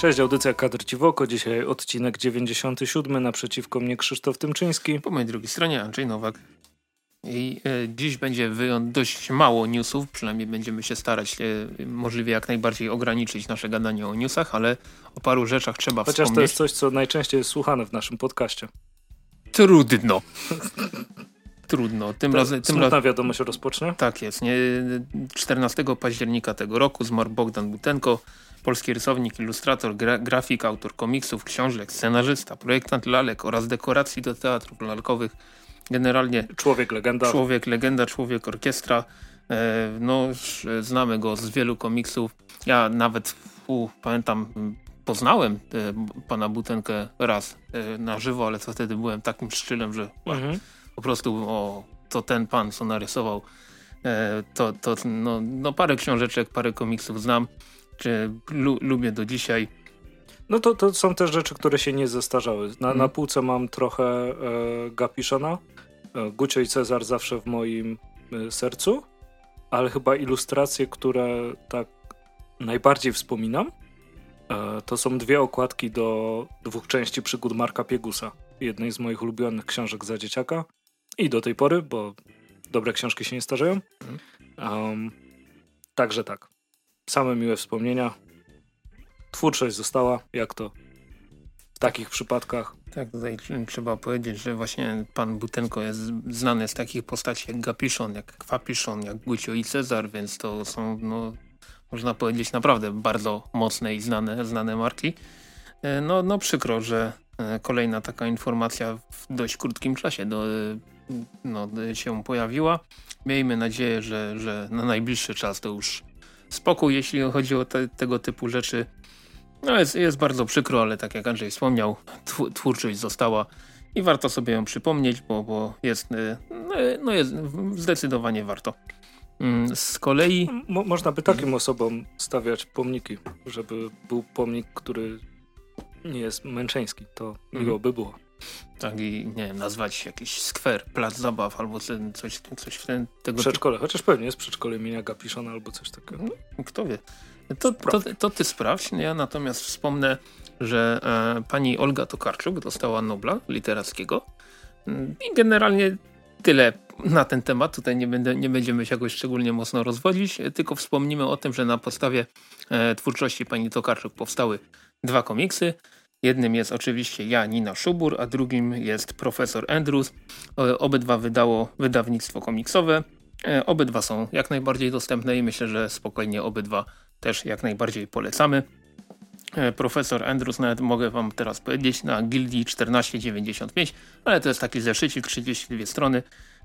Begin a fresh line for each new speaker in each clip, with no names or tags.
Cześć, audycja Kadr Ci w oko. Dzisiaj odcinek 97. Naprzeciwko mnie Krzysztof Tymczyński.
Po mojej drugiej stronie Andrzej Nowak. I e, dziś będzie dość mało newsów, przynajmniej będziemy się starać e, możliwie jak najbardziej ograniczyć nasze gadanie o newsach, ale o paru rzeczach trzeba
Chociaż
wspomnieć.
to jest coś, co najczęściej jest słuchane w naszym podcaście.
Trudno. Trudno. Tym razem.
Tym razem wiadomość rozpocznie?
Tak jest. Nie? 14 października tego roku zmarł Bogdan Butenko, polski rysownik, ilustrator, gra, grafik, autor komiksów, książek, scenarzysta, projektant lalek oraz dekoracji do teatrów lalkowych. Generalnie
człowiek legenda.
Człowiek legenda, człowiek orkiestra. E, no, znamy go z wielu komiksów. Ja nawet u, pamiętam, poznałem e, pana Butenkę raz e, na żywo, ale to wtedy byłem takim szczylem, że mhm. po prostu o, to ten pan, co narysował, to, to no, no parę książeczek, parę komiksów znam lu, lubię do dzisiaj.
No to, to są też rzeczy, które się nie zestarzały. Na, hmm. na półce mam trochę e, Gapiszona. E, Gucio i Cezar zawsze w moim e, sercu, ale chyba ilustracje, które tak najbardziej wspominam, e, to są dwie okładki do dwóch części przygód Marka Piegusa. Jednej z moich ulubionych książek za dzieciaka i do tej pory, bo dobre książki się nie starzeją. Um, także tak same miłe wspomnienia. Twórczość została, jak to w takich przypadkach.
Tak, tutaj trzeba powiedzieć, że właśnie pan Butenko jest znany z takich postaci jak Gapiszon, jak Kwapiszon, jak Gucio i Cezar, więc to są, no, można powiedzieć, naprawdę bardzo mocne i znane, znane marki. E, no, no przykro, że e, kolejna taka informacja w dość krótkim czasie do, no, się pojawiła. Miejmy nadzieję, że, że na najbliższy czas to już spokój, jeśli chodzi o te, tego typu rzeczy. No jest, jest bardzo przykro, ale tak jak Andrzej wspomniał, twórczość została i warto sobie ją przypomnieć, bo, bo jest, y, no, no jest zdecydowanie warto. Mm, z kolei...
Mo można by takim osobom stawiać pomniki, żeby był pomnik, który nie jest męczeński. To mhm. miło by było.
Tak i nie wiem, nazwać jakiś skwer, plac zabaw albo coś, coś w ten, tego
Przedszkole, chociaż pewnie jest przedszkole imienia Gapiszona albo coś takiego.
No, kto wie. To, to, to, ty sprawdź. Ja natomiast wspomnę, że e, pani Olga Tokarczuk dostała Nobla literackiego mm, i generalnie tyle na ten temat. Tutaj nie, będę, nie będziemy się jakoś szczególnie mocno rozwodzić, tylko wspomnimy o tym, że na podstawie e, twórczości pani Tokarczuk powstały dwa komiksy. Jednym jest oczywiście ja, Nina Szubur, a drugim jest profesor Andrews. Obydwa wydało wydawnictwo komiksowe. E, obydwa są jak najbardziej dostępne i myślę, że spokojnie obydwa też jak najbardziej polecamy. E, profesor Andrews nawet mogę wam teraz powiedzieć na Gildii 1495, ale to jest taki zeszycik, 32 strony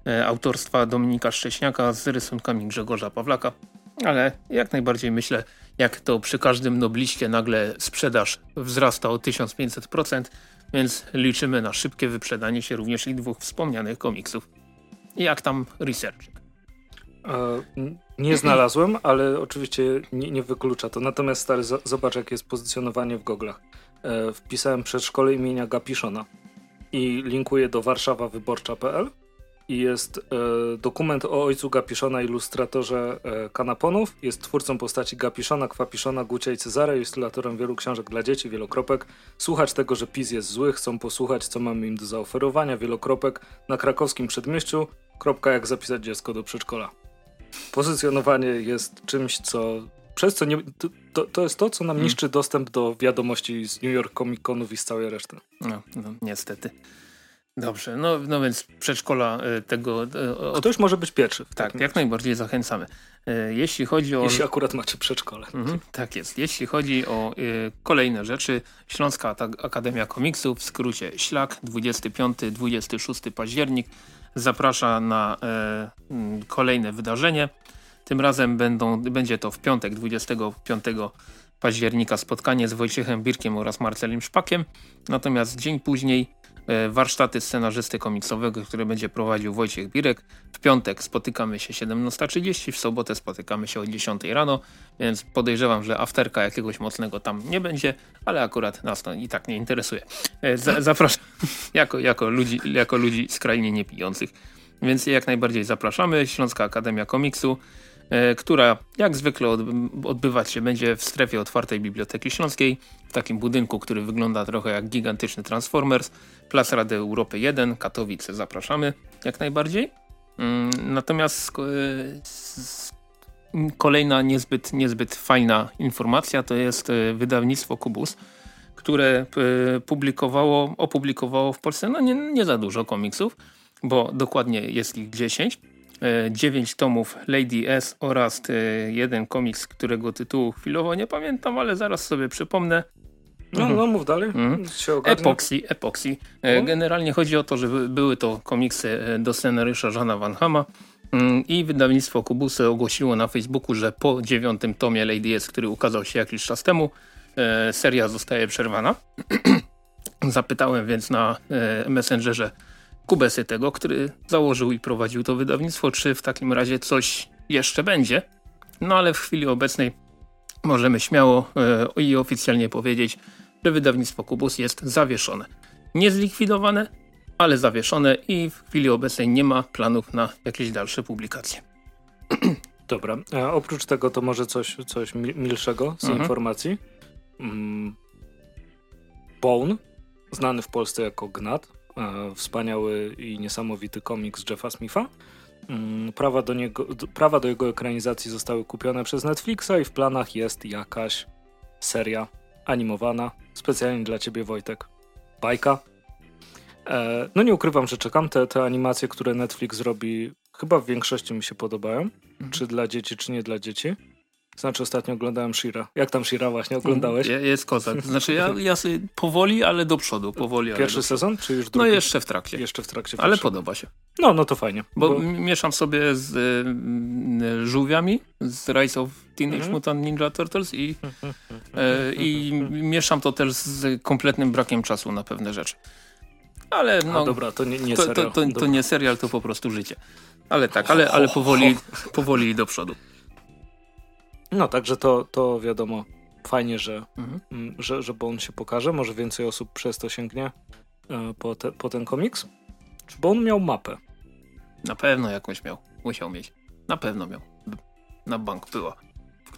e, autorstwa Dominika Szcześniaka z rysunkami Grzegorza Pawlaka. Ale jak najbardziej myślę, jak to przy każdym nobliście nagle sprzedaż wzrasta o 1500%, więc liczymy na szybkie wyprzedanie się również i dwóch wspomnianych komiksów. Jak tam research?
E, nie znalazłem, ale oczywiście nie, nie, wyklucza to. Natomiast stary, zobacz jakie jest pozycjonowanie w goglach. E, wpisałem przedszkole imienia Gapiszona i linkuję do warszawawyborcza.pl i jest e, dokument o ojcu Gapiszona, ilustratorze e, Kanaponów. Jest twórcą postaci Gapiszona, Kwapiszona, Gucia i Cezara, ilustratorem wielu książek dla dzieci, wielokropek. Słuchać tego, że PiS jest zły, chcą posłuchać, co mamy im do zaoferowania, wielokropek na krakowskim przedmieściu, kropka jak zapisać dziecko do przedszkola. Pozycjonowanie jest czymś, co przez co nie, to, to jest to, co nam hmm. niszczy dostęp do wiadomości z New York Comic Conów i z całej reszty.
No, no niestety. Dobrze, no, no więc przedszkola e, tego...
E, od... Ktoś może być pierwszy.
Tak, jak najbardziej zachęcamy. E, jeśli chodzi o...
Jeśli akurat macie przedszkole.
Mhm, tak jest. Jeśli chodzi o kolejne rzeczy, Śląska Akademia Komiksów, w skrócie ślak, 25-26 październik, zaprasza na kolejne wydarzenie. Tym razem będą, będzie to w piątek, 25 października spotkanie z Wojciechem Birkiem oraz Marcelem Szpakiem. Natomiast dzień później warsztaty scenarzysty komiksowego, które będzie prowadził Wojciech Birek. W piątek spotykamy się 17.30, w sobotę spotykamy się o 10 rano, więc podejrzewam, że afterka jakiegoś mocnego tam nie będzie, ale akurat nas to i tak nie interesuje. E, zapraszam jako, jako, ludzi, jako ludzi skrajnie niepijących. Więc jak najbardziej zapraszamy. Śląska Akademia Komiksu. E, która jak zwykle odbywać się będzie w strefie otwartej Biblioteki Śląskiej, w takim budynku, który wygląda trochę jak gigantyczny Transformers, Plac Rady Europy 1, Katowice, zapraszamy jak najbardziej. Mm, natomiast kolejna niezbyt, niezbyt fajna informacja to jest wydawnictwo Kubus, które publikowało, opublikowało w Polsce no nie, nie za dużo komiksów, bo dokładnie jest ich 10. 9 e, tomów Lady S oraz e, jeden komiks, którego tytułu chwilowo nie pamiętam, ale zaraz sobie przypomnę.
No, mhm. no mów dalej. Mhm.
Epoxy, Epoxy. E, no. Generalnie chodzi o to, że były to komiksy do scenariusza Żana Van Hama mm, i wydawnictwo Kubusy ogłosiło na Facebooku, że po dziewiątym tomie Lady S, który ukazał się jakiś czas temu, seria zostaje przerwana. Zapytałem więc na Messengerze Kubesy tego, który założył i prowadził to wydawnictwo, czy w takim razie coś jeszcze będzie. No ale w chwili obecnej możemy śmiało e, i oficjalnie powiedzieć, że wydawnictwo Kubus jest zawieszone. Nie zlikwidowane, ale zawieszone i w chwili obecnej nie ma planów na jakieś dalsze publikacje.
Dobra, a oprócz tego to może coś, coś milszego z mhm. informacji. Mm. Bone, znany w Polsce jako Gnat, wspaniały i niesamowity komiks Jeffa Smitha. Mm, prawa do, niego, prawa do jego ekranizacji zostały kupione przez Netflixa i w planach jest jakaś seria animowana, specjalnie dla ciebie Wojtek. Bajka. E, no nie ukrywam, że czekam. Te, te animacje, które Netflix robi, chyba w większości mi się podobają. Mhm. Czy dla dzieci, czy nie dla dzieci. Znaczy ostatnio oglądałem Shira. Jak tam Shira właśnie oglądałeś?
Jest kozak. Znaczy ja, ja sobie powoli, ale do przodu. Powoli,
Pierwszy sezon, czy już no drugi?
No jeszcze w trakcie.
Jeszcze w trakcie.
Ale podoba się.
No, no to fajnie.
Bo, bo... mieszam sobie z y, żółwiami, z Rise of Teenage mm -hmm. Mutant Ninja Turtles i, y, i mieszam to też z kompletnym brakiem czasu na pewne rzeczy. Ale no,
A dobra, to nie, nie serial.
To, to, to, nie serial, to po prostu życie. Ale tak, ale, ale powoli, powoli do przodu.
No, także to, to wiadomo, fajnie, że, mhm. Mm, że, że Bone się pokaże. Może więcej osób przez to sięgnie e, po, te, po ten komiks. Czy Bone miał mapę?
Na pewno jakąś miał. Musiał mieć. Na pewno miał. Na bank była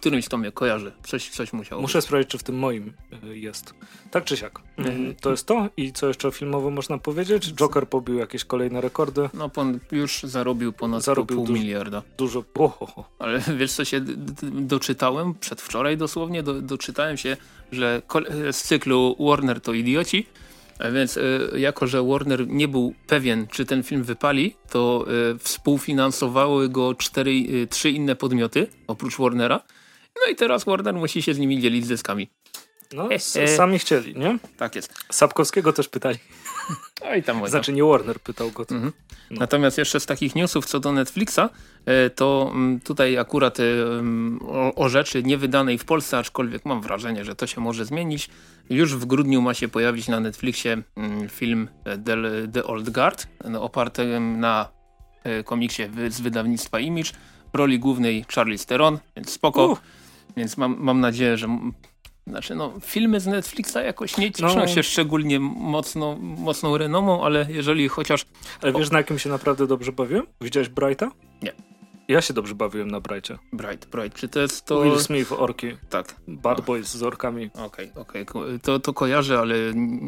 którymś tomie kojarzy. Coś, coś musiało
Muszę być. sprawdzić, czy w tym moim y, jest. Tak czy siak. Mhm. To jest to. I co jeszcze filmowo można powiedzieć? Joker pobił jakieś kolejne rekordy.
No, pan już zarobił ponad zarobił pół dużo, miliarda.
Dużo. Ohoho.
Ale wiesz, co się doczytałem? Przedwczoraj dosłownie do, doczytałem się, że z cyklu Warner to idioci. A więc y, jako, że Warner nie był pewien, czy ten film wypali, to y, współfinansowały go cztery, trzy inne podmioty, oprócz Warnera. No i teraz Warner musi się z nimi dzielić zyskami.
No, e, sami chcieli, nie?
Tak jest.
Sapkowskiego też pytali.
No i tam
Znaczy nie Warner pytał go. Mhm.
No. Natomiast jeszcze z takich newsów co do Netflixa, e, to mm, tutaj akurat e, mm, o, o rzeczy niewydanej w Polsce, aczkolwiek mam wrażenie, że to się może zmienić. Już w grudniu ma się pojawić na Netflixie mm, film The, Old Guard, no, oparty na komiksie z wydawnictwa Image w roli głównej Charlie Theron, więc spoko. Uh. Więc mam, mam nadzieję, że znaczy no, filmy z Netflixa jakoś nie cieszą no. się szczególnie mocno, mocną renomą, ale jeżeli chociaż...
Ale wiesz na kim się naprawdę dobrze bawiłem? Widziałeś Brighta?
Nie.
Ja się dobrze bawiłem na Brightie.
Bright, Bright. Czy to jest to...
Will Smith, orki.
Tak.
Bad Boys z orkami.
Okej, okay, okej. Okay. To, to kojarzę, ale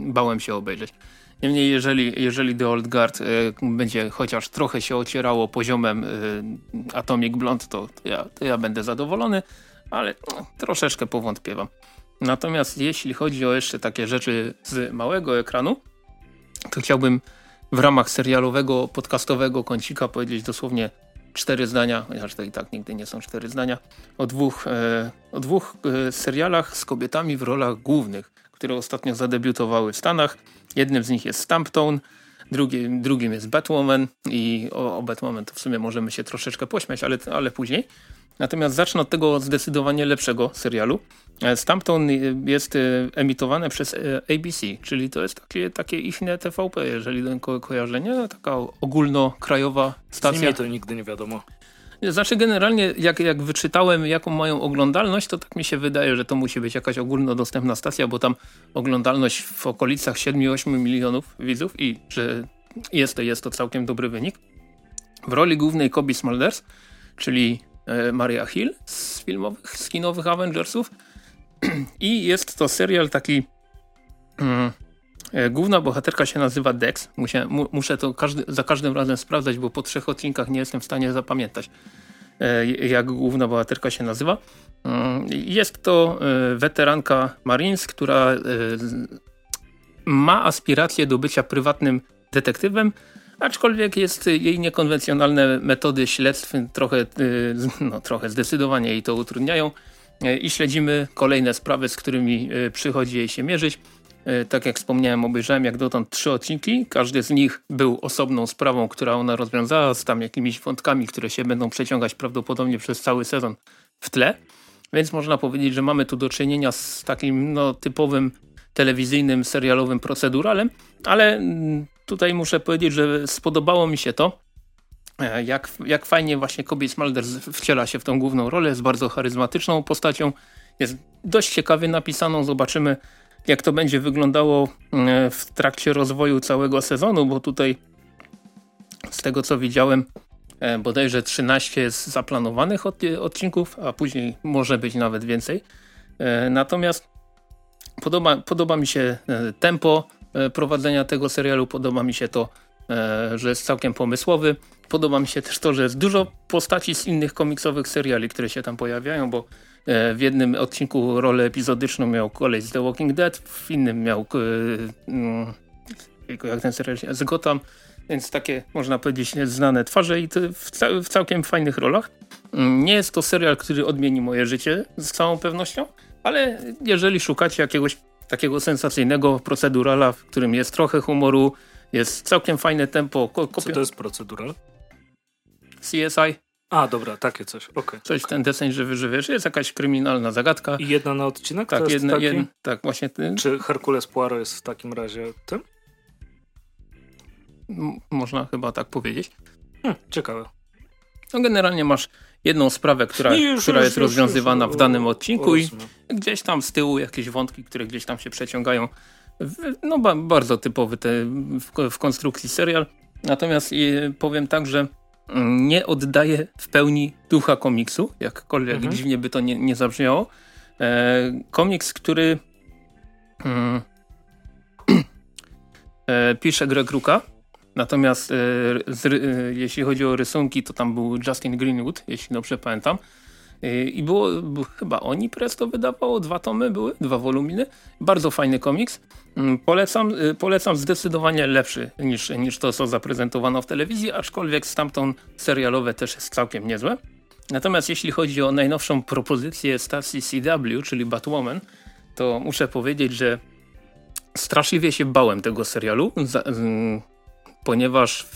bałem się obejrzeć. Niemniej, jeżeli, jeżeli The Old Guard y, będzie chociaż trochę się ocierało poziomem y, Atomic Blonde, to, to, ja, to ja będę zadowolony ale no, troszeczkę powątpiewam. Natomiast jeśli chodzi o jeszcze takie rzeczy z małego ekranu, to chciałbym w ramach serialowego, podcastowego kącika powiedzieć dosłownie cztery zdania, chociaż to i tak nigdy nie są cztery zdania, o dwóch, e, o dwóch e, serialach z kobietami w rolach głównych, które ostatnio zadebiutowały w Stanach. Jednym z nich jest Stamptone, drugim, drugim jest Batwoman i o, o Batwoman to w sumie możemy się troszeczkę pośmiać, ale, ale później. Natomiast zacznę od tego zdecydowanie lepszego serialu. E, Stampton jest e, emitowane przez e, ABC, czyli to jest takie, takie ichne TVP, jeżeli do ko kojarzenia, taka ogólnokrajowa stacja. Z
nimi to nigdy nie wiadomo.
Znaczy generalnie jak, jak wyczytałem jaką mają oglądalność, to tak mi się wydaje, że to musi być jakaś ogólnodostępna stacja, bo tam oglądalność w okolicach 7-8 milionów widzów i że jest to, jest to całkiem dobry wynik. W roli głównej Kobe Smulders, czyli Maria Hill z filmowych, z kinowych Avengersów. I jest to serial taki... Mm, główna bohaterka się nazywa Dex. Muszę, mu, muszę to każdy, za każdym razem sprawdzać, bo po trzech odcinkach nie jestem w stanie zapamiętać, jak główna bohaterka się nazywa. Mm, jest to weteranka Marines, która ma aspiracje do bycia prywatnym detektywem, aczkolwiek jest jej niekonwencjonalne metody śledztw trochę, y, no, trochę zdecydowanie jej to utrudniają y, i śledzimy kolejne sprawy, z którymi y, przychodzi jej się mierzyć. Tak jak wspomniałem, obejrzałem jak dotąd trzy odcinki. Każdy z nich był osobną sprawą, która ona rozwiązała, z tam jakimiś wątkami, które się będą przeciągać prawdopodobnie przez cały sezon w tle. Więc można powiedzieć, że mamy tu do czynienia z takim no, typowym telewizyjnym, serialowym proceduralem, ale mm, tutaj muszę powiedzieć, że spodobało mi się to, e, jak, jak fajnie właśnie Kobe Smulders wciela się w tą główną rolę, jest bardzo charyzmatyczną postacią, jest dość ciekawie napisaną, zobaczymy jak to będzie wyglądało mm, w trakcie rozwoju całego sezonu, bo tutaj z tego co widziałem e, bodajże 13 jest zaplanowanych odcinków, a później może być nawet więcej. E, natomiast Podoba, podoba mi się e, tempo e, prowadzenia tego serialu, podoba mi się to, e, że jest całkiem pomysłowy. Podoba mi się też to, że jest dużo postaci z innych komiksowych seriali, które się tam pojawiają, bo w jednym odcinku rolę epizodyczną miał kolej z The Walking Dead, w innym miał mm, jak ten serial z Gotham, więc takie można powiedzieć znane twarze i w, w całkiem fajnych rolach. Mm, nie jest to serial, który odmieni moje życie z całą pewnością, ale jeżeli szukacie jakiegoś takiego sensacyjnego procedurala, w którym jest trochę humoru, jest całkiem fajne tempo.
Ko Co to jest procedural?
CSI.
A, dobra, takie coś, Okay,
coś okay. ten deseń, że, że wiesz, jest jakaś kryminalna zagadka.
I jedna na odcinek?
Tak, jedna, jeden, tak, właśnie.
Ty... Czy Herkules Poirot jest w takim razie tym?
M można chyba tak powiedzieć.
Hmm, ciekawe.
No generalnie masz jedną sprawę, która, już, która już, jest już, rozwiązywana w danym odcinku i gdzieś tam z tyłu jakieś wątki, które gdzieś tam się przeciągają. No bardzo typowy te, w, w konstrukcji serial. Natomiast powiem tak, że mm, nie oddaje w pełni ducha komiksu, jakkolwiek mhm. dziwnie by to nie, nie zabrzmiało. E, komiks, który mm, e, pisze Greg Ruka, Natomiast e, z, e, jeśli chodzi o rysunki, to tam był Justin Greenwood, jeśli dobrze pamiętam. E, I było, chyba Oni Press to wydawało, dwa tomy były, dwa woluminy. Bardzo fajny komiks. Mm, polecam, polecam zdecydowanie lepszy niż, niż to, co zaprezentowano w telewizji, aczkolwiek stamtąd serialowe też jest całkiem niezłe. Natomiast jeśli chodzi o najnowszą propozycję stacji CW, czyli Batwoman, to muszę powiedzieć, że straszliwie się bałem tego serialu ponieważ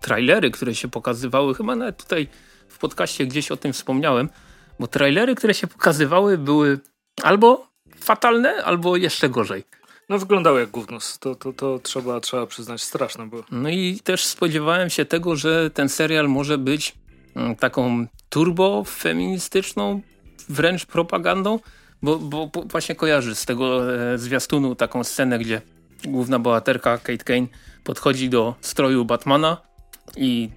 trailery, które się pokazywały, chyba nawet tutaj w podcaście gdzieś o tym wspomniałem, bo trailery, które się pokazywały były albo fatalne, albo jeszcze gorzej.
No wyglądały jak gówno, to, to, to trzeba, trzeba przyznać, straszne było.
No i też spodziewałem się tego, że ten serial może być mm, taką turbo feministyczną wręcz propagandą, bo, bo, bo właśnie kojarzy z tego e, zwiastunu taką scenę, gdzie główna bohaterka Kate Kane podchodzi do stroju Batmana i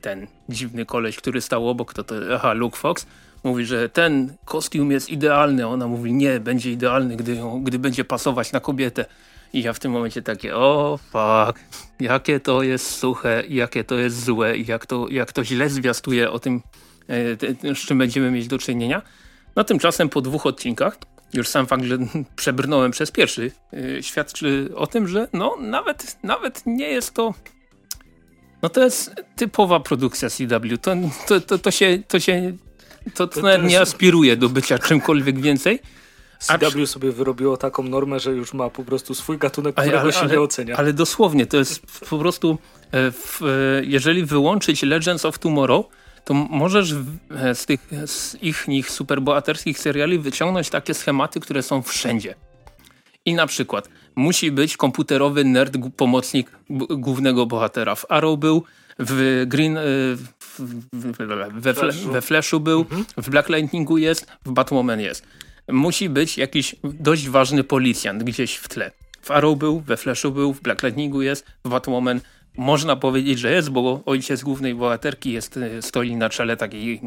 ten dziwny koleś, który stał obok, to, to aha, Luke Fox, mówi, że ten kostium jest idealny. Ona mówi, nie, będzie idealny, gdy, gdy będzie pasować na kobietę. I ja w tym momencie takie, o fuck, jakie to jest suche, jakie to jest złe jak to, jak to źle zwiastuje o tym, e, z czym będziemy mieć do czynienia. No tymczasem po dwóch odcinkach już sam fakt, że przebrnąłem przez pierwszy yy, świadczy o tym, że no nawet, nawet nie jest to no to jest typowa produkcja CW. To, to, to, to się, to się to, to, nawet nie aspiruje do bycia czymkolwiek więcej.
CW sobie wyrobiło taką normę, że już ma po prostu swój gatunek, którego ale, się nie ocenia.
Ale dosłownie, to jest po prostu, e, w, e, jeżeli wyłączyć Legends of Tomorrow, to możesz e, z tych z ich nich superbohaterskich seriali wyciągnąć takie schematy, które są wszędzie. I na przykład musi być komputerowy nerd pomocnik głównego bohatera. W Arrow był, w Green, e, w, w, we, Flashu. we Flashu był, mhm. w Black Lightningu jest, w Batwoman jest. Musi być jakiś dość ważny policjant gdzieś w tle. W Arrow był, we Flashu był, w Black Lightningu jest, w Batwoman można powiedzieć, że jest, bo ojciec głównej bohaterki jest, e, stoi na czele takiej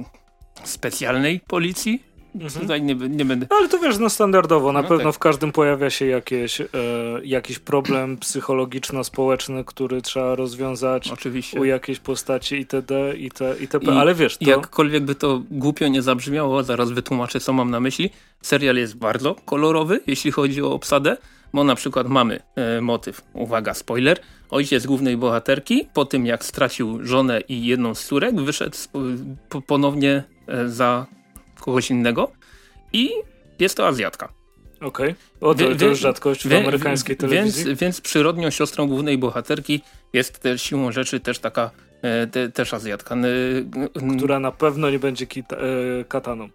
specjalnej policji. Mhm. Tutaj nie, nie będę.
No, ale to wiesz, no standardowo, na no pewno tak. w każdym pojawia się jakieś, e, jakiś problem psychologiczno-społeczny, który trzeba rozwiązać
Oczywiście.
u jakiejś postaci itd. itd. itp. I ale wiesz, to...
Jakkolwiek by to głupio nie zabrzmiało, zaraz wytłumaczę, co mam na myśli. Serial jest bardzo kolorowy, jeśli chodzi o obsadę, bo na przykład mamy e, motyw, uwaga, spoiler, ojciec głównej bohaterki po tym jak stracił żonę i jedną z córek wyszedł ponownie e, za kogoś innego i jest to Azjatka.
Okej, okay. to, to jest rzadkość w amerykańskiej telewizji.
Więc, więc przyrodnią siostrą głównej bohaterki jest też siłą rzeczy też taka e, te, też Azjatka.
Która na pewno nie będzie kita, e, kataną.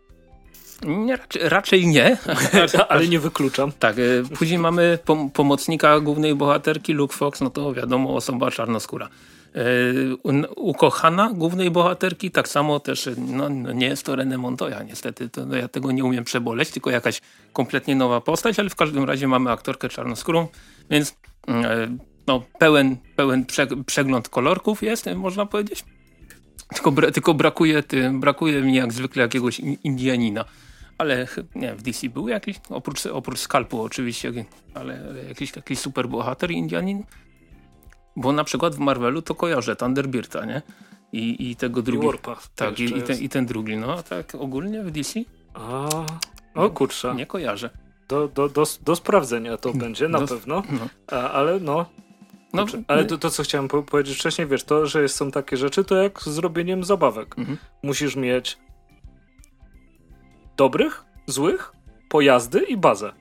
Nie, raczej, raczej, nie.
Ale nie wykluczam.
Tak, e, później mamy pom pomocnika głównej bohaterki, Luke Fox, no to wiadomo, osoba czarnoskóra. E, ukochana głównej bohaterki, tak samo też, no, no, nie jest to René Montoya, niestety, to, no, ja tego nie umiem przeboleć, tylko jakaś kompletnie nowa postać, ale w każdym razie mamy aktorkę czarnoskórą, więc mm, e, no, pełen, pełen prze, przegląd kolorków jest, można powiedzieć. Tylko, tylko brakuje, brakuje mi jak zwykle jakiegoś Indianina. Ale nie w DC był jakiś, oprócz, oprócz Skalpu oczywiście, ale jakiś taki super bohater Indianin. Bo na przykład w Marvelu to kojarzę Thunderbirda, nie? I, i tego drugiego. Tak, i, i, ten, i ten drugi. No a tak ogólnie w DC?
A, o kurczę.
Nie kojarzę.
Do, do, do, do sprawdzenia to będzie na do, pewno. No. A, ale no, no, ale to, to, co chciałem po powiedzieć wcześniej, wiesz, to, że są takie rzeczy, to jak z zrobieniem zabawek. Mhm. Musisz mieć dobrych, złych, pojazdy i bazę.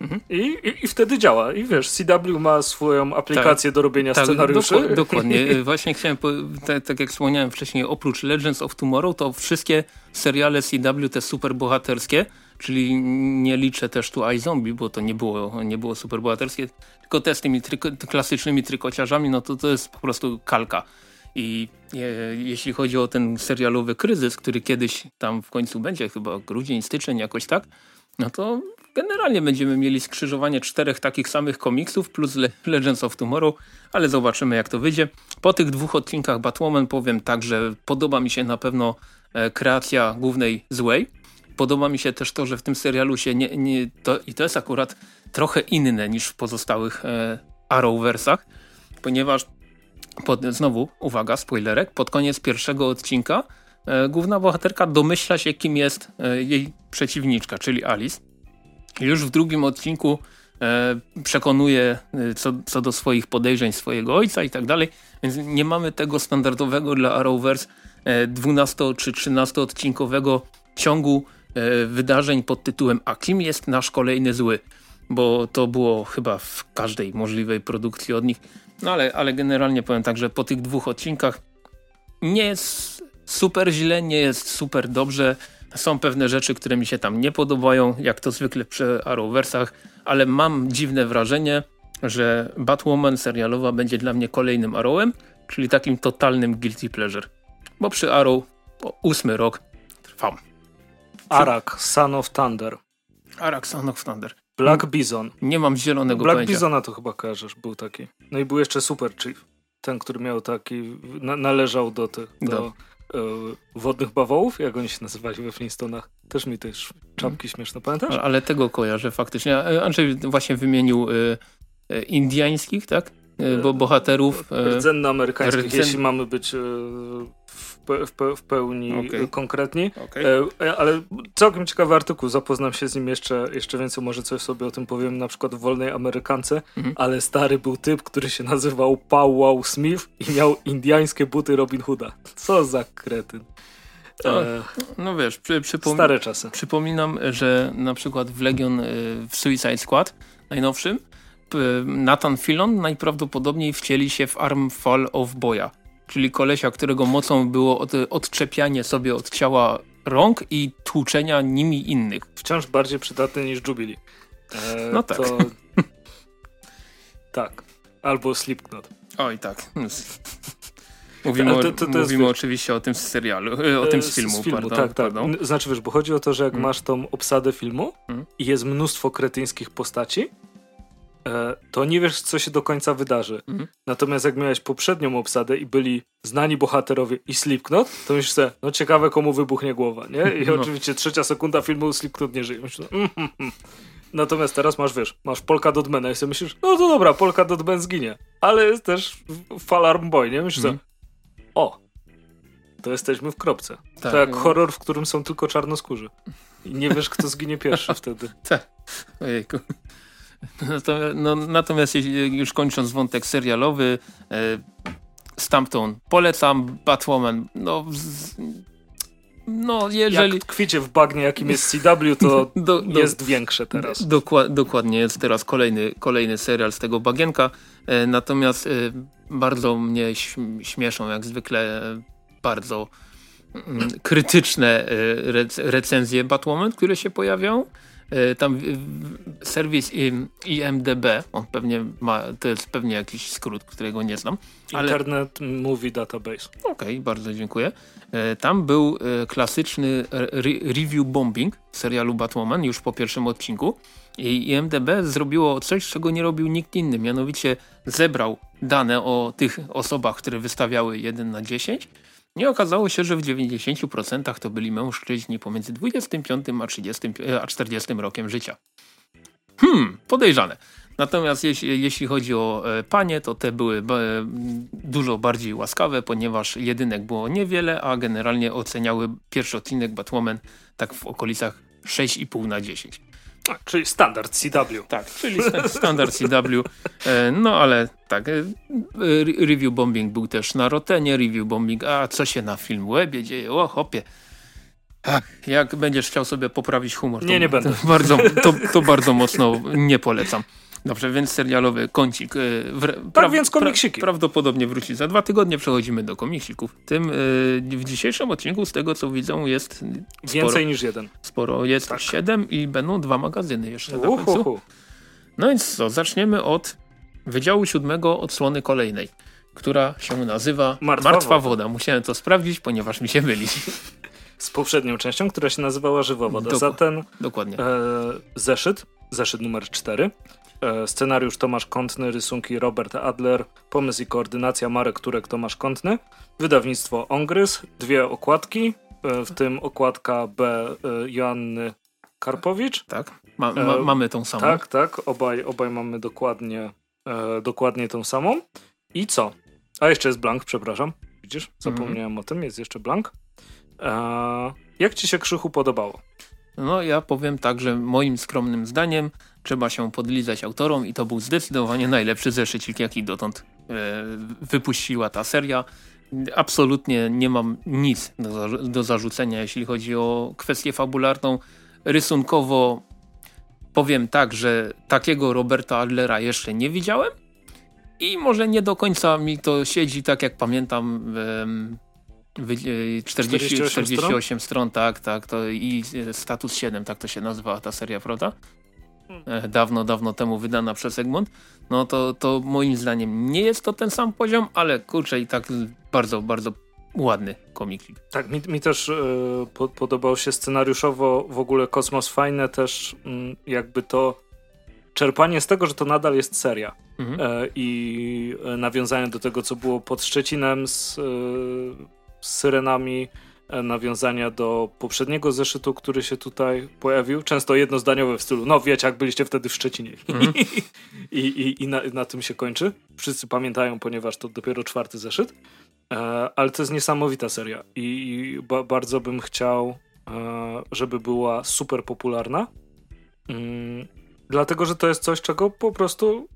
Mhm. I, i, I, wtedy działa. I wiesz, CW ma swoją aplikację tak, do robienia tak, scenariuszy.
Doku dokładnie. Właśnie chciałem, tak, tak, jak wspomniałem wcześniej, oprócz Legends of Tomorrow, to wszystkie seriale CW, te super bohaterskie, czyli nie liczę też tu iZombie, bo to nie było, nie było super bohaterskie, tylko te z tymi tryko klasycznymi trykociarzami, no to to jest po prostu kalka. I je, jeśli chodzi o ten serialowy kryzys, który kiedyś tam w końcu będzie, chyba grudzień, styczeń, jakoś tak, no to generalnie będziemy mieli skrzyżowanie czterech takich samych komiksów plus Le Legends of Tomorrow, ale zobaczymy jak to wyjdzie. Po tych dwóch odcinkach Batwoman powiem tak, że podoba mi się na pewno e, kreacja głównej złej. Podoba mi się też to, że w tym serialu się nie, nie to, i to jest akurat trochę inne niż w pozostałych e, Arrowversach, ponieważ pod, znowu, uwaga, spoilerek, pod koniec pierwszego odcinka e, główna bohaterka domyśla się, kim jest e, jej przeciwniczka, czyli Alice. Już w drugim odcinku e, przekonuje e, co, co do swoich podejrzeń swojego ojca i tak dalej, więc nie mamy tego standardowego dla Arrowverse 12 czy 13 odcinkowego ciągu e, wydarzeń pod tytułem A kim jest nasz kolejny zły? Bo to było chyba w każdej możliwej produkcji od nich no ale, ale generalnie powiem tak, że po tych dwóch odcinkach nie jest super źle, nie jest super dobrze. Są pewne rzeczy, które mi się tam nie podobają, jak to zwykle przy Arrowversach, ale mam dziwne wrażenie, że Batwoman serialowa będzie dla mnie kolejnym Arrowem, czyli takim totalnym guilty pleasure. Bo przy Arrow ósmy rok trwam.
Arak, Son of Thunder.
Arak, Son of Thunder.
Black Bison.
Nie mam zielonego
Black
pojęcia.
Bizona to chyba kojarzysz, był taki. No i był jeszcze Super Chief. Ten, który miał taki, na, należał do tych, do, do e, wodnych bawołów, jak oni się nazywali we Flintstonach. Też mi też czapki hmm. śmieszne, pamiętasz?
Ale, tego kojarzę faktycznie. E, Andrzej właśnie wymienił e, indiańskich, tak? Bo bohaterów...
Rdzenno-amerykańskich, rdzen... jeśli mamy być w, pełni okay. konkretni. Okay. E, ale całkiem ciekawy artykuł, zapoznam się z nim jeszcze, jeszcze więcej, może coś sobie o tym powiem, na przykład w Wolnej Amerykance, mhm. ale stary był typ, który się nazywał Wow Smith i miał indiańskie buty Robin Hooda. Co za kretyn.
No, no wiesz, przy, przypom
stare czasy.
Przypominam, że na przykład w Legion e, w Suicide Squad najnowszym Nathan Filon najprawdopodobniej wcieli się w Arm Fall of Boya czyli kolesia, którego mocą było od, odczepianie sobie od ciała rąk i tłuczenia nimi innych.
Wciąż bardziej przydatny niż Jubilee.
E, no tak. To...
tak. Albo Slipknot.
Oj, tak. Mówimy, to, to, to mówimy oczywiście o tym z serialu, e, o tym z filmu. Z filmu pardon,
tak, tak. Pardon. Znaczy wiesz, bo chodzi o to, że jak hmm. masz tą obsadę filmu hmm. i jest mnóstwo kretyńskich postaci, e, to nie wiesz, co się do końca wydarzy.
Mhm.
Natomiast jak miałeś poprzednią obsadę i byli znani bohaterowie i Slipknot, to myślisz sobie, no ciekawe komu wybuchnie głowa, nie? I
No.
oczywiście trzecia sekunda filmu Slipknot nie żyje. Myślisz, mm, mm, mm. Natomiast teraz masz, wiesz, masz Polka Dotmana i sobie myślisz, no to dobra, Polka Dotman zginie. Ale jest też Falarm Boy, nie? Myślisz
Mhm.
sobie, o, to jesteśmy w kropce.
Tak.
To jak horror, w którym są tylko czarnoskórzy. I nie wiesz, kto zginie pierwszy wtedy.
Tak. Ojejku. Natomiast, no, natomiast już kończąc wątek serialowy, e, Stampton polecam, Batwoman, no, z, no jeżeli...
Jak tkwicie w bagnie, jakim jest CW, to
Do- do-
jest większe teraz.
Dokła dokładnie, jest teraz kolejny, kolejny serial z tego bagienka. E, natomiast e, bardzo mnie śm- śmieszą, jak zwykle, e, bardzo mm, krytyczne e, rec recenzje Batwoman, które się pojawiają. E, tam serwis im- IMDB, on pewnie ma, to jest pewnie jakiś skrót, którego nie znam. Ale
Internet Movie Database.
Okej, bardzo dziękuję. E, Tam był e, klasyczny re review bombing serialu Batwoman już po pierwszym odcinku i IMDB zrobiło coś, czego nie robił nikt inny, mianowicie zebrał dane o tych osobach, które wystawiały 1 na 10 i okazało się, że w 90% to byli mężczyźni pomiędzy 25 a, 30, e, a 40 rokiem życia. Hmm, podejrzane. Natomiast jeśli, jeśli chodzi o e, panie, to te były e, dużo bardziej łaskawe, ponieważ jedynek było niewiele, a generalnie oceniały pierwszy odcinek Batwoman tak w okolicach 6,5 na 10.
A, czyli standard CW.
Tak, czyli sta- standard CW. E, No ale tak, e, re- review bombing był też na Rotenie, review bombing, a co się na film webie dzieje? O hopie. Ach, jak będziesz chciał sobie poprawić humor, to,
Nie, nie będę.
To bardzo, to, to bardzo mocno nie polecam. Dobrze, więc serialowy kącik. e, W,
Tak więc komiksiki.
prawdopodobnie wróci za dwa tygodnie. Przechodzimy do komiksików. Tym e, w dzisiejszym odcinku, z tego co widzę, jest sporo.
Więcej niż jeden.
sporo. Jest
Tak.
siedem i będą dwa magazyny jeszcze na końcu.
Uhuhu.
No więc co, zaczniemy od Wydziału Siódmego odsłony kolejnej, która się nazywa
Martwa
Martwa,
woda.
woda. Musiałem to sprawdzić, ponieważ mi się myli.
Z poprzednią częścią, która się nazywała Żywowoda.
Doko-
Za ten
Dokładnie.
e, zeszyt, zeszyt numer 4. E, scenariusz Tomasz Kątny, rysunki Robert Adler, pomysł i koordynacja Marek Turek, Tomasz Kątny. Wydawnictwo Ongrys, dwie okładki, e, w tym okładka B e, Joanny Karpowicz.
Tak? Ma, ma, mamy tą samą.
Tak, tak, obaj, obaj mamy dokładnie, dokładnie tą samą. I co? A jeszcze jest blank, przepraszam. Widzisz? Zapomniałem o tym, jest jeszcze blank. Jak ci się Krzychu podobało?
No ja powiem tak, że moim skromnym zdaniem trzeba się podlizać autorom i to był zdecydowanie najlepszy zeszycik, jaki dotąd e, wypuściła ta seria. Absolutnie nie mam nic do, zarzu- do zarzucenia, jeśli chodzi o kwestię fabularną. Rysunkowo powiem tak, że takiego Roberta Adlera jeszcze nie widziałem i może nie do końca mi to siedzi tak jak pamiętam em, wy- e, 40,
48
48 stron, tak, tak, to i e, Status 7, tak to się nazywała ta seria, prawda? E, Dawno, dawno temu wydana przez Egmont. No to, to moim zdaniem nie jest to ten sam poziom, ale kurczę i tak bardzo, bardzo ładny komiklik.
Tak, mi, mi też e, po, podobał się scenariuszowo w ogóle Kosmos fajne też mm, jakby to czerpanie z tego, że to nadal jest seria
Mhm.
e, i nawiązanie do tego, co było pod Szczecinem z, z syrenami, nawiązania do poprzedniego zeszytu, który się tutaj pojawił, często jednozdaniowe w stylu, no wiecie, jak byliście wtedy w Szczecinie.
Mhm.
I, i, i na, na tym się kończy. Wszyscy pamiętają, ponieważ to dopiero czwarty zeszyt. E, ale to jest niesamowita seria i, i ba, bardzo bym chciał, e, żeby była super popularna. Mm, dlatego, że to jest coś, czego po prostu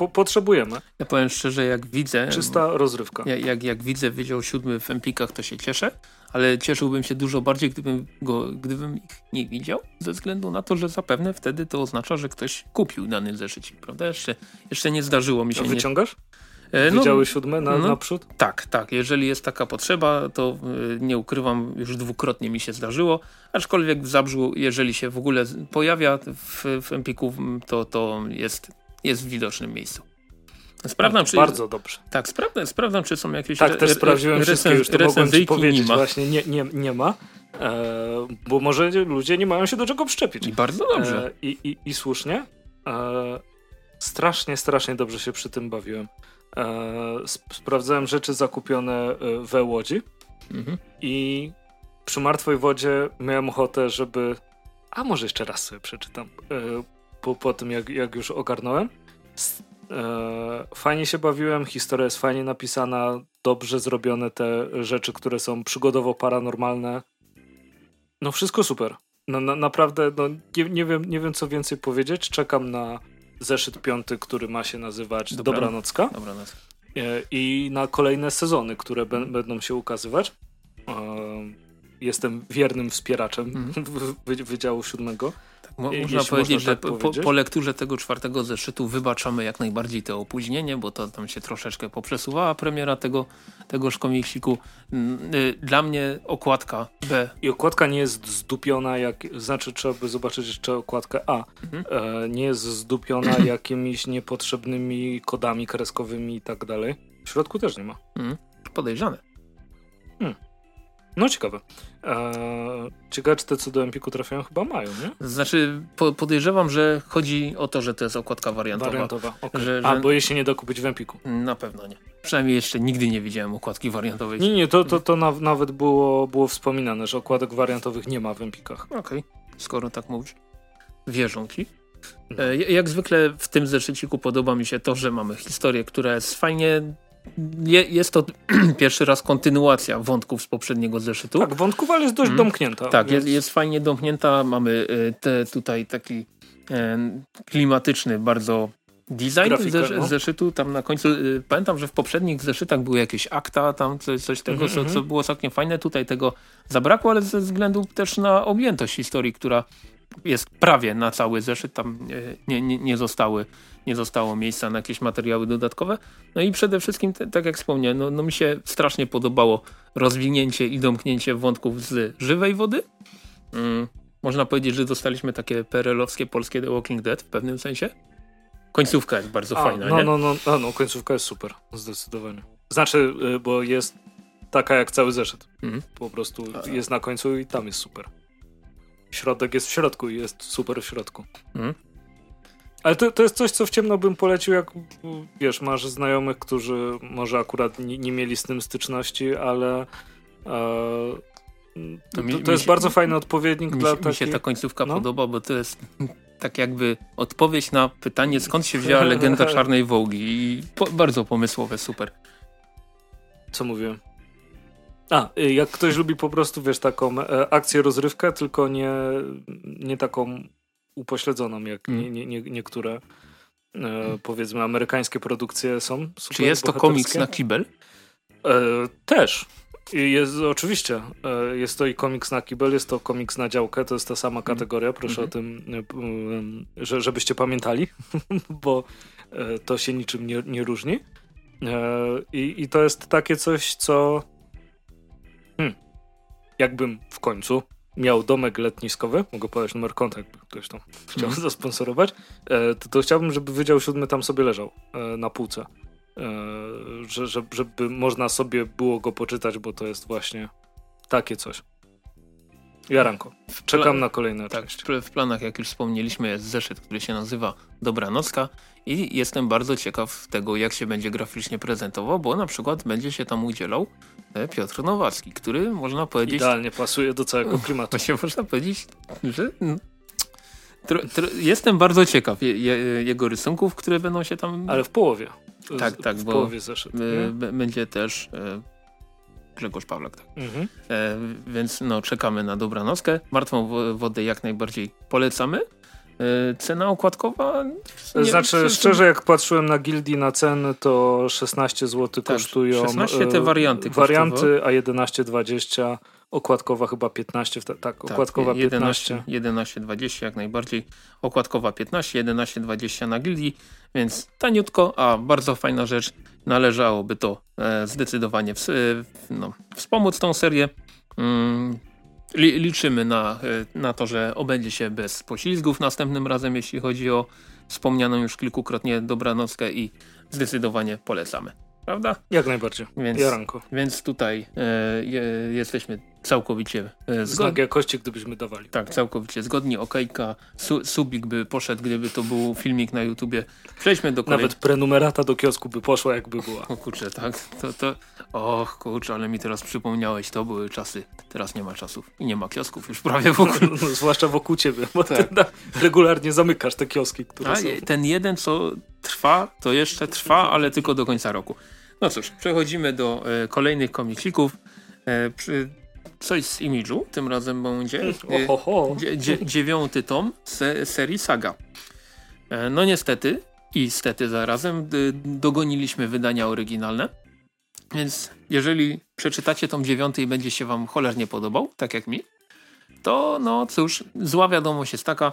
po, potrzebujemy.
Ja powiem szczerze, jak widzę,
Czysta rozrywka.
jak, jak, jak widzę Wydział Siódmy w Empikach, to się cieszę, ale cieszyłbym się dużo bardziej, gdybym, go, gdybym ich nie widział, ze względu na to, że zapewne wtedy to oznacza, że ktoś kupił dany zeszycik, prawda? Jeszcze, jeszcze nie zdarzyło mi się. Nie,
Wyciągasz?
E, no,
Wydziały siódme na,
no.
naprzód?
Tak, tak. Jeżeli jest taka potrzeba, to y, nie ukrywam, już dwukrotnie mi się zdarzyło. Aczkolwiek w Zabrzu, jeżeli się w ogóle pojawia w, w Empiku, to, to jest, jest w widocznym miejscu. Sprawdzam, czy,
Bardzo dobrze.
tak, sprawdzam, sprawdzam, czy są jakieś
Tak,
re-
też
re-
sprawdziłem wszystkie, już to mogłem ci powiedzieć.
nie ma.
Właśnie nie, nie, nie ma, e, bo może ludzie nie mają się do czego przyczepić.
I bardzo dobrze.
E, i, i, I słusznie. E, strasznie, strasznie dobrze się przy tym bawiłem. E, sprawdzałem rzeczy zakupione e, we Łodzi mhm. i przy Martwej Wodzie miałem ochotę, żeby... A może jeszcze raz sobie przeczytam e, po, po tym, jak, jak już ogarnąłem. E, fajnie się bawiłem, historia jest fajnie napisana, dobrze zrobione te rzeczy, które są przygodowo-paranormalne. No wszystko super. No, na, naprawdę, no, nie, nie, wiem, nie wiem co więcej powiedzieć. Czekam na zeszyt piąty, który ma się nazywać Dobra, Dobranocka. Dobranoc. E, I na kolejne sezony, które będą się ukazywać. E, jestem wiernym wspieraczem mm. Wydziału Siódmego.
Mo można powiedzieć, można tak że po, po, lekturze tego czwartego zeszytu wybaczamy jak najbardziej te opóźnienie, bo to tam się troszeczkę poprzesuwała premiera tego, tegoż komiksiku. Y, dla mnie okładka B.
I okładka nie jest zdupiona, jak, znaczy trzeba by zobaczyć jeszcze okładkę A. Mhm. E, nie jest zdupiona jakimiś niepotrzebnymi kodami kreskowymi i tak dalej. W środku też nie ma.
Mhm. Podejrzane.
Hmm. No ciekawe. Eee, czy te co do Empiku trafiają? Chyba mają, nie?
Znaczy, po, podejrzewam, że chodzi o to, że to jest okładka wariantowa.
Wariantowa, okay. że, A, bo jej się nie da kupić w Empiku.
Na pewno nie. Przynajmniej jeszcze nigdy nie widziałem okładki wariantowej.
Nie, nie, to, to, to na, nawet było, było wspominane, że okładek wariantowych nie ma w Empikach.
Okej, okay. skoro tak mówisz. Wierzą ci. No. E, jak zwykle w tym zeszyciku podoba mi się to, że mamy historię, która jest fajnie je, jest to pierwszy raz kontynuacja wątków z poprzedniego zeszytu.
Tak, wątków, ale jest dość mm. domknięta.
Tak, więc... jest, jest fajnie domknięta. Mamy y, te, tutaj taki e, klimatyczny bardzo design Grafikę, no. zeszytu. Tam na końcu, y, pamiętam, że w poprzednich zeszytach były jakieś akta, tam coś, coś tego, mm -hmm. co, mhm. co było całkiem fajne. Tutaj tego zabrakło, ale ze względu też na objętość historii, która jest prawie na cały zeszyt, tam nie, nie, nie, zostały, nie zostało miejsca na jakieś materiały dodatkowe. No i przede wszystkim, tak jak wspomniałem, no, no mi się strasznie podobało rozwinięcie i domknięcie wątków z żywej wody. Mm, można powiedzieć, że dostaliśmy takie perelowskie polskie The Walking Dead w pewnym sensie. Końcówka jest bardzo A, fajna,
no,
nie?
No, no, no, no, końcówka jest super, zdecydowanie. Znaczy, y, bo jest taka jak cały zeszyt. Mhm. Po prostu jest na końcu i tam jest super środek jest w środku i jest super w środku. Mhm. Ale to, to jest coś, co w ciemno bym polecił, jak wiesz, masz znajomych, którzy może akurat nie, nie mieli z tym styczności, ale e, to, mi, to jest się, bardzo fajny odpowiednik
mi,
dla
takich... Mi się ta końcówka no? podoba, bo to jest tak jakby odpowiedź na pytanie, skąd się wzięła legenda Czarnej Wołgi i po, bardzo pomysłowe, super.
Co mówiłem? A, y, jak ktoś lubi po prostu, wiesz, taką e, akcję, rozrywkę, tylko nie, nie taką upośledzoną, jak mm. nie, nie, nie, niektóre e, powiedzmy amerykańskie produkcje są.
Czy jest to komiks na kibel?
E, też. Jest, oczywiście. E, jest to i komiks na kibel, jest to komiks na działkę, to jest ta sama mm. kategoria. Proszę mm -hmm. o tym, że, żebyście pamiętali, bo to się niczym nie, nie różni. I, I to jest takie coś, co. Jakbym w końcu miał domek letniskowy, mogę podać numer konta, jakby ktoś tam chciał mm. zasponsorować, e, to, to, chciałbym, żeby Wydział Siódmy tam sobie leżał e, na półce. E, że, żeby można sobie było go poczytać, bo to jest właśnie takie coś. Jaranko. Czekam na kolejne
tak, część. W planach, jak już wspomnieliśmy, jest zeszyt, który się nazywa Dobranocka i jestem bardzo ciekaw tego, jak się będzie graficznie prezentował, bo na przykład będzie się tam udzielał e, Piotr Nowacki, który można powiedzieć...
Idealnie pasuje do całego klimatu.
Właśnie można powiedzieć, że... jestem bardzo ciekaw je, je, jego rysunków, które będą się tam...
Ale w połowie.
Tak, tak,
w
bo
połowie zeszyt,
będzie też e, Grzegorz Pawlak. Tak. Mhm. E, więc no, czekamy na dobranockę. Martwą wodę jak najbardziej polecamy. E, cena okładkowa?
Nie znaczy, szczerze, jak patrzyłem na gildii na ceny, to 16 zł tak, kosztują.
16 te warianty.
Warianty, a 11,20 okładkowa chyba 15, tak, tak okładkowa
11, 15. 11,20 jak najbardziej, okładkowa 15, 11,20 na gildii, więc taniutko, a bardzo fajna rzecz, należałoby to e, zdecydowanie w, no, wspomóc tą serię. Mm, liczymy na, e, na to, że obędzie się bez poślizgów następnym razem, jeśli chodzi o wspomnianą już kilkukrotnie dobranockę i zdecydowanie polecamy. Prawda?
Jak najbardziej, więc, Jaranko.
Więc tutaj e, je, jesteśmy całkowicie e, zgodni.
Znak jakości, gdybyśmy dawali.
Tak, całkowicie zgodni. Okejka, su, subik by poszedł, gdyby to był filmik na YouTubie. Przejdźmy do
kolejnego. Nawet prenumerata do kiosku by poszła, jakby była.
O kurczę, tak. To, to... Och, kurczę, ale mi teraz przypomniałeś, to były czasy. Teraz nie ma czasów i nie ma kiosków już prawie w ogóle.
No, zwłaszcza wokół ciebie, bo tak. regularnie zamykasz te kioski, które
A,
są.
Ten jeden, co trwa, to jeszcze trwa, ale tylko do końca roku. No cóż, przechodzimy do e, kolejnych komiksików. E, przy, coś z imidżu, tym razem będzie e, dziewiąty tom se, serii Saga. No niestety i stety zarazem dogoniliśmy wydania oryginalne. Więc jeżeli przeczytacie tom dziewiąty i będzie się wam cholernie podobał, tak jak mi, to no cóż, zła wiadomość jest taka,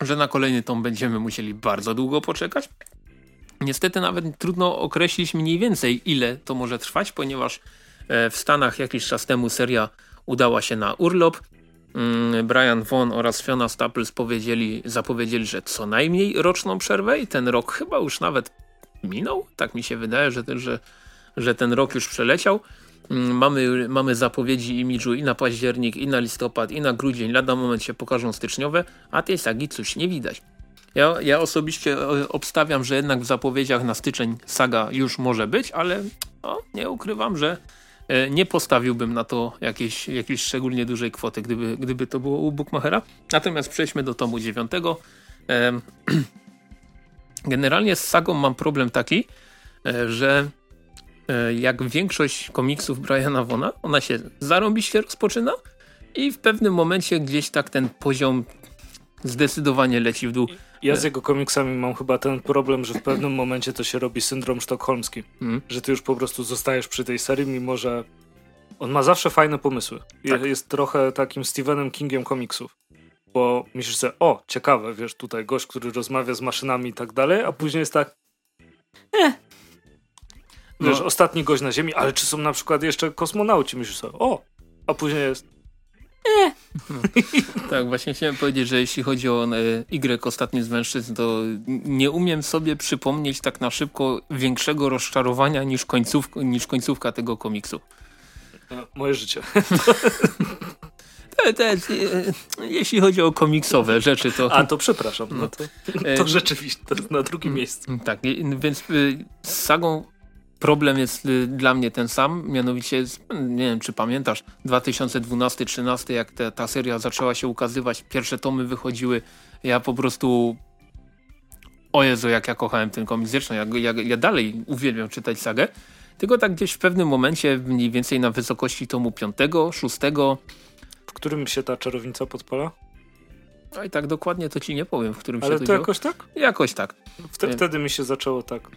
że na kolejny tom będziemy musieli bardzo długo poczekać. Niestety nawet trudno określić mniej więcej ile to może trwać, ponieważ e, w Stanach jakiś czas temu seria udała się na urlop. Mm, Brian Vaughn oraz Fiona Staples powiedzieli, zapowiedzieli, że co najmniej roczną przerwę i ten rok chyba już nawet minął. Tak mi się wydaje, że, że, że ten rok już przeleciał. Mm, mamy, mamy zapowiedzi imidżu i na październik, i na listopad, i na grudzień. Lada moment się pokażą styczniowe, a tej sagi coś nie widać. Ja, ja osobiście e, obstawiam, że jednak w zapowiedziach na styczeń saga już może być, ale o, nie ukrywam, że e, nie postawiłbym na to jakiejś, jakiejś szczególnie dużej kwoty, gdyby, gdyby to było u Bookmachera. Natomiast przejdźmy do tomu dziewiątego. Generalnie z sagą mam problem taki, e, że jak większość komiksów Briana Vona, ona się zarąbiście rozpoczyna i w pewnym momencie gdzieś tak ten poziom zdecydowanie leci w dół.
Ja z jego komiksami mam chyba ten problem, że w pewnym momencie to się robi syndrom sztokholmski. Mm. Że ty już po prostu zostajesz przy tej serii, mimo że on ma zawsze fajne pomysły. Tak. Jest trochę takim Stephenem Kingiem komiksów. Bo myślisz sobie, o, ciekawe, wiesz, tutaj gość, który rozmawia z maszynami i tak dalej, a później jest tak, eh. Wiesz, no. ostatni gość na Ziemi, ale czy są na przykład jeszcze kosmonauci? Myślisz sobie, o, a później jest,
nie. tak, właśnie chciałem powiedzieć, że jeśli chodzi o e, Y, ostatni z mężczyzn, to nie umiem sobie przypomnieć tak na szybko większego rozczarowania niż, końców, niż końcówka tego komiksu.
No, moje życie.
Te, te, e, jeśli chodzi o komiksowe rzeczy, to...
A, to przepraszam. No to, to rzeczywiście to na drugim miejscu.
Tak, więc e, z sagą problem jest y, dla mnie ten sam, mianowicie, nie wiem czy pamiętasz, 2012-13, jak te, ta seria zaczęła się ukazywać, pierwsze tomy wychodziły, ja po prostu o Jezu, jak ja kochałem ten komiks, zresztą ja, ja, ja dalej uwielbiam czytać sagę, tylko tak gdzieś w pewnym momencie, mniej więcej na wysokości tomu 5, 6.
W którym się ta czarownica podpala?
A i tak dokładnie to ci nie powiem, w którym
Ale
się to,
to jakoś tak?
Jakoś tak.
Wtedy, wtedy mi się zaczęło tak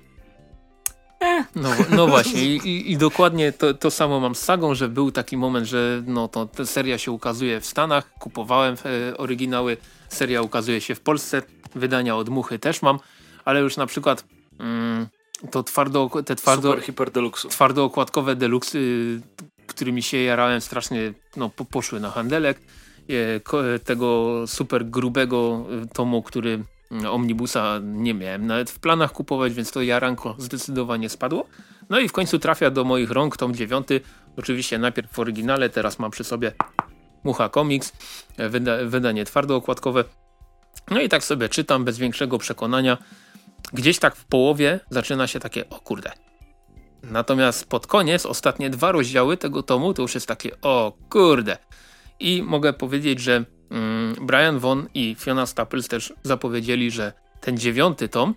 no, no właśnie I, i, dokładnie to, to samo mam z sagą, że był taki moment, że no to ta seria się ukazuje w Stanach, kupowałem e, oryginały, seria ukazuje się w Polsce, wydania od Muchy też mam, ale już na przykład mm, to twardo, te twardo,
Super, hiper deluxe.
twardookładkowe deluxe, y, którymi się jarałem strasznie, no po, poszły na handelek, e, tego super grubego y, tomu, który Omnibusa nie miałem nawet w planach kupować, więc to jaranko zdecydowanie spadło. No i w końcu trafia do moich rąk tom dziewiąty. Oczywiście najpierw w oryginale, teraz mam przy sobie Mucha Comics, wyda wydanie twardookładkowe. No i tak sobie czytam bez większego przekonania. Gdzieś tak w połowie zaczyna się takie, o kurde. Natomiast pod koniec, ostatnie dwa rozdziały tego tomu, to już jest takie, o kurde. I mogę powiedzieć, że Brian Von i Fiona Staples też zapowiedzieli, że ten dziewiąty tom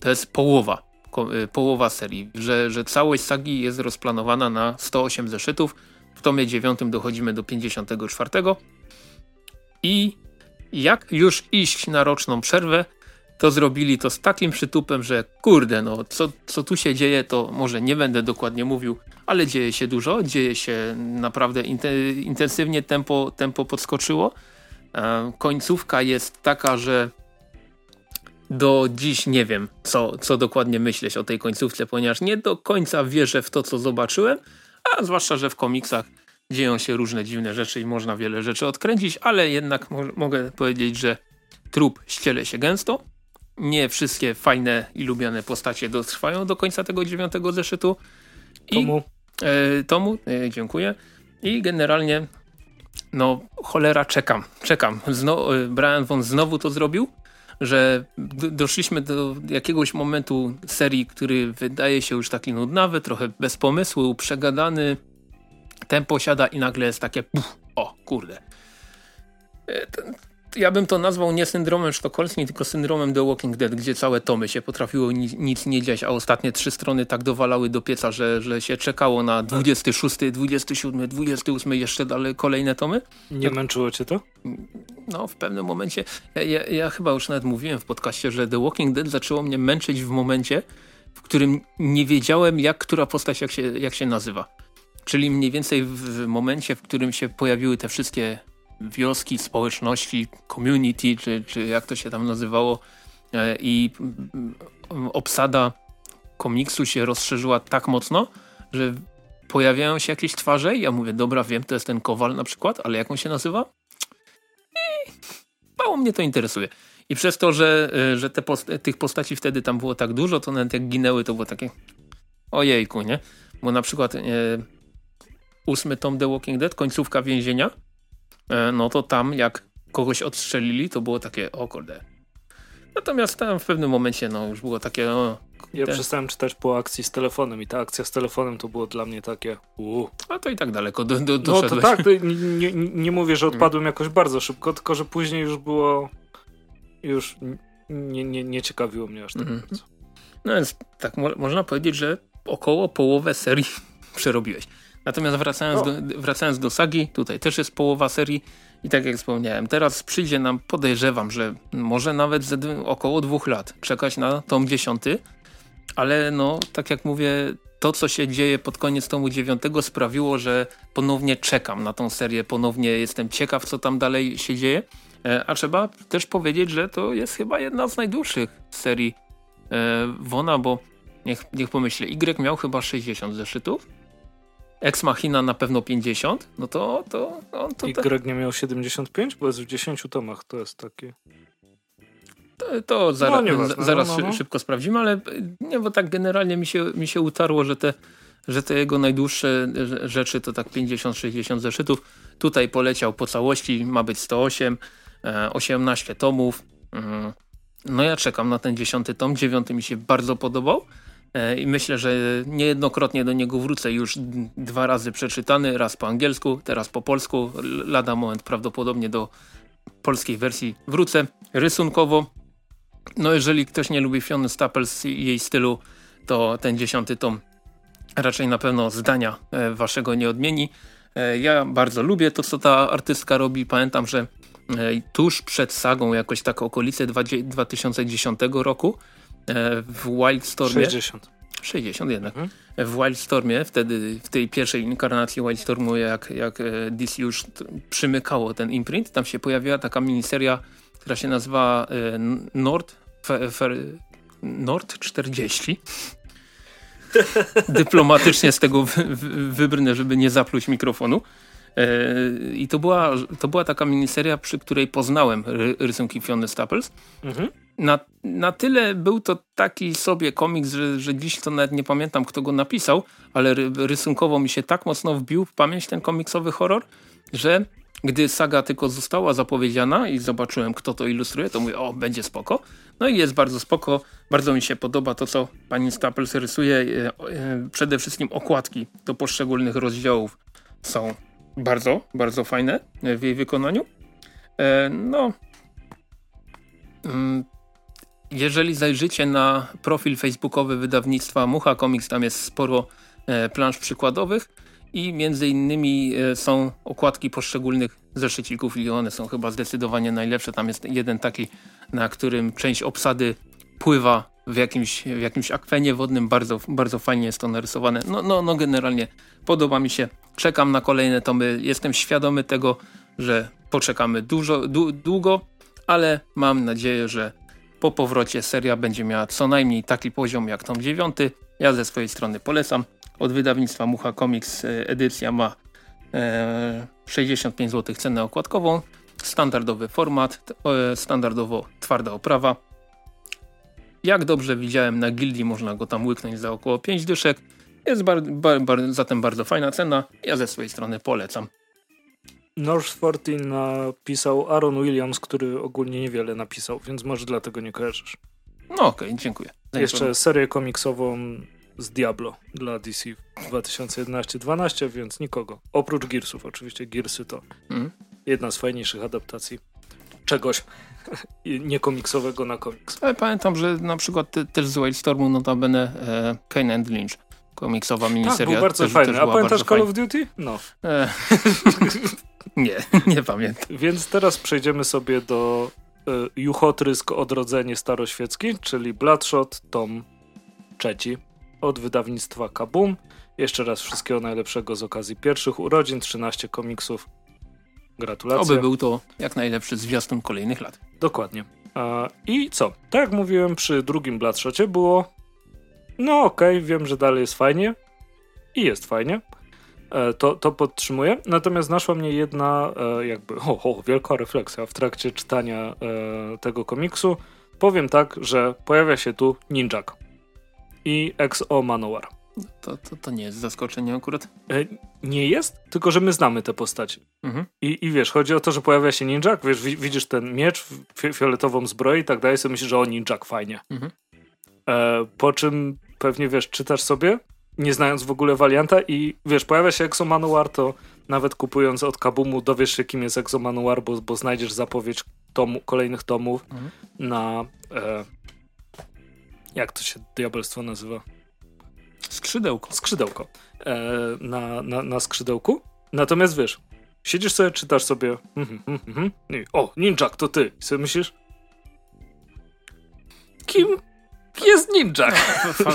to jest połowa, y, połowa serii, że, że całość sagi jest rozplanowana na 108 zeszytów. W tomie dziewiątym dochodzimy do 54 i jak już iść na roczną przerwę, to zrobili to z takim przytupem, że kurde, no co, co tu się dzieje, to może nie będę dokładnie mówił, ale dzieje się dużo, dzieje się naprawdę intensywnie, tempo, tempo podskoczyło. E, końcówka jest taka, że do dziś nie wiem, co, co dokładnie myśleć o tej końcówce, ponieważ nie do końca wierzę w to, co zobaczyłem, a zwłaszcza, że w komiksach dzieją się różne dziwne rzeczy i można wiele rzeczy odkręcić, ale jednak mo mogę powiedzieć, że trup ściele się gęsto nie wszystkie fajne i lubiane postacie dotrwają do końca tego dziewiątego zeszytu.
I, tomu.
E, tomu, e, dziękuję. I generalnie, no cholera, czekam, czekam. Zno, e, Brian Von znowu to zrobił, że doszliśmy do jakiegoś momentu serii, który wydaje się już taki nudnawy, trochę bez pomysłu, przegadany, tempo siada i nagle jest takie puf, o kurde. Ja bym to nazwał nie syndromem sztokholmskim, tylko syndromem The Walking Dead, gdzie całe tomy się potrafiło nic, nic nie dziać, a ostatnie trzy strony tak dowalały do pieca, że, że się czekało na 26, 27, 28 jeszcze dalej kolejne tomy.
Nie tak, męczyło cię to?
No, w pewnym momencie, ja, ja, ja chyba już nawet mówiłem w podcaście, że The Walking Dead zaczęło mnie męczyć w momencie, w którym nie wiedziałem, jak która postać jak się, jak się nazywa. Czyli mniej więcej w momencie, w którym się pojawiły te wszystkie wioski, społeczności, community, czy, czy jak to się tam nazywało e, i obsada komiksu się rozszerzyła tak mocno, że pojawiają się jakieś twarze i ja mówię, dobra, wiem, to jest ten Kowal na przykład, ale jak on się nazywa? I mało mnie to interesuje. I przez to, że, e, że te post tych postaci wtedy tam było tak dużo, to nawet jak ginęły, to było takie ojejku, nie? Bo na przykład e, ósmy tom The Walking Dead, końcówka więzienia, no to tam jak kogoś odstrzelili, to było takie, o kurde. Natomiast tam w pewnym momencie no już było takie, o,
ja przestałem czytać po akcji z telefonem i ta akcja z telefonem to było dla mnie takie uu.
A to i tak daleko do, do,
No to tak, to nie, nie, mówię, że odpadłem jakoś bardzo szybko, tylko że później już było już nie, nie, nie ciekawiło mnie aż tak mm -hmm.
No więc tak mo można powiedzieć, że około połowę serii przerobiłeś. Natomiast wracając, do, wracając do sagi, tutaj też jest połowa serii i tak jak wspomniałem, teraz przyjdzie nam, podejrzewam, że może nawet około dwóch lat czekać na tom dziesiąty, ale no, tak jak mówię, to co się dzieje pod koniec tomu dziewiątego sprawiło, że ponownie czekam na tą serię, ponownie jestem ciekaw, co tam dalej się dzieje, e, a trzeba też powiedzieć, że to jest chyba jedna z najdłuższych serii e, Wona, bo niech, niech pomyślę, Y miał chyba 60 zeszytów, Ex Machina na pewno 50, no to... to,
no, to I Greg nie miał 75? Bo jest w 10 tomach, to jest takie...
To, to zaraz, no, zaraz no, no, no. szybko sprawdzimy, ale nie, bo tak generalnie mi się, mi się utarło, że te, że te jego najdłuższe rzeczy to tak 50-60 zeszytów. Tutaj poleciał po całości, ma być 108, 18 e, tomów. Mm. No ja czekam na ten dziesiąty tom, dziewiąty mi się bardzo podobał. E, i myślę, że niejednokrotnie do niego wrócę już dwa razy przeczytany, raz po angielsku, teraz po polsku, lada moment prawdopodobnie do polskiej wersji wrócę. Rysunkowo, no jeżeli ktoś nie lubi Fiona Staples i jej stylu, to ten dziesiąty tom raczej na pewno zdania e, waszego nie odmieni. E, ja bardzo lubię to, co ta artystka robi. Pamiętam, że tuż przed sagą, jakoś tak okolice 2010 roku, w Wildstormie.
60.
60 jednak. Mhm. W Wildstormie, wtedy w tej pierwszej inkarnacji Wildstormu, jak, jak e, DC już przymykało ten imprint, tam się pojawiła taka miniseria, która się nazywa e, Nord, Fer, Nord 40. Dyplomatycznie z tego wybrnę, żeby nie zapluć mikrofonu. I to była, to była taka miniseria, przy której poznałem rysunki Fiony Staples. Mhm na, na tyle był to taki sobie komiks, że, że dziś to nawet nie pamiętam kto go napisał, ale rysunkowo mi się tak mocno wbił w pamięć ten komiksowy horror, że gdy saga tylko została zapowiedziana i zobaczyłem kto to ilustruje, to mówię, o będzie spoko. No i jest bardzo spoko, bardzo mi się podoba to co pani Staples rysuje. E, e, przede wszystkim okładki do poszczególnych rozdziałów są bardzo, bardzo fajne w jej wykonaniu. E, no, mm, jeżeli zajrzycie na profil facebookowy wydawnictwa Mucha Comics, tam jest sporo e, plansz przykładowych i między innymi e, są okładki poszczególnych zeszycików i one są chyba zdecydowanie najlepsze. Tam jest jeden taki, na którym część obsady pływa w jakimś, w jakimś akwenie wodnym. Bardzo, bardzo fajnie jest to narysowane. No, no, no generalnie podoba mi się. Czekam na kolejne tomy. Jestem świadomy tego, że poczekamy dużo, długo, ale mam nadzieję, że po powrocie seria będzie miała co najmniej taki poziom jak tom 9. Ja ze swojej strony polecam. Od wydawnictwa Mucha Comics e, edycja ma e, 65 zł cenę okładkową. Standardowy format, e, standardowo twarda oprawa. Jak dobrze widziałem na gildii, można go tam łyknąć za około 5 dyszek. Jest bar, bar, bar, zatem bardzo fajna cena. Ja ze swojej strony polecam.
North 14 napisał Aaron Williams, który ogólnie niewiele napisał, więc może dlatego nie kojarzysz.
No okej, okay, dziękuję.
Jeszcze serię komiksową z Diablo dla DC w 2011-12, więc nikogo. Oprócz Gearsów, oczywiście Gearsy to mm. jedna z fajniejszych adaptacji czegoś niekomiksowego na komiks.
Ale pamiętam, że na przykład też z Wildstormu notabene e, Kane and Lynch komiksowa miniseria. Tak,
był bardzo
też,
fajny.
Też
A pamiętasz Call of Duty? No. E,
nie, nie pamiętam.
Więc teraz przejdziemy sobie do e, Juchotrysk Odrodzenie Staroświecki, czyli Bloodshot, tom trzeci od wydawnictwa Kabum. Jeszcze raz wszystkiego najlepszego z okazji pierwszych urodzin, 13 komiksów. Gratulacje.
Oby był to jak najlepszy zwiastun kolejnych lat.
Dokładnie. I co? Tak jak mówiłem przy drugim Bloodshocie było no okej, okay, wiem, że dalej jest fajnie i jest fajnie. E, to, to podtrzymuję. Natomiast naszła mnie jedna e, jakby, o, o, wielka refleksja w trakcie czytania e, tego komiksu. Powiem tak, że pojawia się tu Ninjak i XO Manowar.
To, to, to nie jest zaskoczenie akurat?
Nie jest, tylko że my znamy te postacie. Mhm. I, I wiesz, chodzi o to, że pojawia się Ninjak, wiesz, widzisz ten miecz, fioletową zbroję i tak dalej, sobie myślisz, że o Ninjak, fajnie. Mhm. po czym pewnie wiesz, czytasz sobie, nie znając w ogóle walianta i wiesz, pojawia się Exo Manuar, to nawet kupując od Kabumu dowiesz się kim jest Exo Manuar, bo, bo znajdziesz zapowiedź tomu, kolejnych tomów mhm. na e, jak to się diabelstwo nazywa?
Skrzydełko.
Skrzydełko. E, na, na, na skrzydełku. Natomiast wiesz, siedzisz sobie, czytasz sobie mm, mm, mm, o, Ninjak, to ty. I sobie myślisz kim jest ninjak.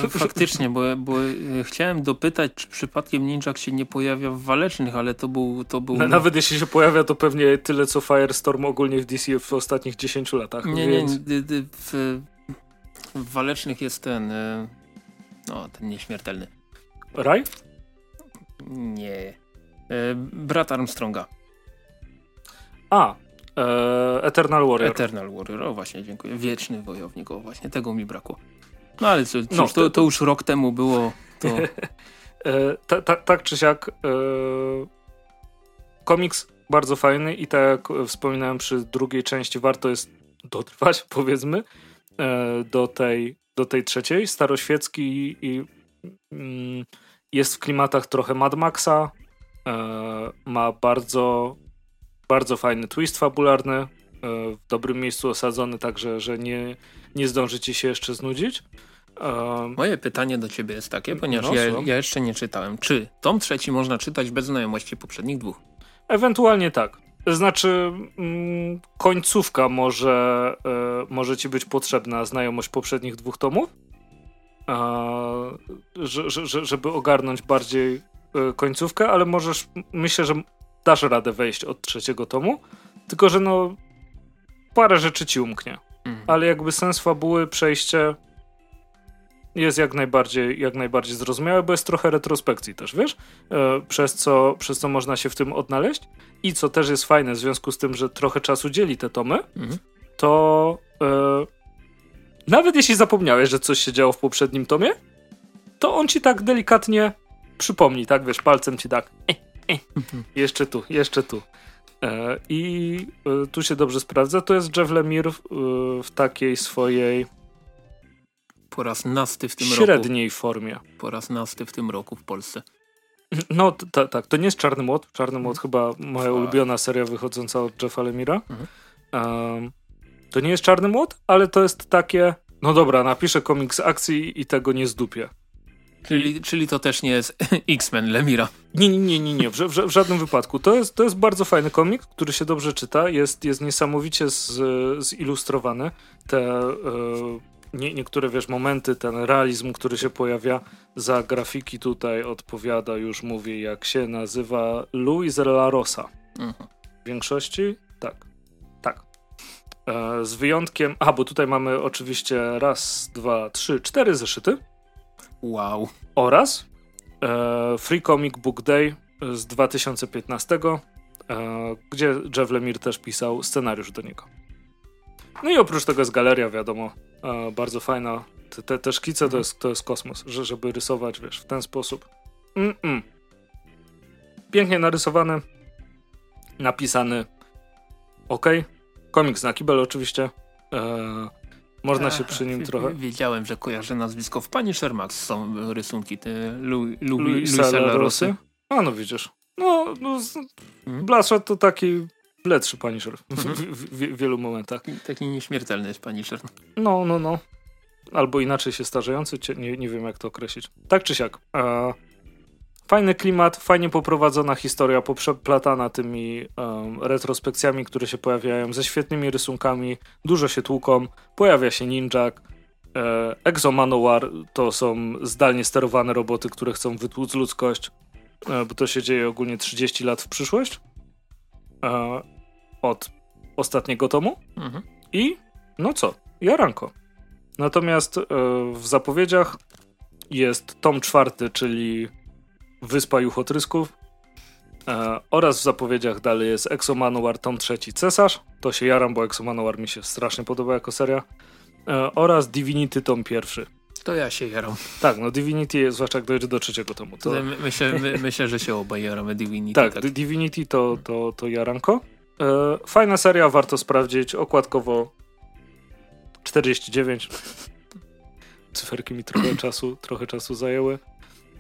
Faktycznie, bo, bo e, chciałem dopytać, czy przypadkiem ninjak się nie pojawia w walecznych, ale to był... To był...
Nawet jeśli się pojawia, to pewnie tyle, co Firestorm ogólnie w DC w ostatnich 10 latach.
Nie, więc... nie, w, w walecznych jest ten... E, no, ten nieśmiertelny.
Raj?
Nie. E, brat Armstronga.
A, Eternal Warrior.
Eternal Warrior, o właśnie, dziękuję. Wieczny wojownik, o właśnie, tego mi brakło. No ale no, to, to, już rok temu było. To...
e, ta, ta, tak czy siak, e, komiks bardzo fajny i tak jak wspominałem przy drugiej części, warto jest dotrwać, powiedzmy, e, do, tej, do tej trzeciej. Staroświecki i, i mm, jest w klimatach trochę Mad Maxa, e, ma bardzo bardzo fajny twist fabularny, e, w dobrym miejscu osadzony, także że nie, nie zdążycie się jeszcze znudzić.
E, Moje pytanie do ciebie jest takie, ponieważ no, ja, ja, jeszcze nie czytałem. Czy tom trzeci można czytać bez znajomości poprzednich dwóch?
Ewentualnie tak. Znaczy, mm, końcówka może, e, może ci być potrzebna, znajomość poprzednich dwóch tomów, że, żeby ogarnąć bardziej końcówkę, ale możesz, myślę, że dasz radę wejść od trzeciego tomu, tylko że no parę rzeczy ci umknie. Mhm. Ale jakby sens fabuły, przejście jest jak najbardziej, jak najbardziej zrozumiałe, bo jest trochę retrospekcji też, wiesz? E, przez, co, przez co można się w tym odnaleźć. I co też jest fajne, w związku z tym, że trochę czasu dzieli te tomy, mhm. to e, nawet jeśli zapomniałeś, że coś się działo w poprzednim tomie, to on ci tak delikatnie przypomni, tak? Wiesz, palcem ci tak. E, jeszcze tu, jeszcze tu. E, I e, tu się dobrze sprawdza. To jest Jeff Lemire w, e, takiej swojej
po raz nasty w tym
średniej roku. średniej formie.
Po raz nasty w tym roku w Polsce.
No tak, to nie jest Czarny Młot. Czarny Młot chyba moja ulubiona seria wychodząca od Jeffa Lemira. Mhm. Um, to nie jest Czarny Młot, ale to jest takie, no dobra, napiszę komiks akcji i tego nie zdupię.
Czyli, czyli to też nie jest X-Men Lemira.
Nie, nie, nie, nie, nie. W, w, w, żadnym wypadku. To jest, to jest bardzo fajny komik, który się dobrze czyta. Jest, jest niesamowicie z, zilustrowany. Te e, nie, niektóre, wiesz, momenty, ten realizm, który się pojawia za grafiki tutaj odpowiada, już mówię, jak się nazywa Luis La Rosa. Mhm. W większości tak. Tak. E, z wyjątkiem, a bo tutaj mamy oczywiście raz, dwa, trzy, cztery zeszyty.
Wow.
Oraz e, Free Comic Book Day z 2015, e, gdzie Jeff Lemire też pisał scenariusz do niego. No i oprócz tego jest galeria, wiadomo, e, bardzo fajna. Te, te, szkice to jest, to jest kosmos, że, żeby rysować, wiesz, w ten sposób. Mm -mm. Pięknie narysowany, napisany, ok. Komiks na kibel oczywiście. E, można się przy nim trochę...
Wiedziałem, że kojarzę nazwisko. W Pani Shermax są rysunki te Louis, Louis, Louis
A no widzisz. No, no hmm? To taki lepszy Punisher w, mhm. w, w, w, wielu momentach.
Taki nieśmiertelny jest Punisher.
No, no, no. Albo inaczej się starzejący, nie, nie wiem jak to określić. Tak czy siak. E, fajny klimat, fajnie poprowadzona historia, poprzeplatana tymi um, retrospekcjami, które się pojawiają, ze świetnymi rysunkami, dużo się tłuką, pojawia się ninjak. E, Exo Manowar to są zdalnie sterowane roboty, które chcą wytłuc ludzkość, e, bo to się dzieje ogólnie 30 lat w przyszłość e, od ostatniego tomu. Mhm. I no co, jaranko. Natomiast e, w zapowiedziach jest tom czwarty, czyli Wyspa Juchotrysków. E, oraz w zapowiedziach dalej jest Exo Manowar tom trzeci Cesarz. To się jaram, bo Exo Manowar mi się strasznie podoba jako seria. E, oraz Divinity tom pierwszy.
To ja się jaram.
Tak, no Divinity, zwłaszcza jak dojdzie do trzeciego tomu. To...
Myślę, my, myślę, że się obaj jaramy Divinity.
Tak, tak. Divinity to, to, to jaranko. E, fajna seria, warto sprawdzić. Okładkowo 49. Cyferki mi trochę czasu, trochę czasu zajęły.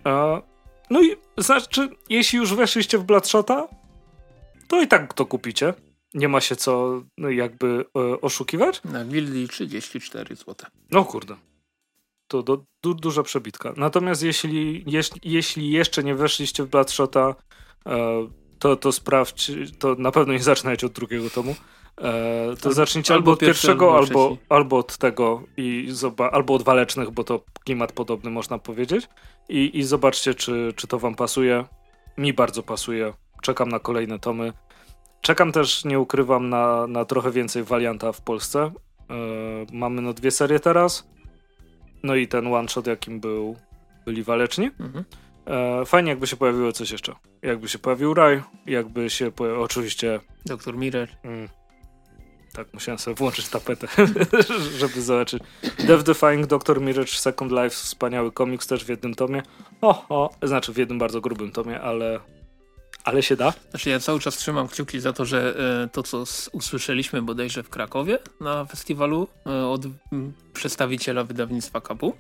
E, no i znaczy, jeśli już weszliście w Bloodshota, to i tak to kupicie. Nie ma się co no, jakby e, oszukiwać.
Na Gildii 34 zł.
No kurde. To do, du, duża przebitka. Natomiast jeśli, jeśli, jeśli jeszcze nie weszliście w Bloodshota, e, to, to sprawdź, to na pewno nie zaczynajcie od drugiego tomu. E, to zacznijcie albo, albo od pierwszego, albo, albo, albo od tego, i albo od walecznych, bo to klimat podobny można powiedzieć. I, i zobaczcie, czy, czy to wam pasuje. Mi bardzo pasuje. Czekam na kolejne tomy. Czekam też, nie ukrywam, na, na trochę więcej walianta w Polsce. E, mamy no dwie serie teraz. No i ten one shot, jakim był, byli waleczni. Mhm. E, fajnie, jakby się pojawiło coś jeszcze. Jakby się pojawił Raj, jakby się pojawił, oczywiście.
Doktor Mirror. Mm,
tak, musiałem sobie włączyć tapetę, żeby zobaczyć. Death Defying Doctor Mirage Second Life, wspaniały komiks też w jednym tomie. O, o, znaczy w jednym bardzo grubym tomie, ale, ale się da.
Znaczy ja cały czas trzymam kciuki za to, że e, to co usłyszeliśmy bodajże w Krakowie na festiwalu e, od przedstawiciela wydawnictwa Kapu,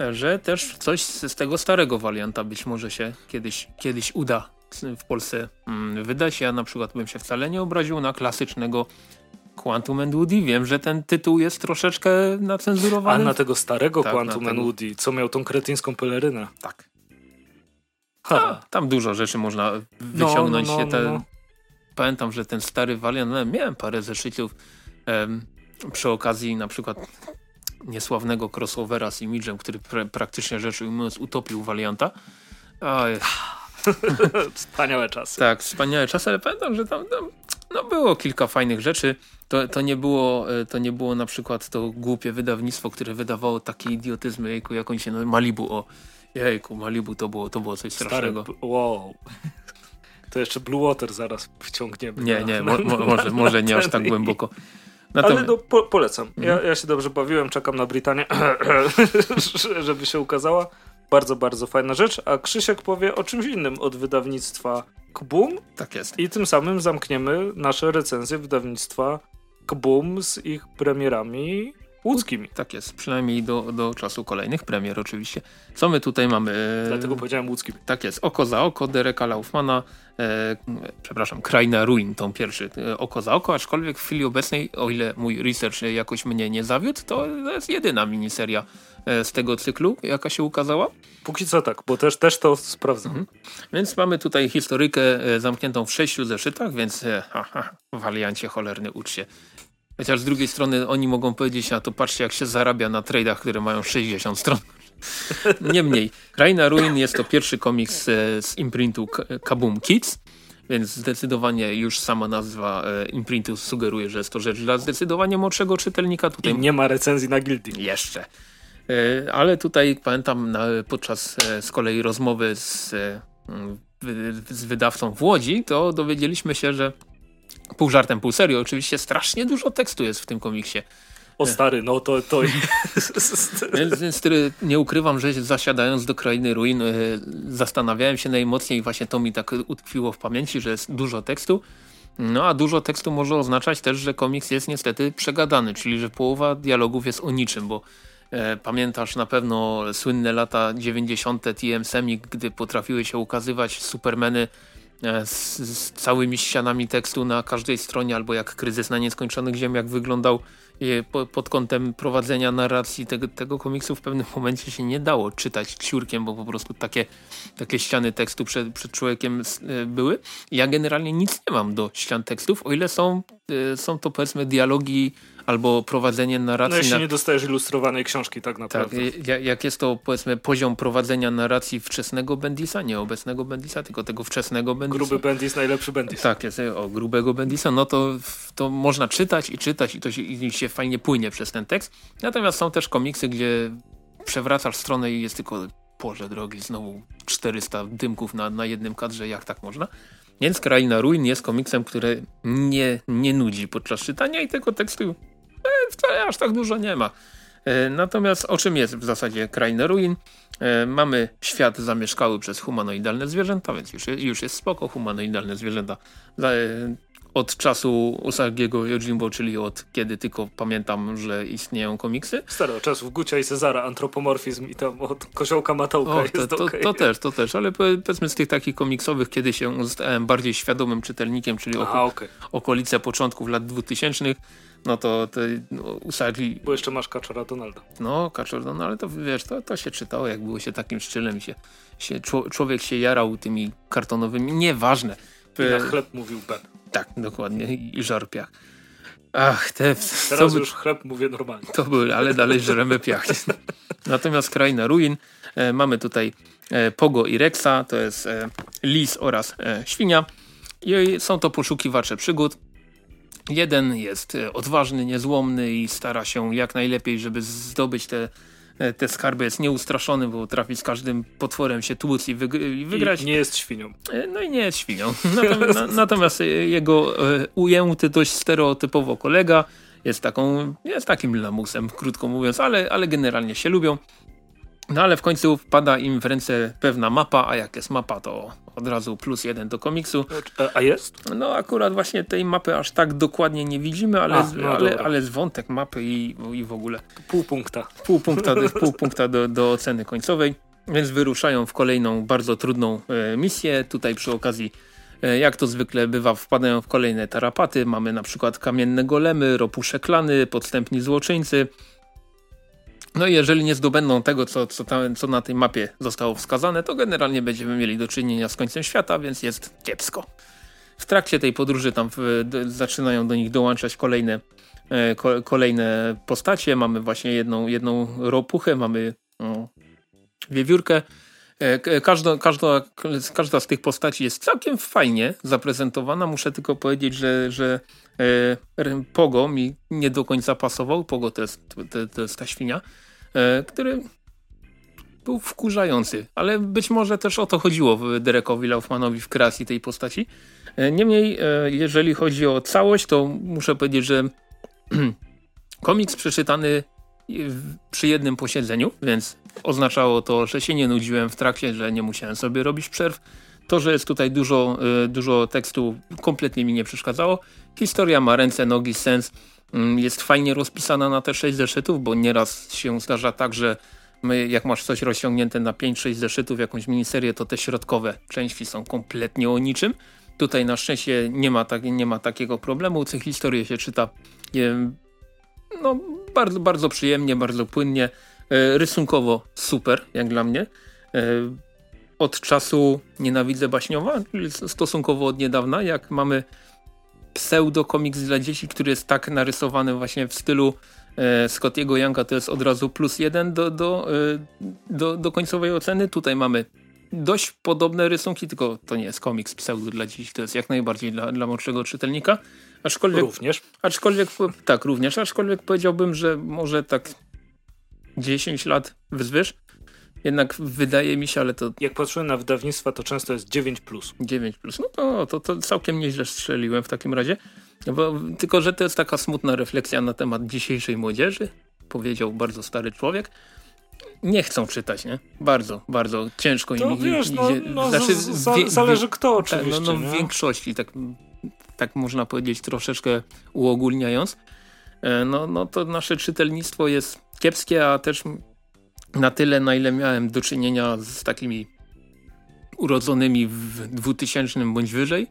e, że też coś z, tego starego warianta być może się kiedyś, kiedyś uda w Polsce wydać. Ja na przykład bym się wcale nie obraził na klasycznego Quantum and Woody. Wiem, że ten tytuł jest troszeczkę nacenzurowany.
A na tego starego tak, Quantum and Woody, co miał tą kretyńską pelerynę.
Tak. Ha. tam dużo rzeczy można wyciągnąć. No, no, no, te... No. Pamiętam, że ten stary Valiant, no, miałem parę zeszytów em, przy okazji na przykład niesławnego crossovera z Imidżem, który pra praktycznie rzecz ujmując utopił Valianta.
Oj. wspaniałe czasy.
Tak, wspaniałe czasy, ale pamiętam, że tam, tam no było kilka fajnych rzeczy. To, to, nie było, e, to nie było na przykład to głupie wydawnictwo, które wydawało takie idiotyzmy, jejku, jak on się no, Malibu, o jejku, Malibu to było, to było coś strasznego. Stary,
wow. To jeszcze Blue Water zaraz wciągniemy.
Nie, na, nie, mo, mo, może, może nie aż tak głęboko.
Natomiast... Ale no, po, polecam. Ja, mhm. ja się dobrze bawiłem, czekam na Brytanię, żeby się ukazała. Bardzo, bardzo fajna rzecz. A Krzysiek powie o czymś innym od wydawnictwa Kbum.
Tak jest.
I tym samym zamkniemy nasze recenzje wydawnictwa Kbum z ich premierami łódzkimi.
Tak jest, przynajmniej do, do czasu kolejnych premier oczywiście. Co my tutaj mamy?
Dlatego powiedziałem łódzkimi.
Tak jest, Oko za oko Dereka Laufmana, e, przepraszam, Kraina Ruin, tą pierwszy, e, Oko za oko, aczkolwiek w chwili obecnej, o ile mój research jakoś mnie nie zawiódł, to jest jedyna miniseria e, z tego cyklu, jaka się ukazała.
Póki co tak, bo też, też to sprawdzam. Mhm.
Więc mamy tutaj historykę e, zamkniętą w sześciu zeszytach, więc ha, ha, waliancie cholerny ucz się. Chociaż z drugiej strony oni mogą powiedzieć, a to patrzcie jak się zarabia na tradeach, które mają 60 stron. Niemniej, Kraina Ruin jest to pierwszy komiks e, z imprintu Kaboom Kids, więc zdecydowanie już sama nazwa e, imprintu sugeruje, że jest to rzecz dla zdecydowanie młodszego czytelnika.
Tutaj I nie ma recenzji na Guilty.
Jeszcze. E, ale tutaj pamiętam na, podczas z kolei rozmowy z, z wydawcą w Łodzi, to dowiedzieliśmy się, że pół żartem, pół serio, oczywiście strasznie dużo tekstu jest w tym komiksie.
O stary, no to, to
Więc, więc nie ukrywam, że zasiadając do Krainy Ruin e, zastanawiałem się najmocniej właśnie to mi tak utkwiło w pamięci, że jest dużo tekstu. No a dużo tekstu może oznaczać też, że komiks jest niestety przegadany, czyli że połowa dialogów jest o niczym, bo e, pamiętasz na pewno słynne lata 90. TM Semik, gdy potrafiły się ukazywać supermeny e, z, z, całymi ścianami tekstu na każdej stronie, albo jak kryzys na nieskończonych ziemiach wyglądał pod kątem prowadzenia narracji tego, tego komiksu w pewnym momencie się nie dało czytać ciurkiem, bo po prostu takie, takie ściany tekstu przed, przed człowiekiem e, były. Ja generalnie nic nie mam do ścian tekstów, o ile są, e, są to powiedzmy dialogi albo prowadzenie narracji. No
jeśli
na...
nie dostajesz ilustrowanej książki tak naprawdę.
Tak, jak jest to powiedzmy poziom prowadzenia narracji wczesnego Bendisa, nie obecnego Bendisa, tylko tego wczesnego Bendisa.
Gruby Bendis, najlepszy Bendis.
Tak, jest o grubego Bendisa, no to, to można czytać i czytać i to się, i się fajnie płynie przez ten tekst. Natomiast są też komiksy, gdzie przewracasz stronę i jest tylko Boże drogi, znowu 400 dymków na, na jednym kadrze, jak tak można? Więc Kraina Ruin jest komiksem, który nie, nie nudzi podczas czytania i tego tekstu wcale aż tak dużo nie ma. E, natomiast o czym jest w zasadzie Kraina Ruin? E, mamy świat zamieszkały przez humanoidalne zwierzęta, więc już, już jest spoko, humanoidalne zwierzęta. E, od czasu Usagiego Yojimbo, czyli od kiedy tylko pamiętam, że istnieją komiksy.
Staro, czasów Gucia i Cezara, antropomorfizm i tam od koziołka Matołka o, jest
to,
okay.
to, też, to też, ale powiedzmy z tych takich komiksowych, kiedy się zostałem bardziej świadomym czytelnikiem, czyli Aha, okay. okolice początków lat 2000 no to, to no.
Bo jeszcze masz Kaczora Donalda.
No, Kaczor Donald, to wiesz, to, to się czytało, jak było się takim szczylem, się, się, człowiek się jarał tymi kartonowymi, nieważne.
I na chleb mówił Ben.
Tak, dokładnie. I żar piach. Ach, te...
Teraz by... już chleb mówię normalnie.
To były, ale dalej żremy piach. Natomiast Kraina Ruin. E, mamy tutaj e, Pogo i Rexa, to jest e, lis oraz e, świnia. I są to poszukiwacze przygód. Jeden jest e, odważny, niezłomny i stara się jak najlepiej, żeby zdobyć te E, te skarby jest nieustraszony, bo trafi z każdym potworem się tłuc i, i wygrać.
I nie jest świnią.
E, no i nie jest świnią. Natomiast, na, natomiast e, jego ujęty dość stereotypowo kolega jest taką, jest takim lamusem, krótko mówiąc, ale, ale generalnie się lubią. No ale w końcu wpada im w ręce pewna mapa, a jak jest mapa, to od razu plus jeden do komiksu.
A jest?
No akurat właśnie tej mapy aż tak dokładnie nie widzimy, ale, a, no ale, ale z wątek mapy i, i w ogóle.
Pół punkta.
Pół punkta, do, pół punkta do, do oceny końcowej. Więc wyruszają w kolejną bardzo trudną e, misję. Tutaj przy okazji e, jak to zwykle bywa, wpadają w kolejne tarapaty. Mamy na przykład kamienne golemy, ropusze klany, podstępni złoczyńcy, no i jeżeli nie zdobędą tego, co, co, tam, co na tej mapie zostało wskazane, to generalnie będziemy mieli do czynienia z końcem świata, więc jest kiepsko. W trakcie tej podróży tam w, zaczynają do nich dołączać kolejne, e, ko, kolejne postacie. Mamy właśnie jedną, jedną ropuchę, mamy no, wiewiórkę. E, każda, każda, każda z tych postaci jest całkiem fajnie zaprezentowana. Muszę tylko powiedzieć, że, że e, Pogo mi nie do końca pasował. Pogo to jest, to, jest ta świnia. E, który był wkurzający, ale być może też o to chodziło Derekowi Laufmanowi w kreacji tej postaci. E, niemniej, e, jeżeli chodzi o całość, to muszę powiedzieć, że komiks przeczytany przy jednym posiedzeniu, więc oznaczało to, że się nie nudziłem w trakcie, że nie musiałem sobie robić przerw. To, że jest tutaj dużo, dużo tekstu kompletnie mi nie przeszkadzało. Historia ma ręce, nogi, sens Mm, jest fajnie rozpisana na te 6 zeszytów, bo nieraz się zdarza tak, że my, jak masz coś rozciągnięte na 5-6 zeszytów, jakąś miniserię, to te środkowe części są kompletnie o niczym. Tutaj na szczęście nie ma, tak, nie ma takiego problemu. Tę historię się czyta no, bardzo, bardzo przyjemnie, bardzo płynnie. E, rysunkowo super, jak dla mnie. E, od czasu Nienawidzę Baśniowa, czyli stosunkowo od niedawna, jak mamy pseudo-komiks dla dzieci, który jest tak narysowany właśnie w stylu e, Scottiego Younga, to jest od razu plus jeden do, do, do, do końcowej oceny. Tutaj mamy dość podobne rysunki, tylko to nie jest komiks pseudo dla dzieci, to jest jak najbardziej dla, dla młodszego czytelnika.
Aczkolwiek, również.
Aczkolwiek, tak, również. Aczkolwiek powiedziałbym, że może tak 10 lat wzwyż jednak wydaje mi się, ale to...
Jak patrzyłem na wydawnictwa, to często jest 9+. Plus.
9+, plus. no to, to, to całkiem nieźle strzeliłem w takim razie. Bo, tylko, że to jest taka smutna refleksja na temat dzisiejszej młodzieży, powiedział bardzo stary człowiek. Nie chcą czytać, nie? Bardzo, bardzo ciężko
to
im
wiesz, no, no, znaczy, zależy kto oczywiście.
Tak, no, no w większości, tak, tak można powiedzieć troszeczkę uogólniając. E, no, no to nasze czytelnictwo jest kiepskie, a też na tyle, na ile miałem do czynienia z takimi urodzonymi w 2000 bądź wyżej,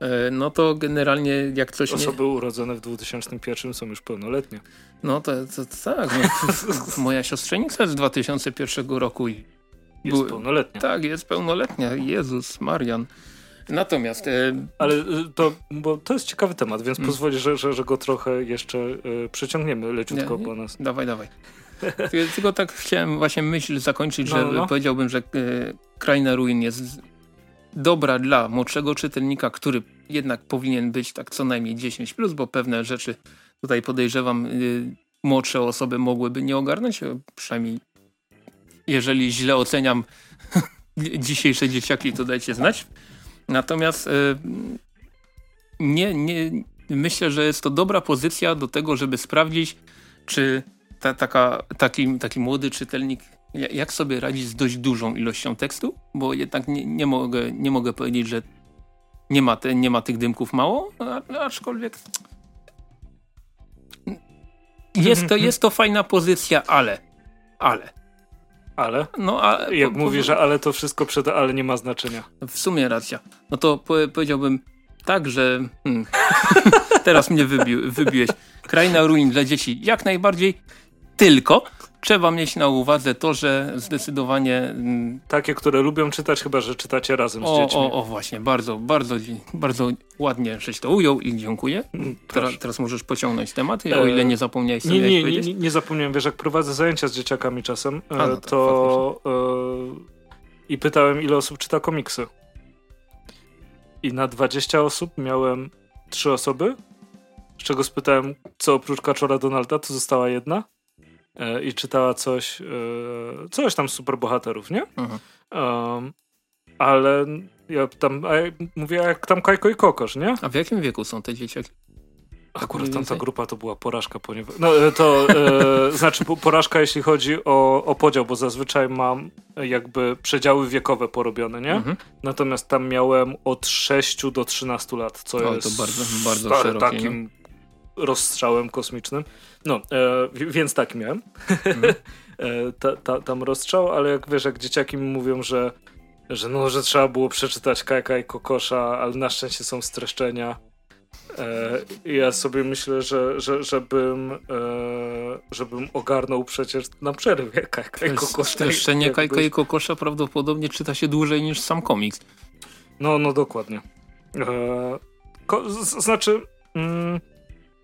e, no to generalnie jak coś
Osoby nie... urodzone w 2001 są już pełnoletnie.
No to, to, to tak. No, moja siostrzenica z 2001 roku. I
jest pełnoletnia.
Tak, jest pełnoletnia. Jezus, Marian. Natomiast... E...
Ale e, to, bo to jest ciekawy temat, więc mm. że, że, że, go trochę jeszcze e, przyciągniemy leciutko nie, nie. po nas.
Dawaj, dawaj. Tylko tak chciałem właśnie myśl zakończyć, no, że no. powiedziałbym, że e, Kraina Ruin jest dobra dla młodszego czytelnika, który jednak powinien być tak co najmniej 10+, plus, bo pewne rzeczy tutaj podejrzewam y, młodsze osoby mogłyby nie ogarnąć, przynajmniej jeżeli źle oceniam dzisiejsze dzieciaki, to dajcie znać. Natomiast y, nie, nie, myślę, że jest to dobra pozycja do tego, żeby sprawdzić, czy ta, taka, taki, taki młody czytelnik jak sobie radzi z dość dużą ilością tekstu, bo jednak nie, nie, mogę, nie mogę powiedzieć, że nie ma, te, nie ma tych dymków mało, aczkolwiek jest to, jest to fajna pozycja, ale ale
ale?
No, a,
Jak po, mówi, że ale to wszystko przed ale nie ma znaczenia.
W sumie racja. No to po, powiedziałbym tak, że hmm, teraz mnie wybi wybiłeś. Kraina ruin dla dzieci jak najbardziej, tylko trzeba mieć na uwadze to, że zdecydowanie... Mm,
Takie, które lubią czytać, chyba że czytacie razem
o,
z dziećmi.
O, o, właśnie, bardzo, bardzo, bardzo ładnie żeś to ujął i dziękuję. Mm, teraz, teraz możesz pociągnąć temat, o ile nie zapomniałeś
nie, nie, nie, nie, nie zapomniałem, wiesz, jak prowadzę zajęcia z dzieciakami czasem, A, no tak, to e, i pytałem, ile osób czyta komiksy. I na 20 osób miałem 3 osoby, z czego spytałem, co oprócz Kaczora Donalda, to została jedna. E, i czytała coś, e, coś tam z superbohaterów, nie? Mhm. Um, ale ja tam a ja mówię, jak tam Kajko i Kokosz, nie?
A w jakim wieku są te dzieciaki?
Akurat tamta grupa to była porażka, ponieważ. No e, to e, znaczy porażka, jeśli chodzi o, o podział, bo zazwyczaj mam jakby przedziały wiekowe porobione, nie? Mhm. Natomiast tam miałem od 6 do 13 lat, co o, jest
to bardzo, bardzo szerokie,
takim? Rozstrzałem kosmicznym. No, e, więc tak miałem. Mhm. e, ta, ta, tam rozstrzał, ale jak wiesz, jak dzieciaki mi mówią, że, że no, że trzeba było przeczytać Kajka i Kokosza, ale na szczęście są streszczenia. E, ja sobie myślę, że, że, żebym, e, żebym ogarnął przecież na przerwie Kajka i Kokosza.
Streszczenie Kajka i Kokosza prawdopodobnie czyta się dłużej niż sam komiks.
No, no dokładnie. E, ko, z, znaczy... Mm,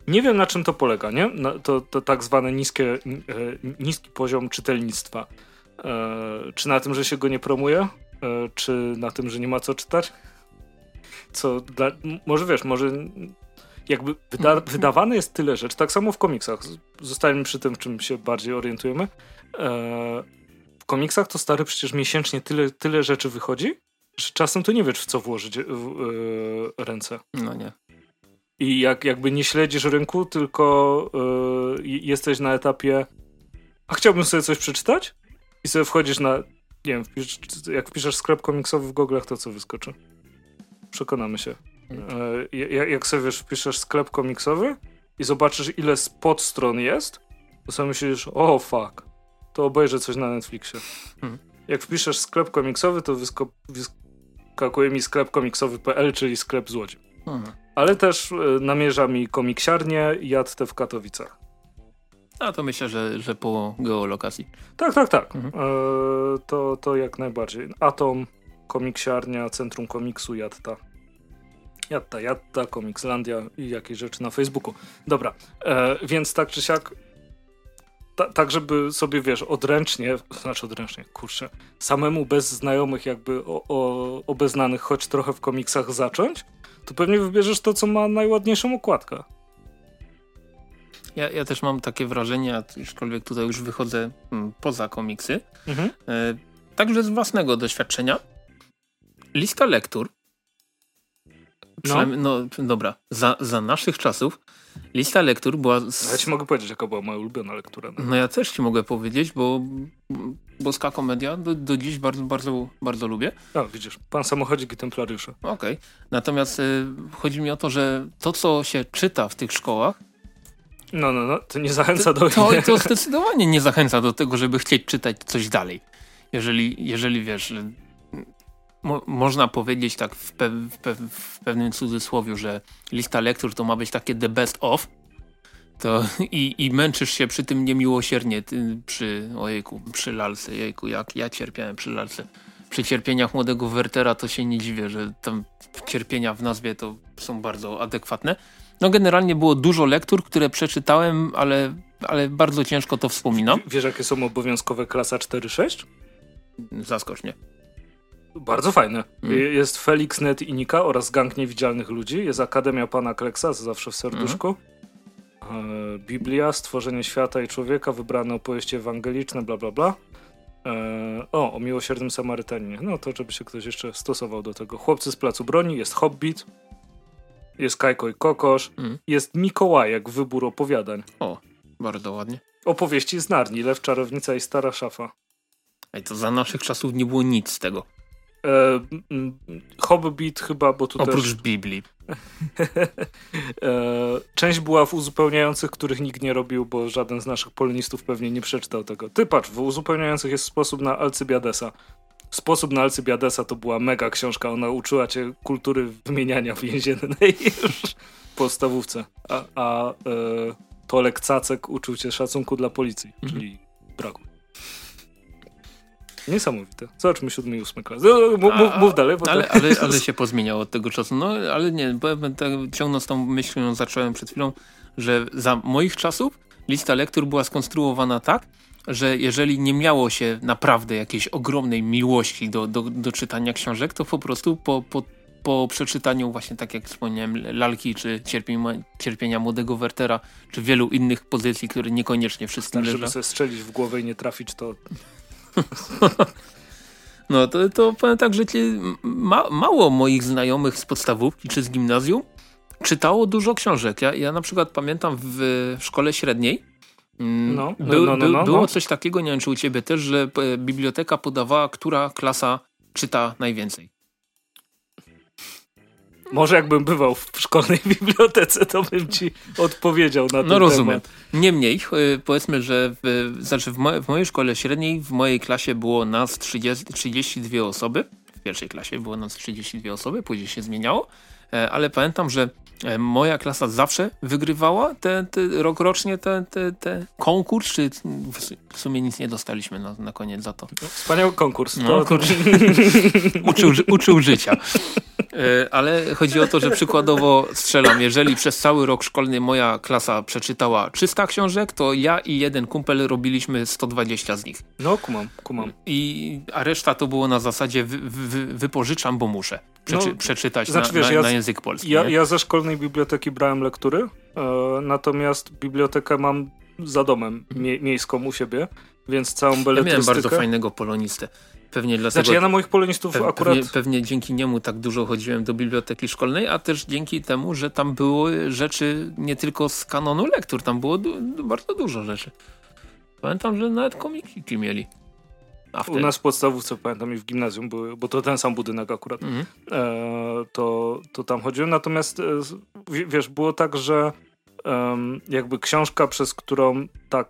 nie wiem na czym to polega, nie? to, to tak zwane niskie, e, niski poziom czytelnictwa. E, czy na tym, że się go nie promuje? E, czy na tym, że nie ma co czytać? Co dla, może wiesz, może jakby wyda, wydawane jest tyle rzeczy, tak samo w komiksach. Zostańmy przy tym, w czym się bardziej orientujemy. w komiksach to stary przecież miesięcznie tyle, tyle rzeczy wychodzi, że czasem to nie wiesz, w co włożyć ręce.
No nie.
I jak jakby nie śledzisz rynku, tylko yy, jesteś na etapie a chciałbym sobie coś przeczytać? I sobie wchodzisz na, nie wiem, wpisz, jak wpiszesz sklep komiksowy w Google'ach, to co wyskoczy? Przekonamy się. Yy, jak sobie wiesz, wpiszesz sklep komiksowy i zobaczysz ile z podstron jest, to sobie myślisz, o fuck, to obejrzę coś na Netflixie. Hmm. Jak wpiszesz sklep komiksowy, to wyskakuje mi sklep komiksowy.pl, czyli sklep złodziej. Hmm ale też e, namierza mi komiksiarnię i te w Katowicach.
A to myślę, że, że po geolokacji.
Tak, tak, tak. Mhm. E, to, to jak najbardziej. Atom, komiksiarnia, Centrum Komiksu, Jadta. Jadta, Jadta, Komikslandia i jakieś rzeczy na Facebooku. Dobra, e, więc tak czy siak ta, tak, żeby sobie, wiesz, odręcznie, znaczy odręcznie, kurczę, samemu bez znajomych jakby o, o, obeznanych choć trochę w komiksach zacząć, to pewnie wybierzesz to, co ma najładniejszą okładkę.
Ja, ja też mam takie wrażenie, aczkolwiek tutaj już wychodzę hmm, poza komiksy, mhm. e, także z własnego doświadczenia. Lista lektur no, no dobra, za, za naszych czasów lista lektur była... Z...
Ja ci mogę powiedzieć, jaka była moja ulubiona lektura.
No, no ja też ci mogę powiedzieć, bo boska komedia do, do dziś bardzo, bardzo, bardzo lubię.
A, widzisz, pan samochodzik i templariusze.
Okej, okay. natomiast y, chodzi mi o to, że to, co się czyta w tych szkołach,
no, no, no, to nie zachęca do...
To, to zdecydowanie nie zachęca do tego, żeby chcieć czytać coś dalej. Jeżeli, jeżeli wiesz, mo można powiedzieć tak w, pe w, pe w pewnym cudzysłowie, że lista lektur to ma być takie the best of, to i, i męczysz się przy tym niemiłosiernie ty, przy, ojejku, przy lalce, jejku, jak ja cierpiałem przy lalce. Przy cierpieniach młodego Wertera to się nie dziwię, że tam cierpienia w nazwie to są bardzo adekwatne. No generalnie było dużo lektur, które przeczytałem, ale, ale bardzo ciężko to wspominam.
Wiesz jakie są obowiązkowe klasa 4-6?
Zaskocz mnie.
Bardzo fajne. Mm. Jest Felix, Net i Nika oraz Gang Niewidzialnych Ludzi. Jest Akademia Pana Kleksa, zawsze w serduszku. Mm. Biblia, Stworzenie Świata i Człowieka, wybrane opowieści ewangeliczne, bla bla bla. E, o, o miłosiernym Samarytaninie. No to żeby się ktoś jeszcze stosował do tego. Chłopcy z Placu Broni, jest Hobbit, jest Kajko i Kokosz, mm. jest Mikołajek, wybór opowiadań.
O, bardzo ładnie.
Opowieści z Narni, Lew, Czarownica i Stara Szafa.
Ej, to za naszych czasów nie było nic z tego.
E, Hobbit chyba, bo tu
Oprócz
też...
Biblii.
e, część była w uzupełniających, których nikt nie robił, bo żaden z naszych polonistów pewnie nie przeczytał tego. Ty patrz, w uzupełniających jest sposób na Alcybiadesa. Sposób na Alcybiadesa to była mega książka. Ona uczyła cię kultury wymieniania więziennej już w podstawówce. A, a e, Tolek Cacek uczył cię szacunku dla policji, mhm. czyli braku. Niesamowite. Zobaczmy siódmy i ósmy klas. No, mów, mów, mów dalej.
Ale, ale, ale się pozmieniało od tego czasu. No ale nie, tak, ciągnąc tą myślą, zacząłem przed chwilą, że za moich czasów lista lektur była skonstruowana tak, że jeżeli nie miało się naprawdę jakiejś ogromnej miłości do, do, do czytania książek, to po prostu po, po, po przeczytaniu właśnie tak jak wspomniałem Lalki, czy Cierpienia, Cierpienia Młodego Wertera, czy wielu innych pozycji, które niekoniecznie wszyscy
tak, żeby sobie strzelić w głowę i nie trafić, to...
no to, to powiem tak, że ma, mało moich znajomych z podstawówki czy z gimnazjum czytało dużo książek. Ja, ja na przykład pamiętam w, szkole średniej Mm, no, no, Był, no, no, no, było no. coś takiego, nie wiem czy u ciebie też, że e, biblioteka podawała, która klasa czyta najwięcej.
Może jakbym bywał w szkolnej bibliotece, to bym ci odpowiedział na to.
No rozumiem. Temat. Niemniej, e, powiedzmy, że w, znaczy w, mo w mojej szkole średniej, w mojej klasie było nas 30, 32 osoby. W pierwszej klasie było nas 32 osoby, później się zmieniało. E, ale pamiętam, że moja klasa zawsze wygrywała te, te rokrocznie te, te, te konkurs, czy w sumie nic nie dostaliśmy na, na koniec za to.
Wspaniały konkurs. No,
to... uczył, uczył życia. E, ale chodzi o to, że przykładowo strzelam, jeżeli przez cały rok szkolny moja klasa przeczytała 300 książek, to ja i jeden kumpel robiliśmy 120 z nich.
No, kumam, kumam.
I, a reszta to było na zasadzie wy, wy, wypożyczam, bo muszę przeczy, no, przeczytać znaczy, na, wiesz, na, na, język polski.
Ja, ja, ze szkolnej biblioteki brałem lektury, e, natomiast bibliotekę mam za domem mie miejską u siebie, więc całą beletrystykę...
Ja miałem bardzo fajnego polonistę. Pewnie dlatego,
znaczy ja na moich polonistów
pe
akurat...
Pewnie, pewnie, dzięki niemu tak dużo chodziłem do biblioteki szkolnej, a też dzięki temu, że tam były rzeczy nie tylko z kanonu lektur, tam było bardzo dużo rzeczy. Pamiętam, że nawet komiki mieli.
U nas w podstawówce, pamiętam i w gimnazjum były, bo to ten sam budynek akurat, mhm. e, to, to tam chodziłem. Natomiast e, wiesz, było tak, że e, jakby książka, przez którą tak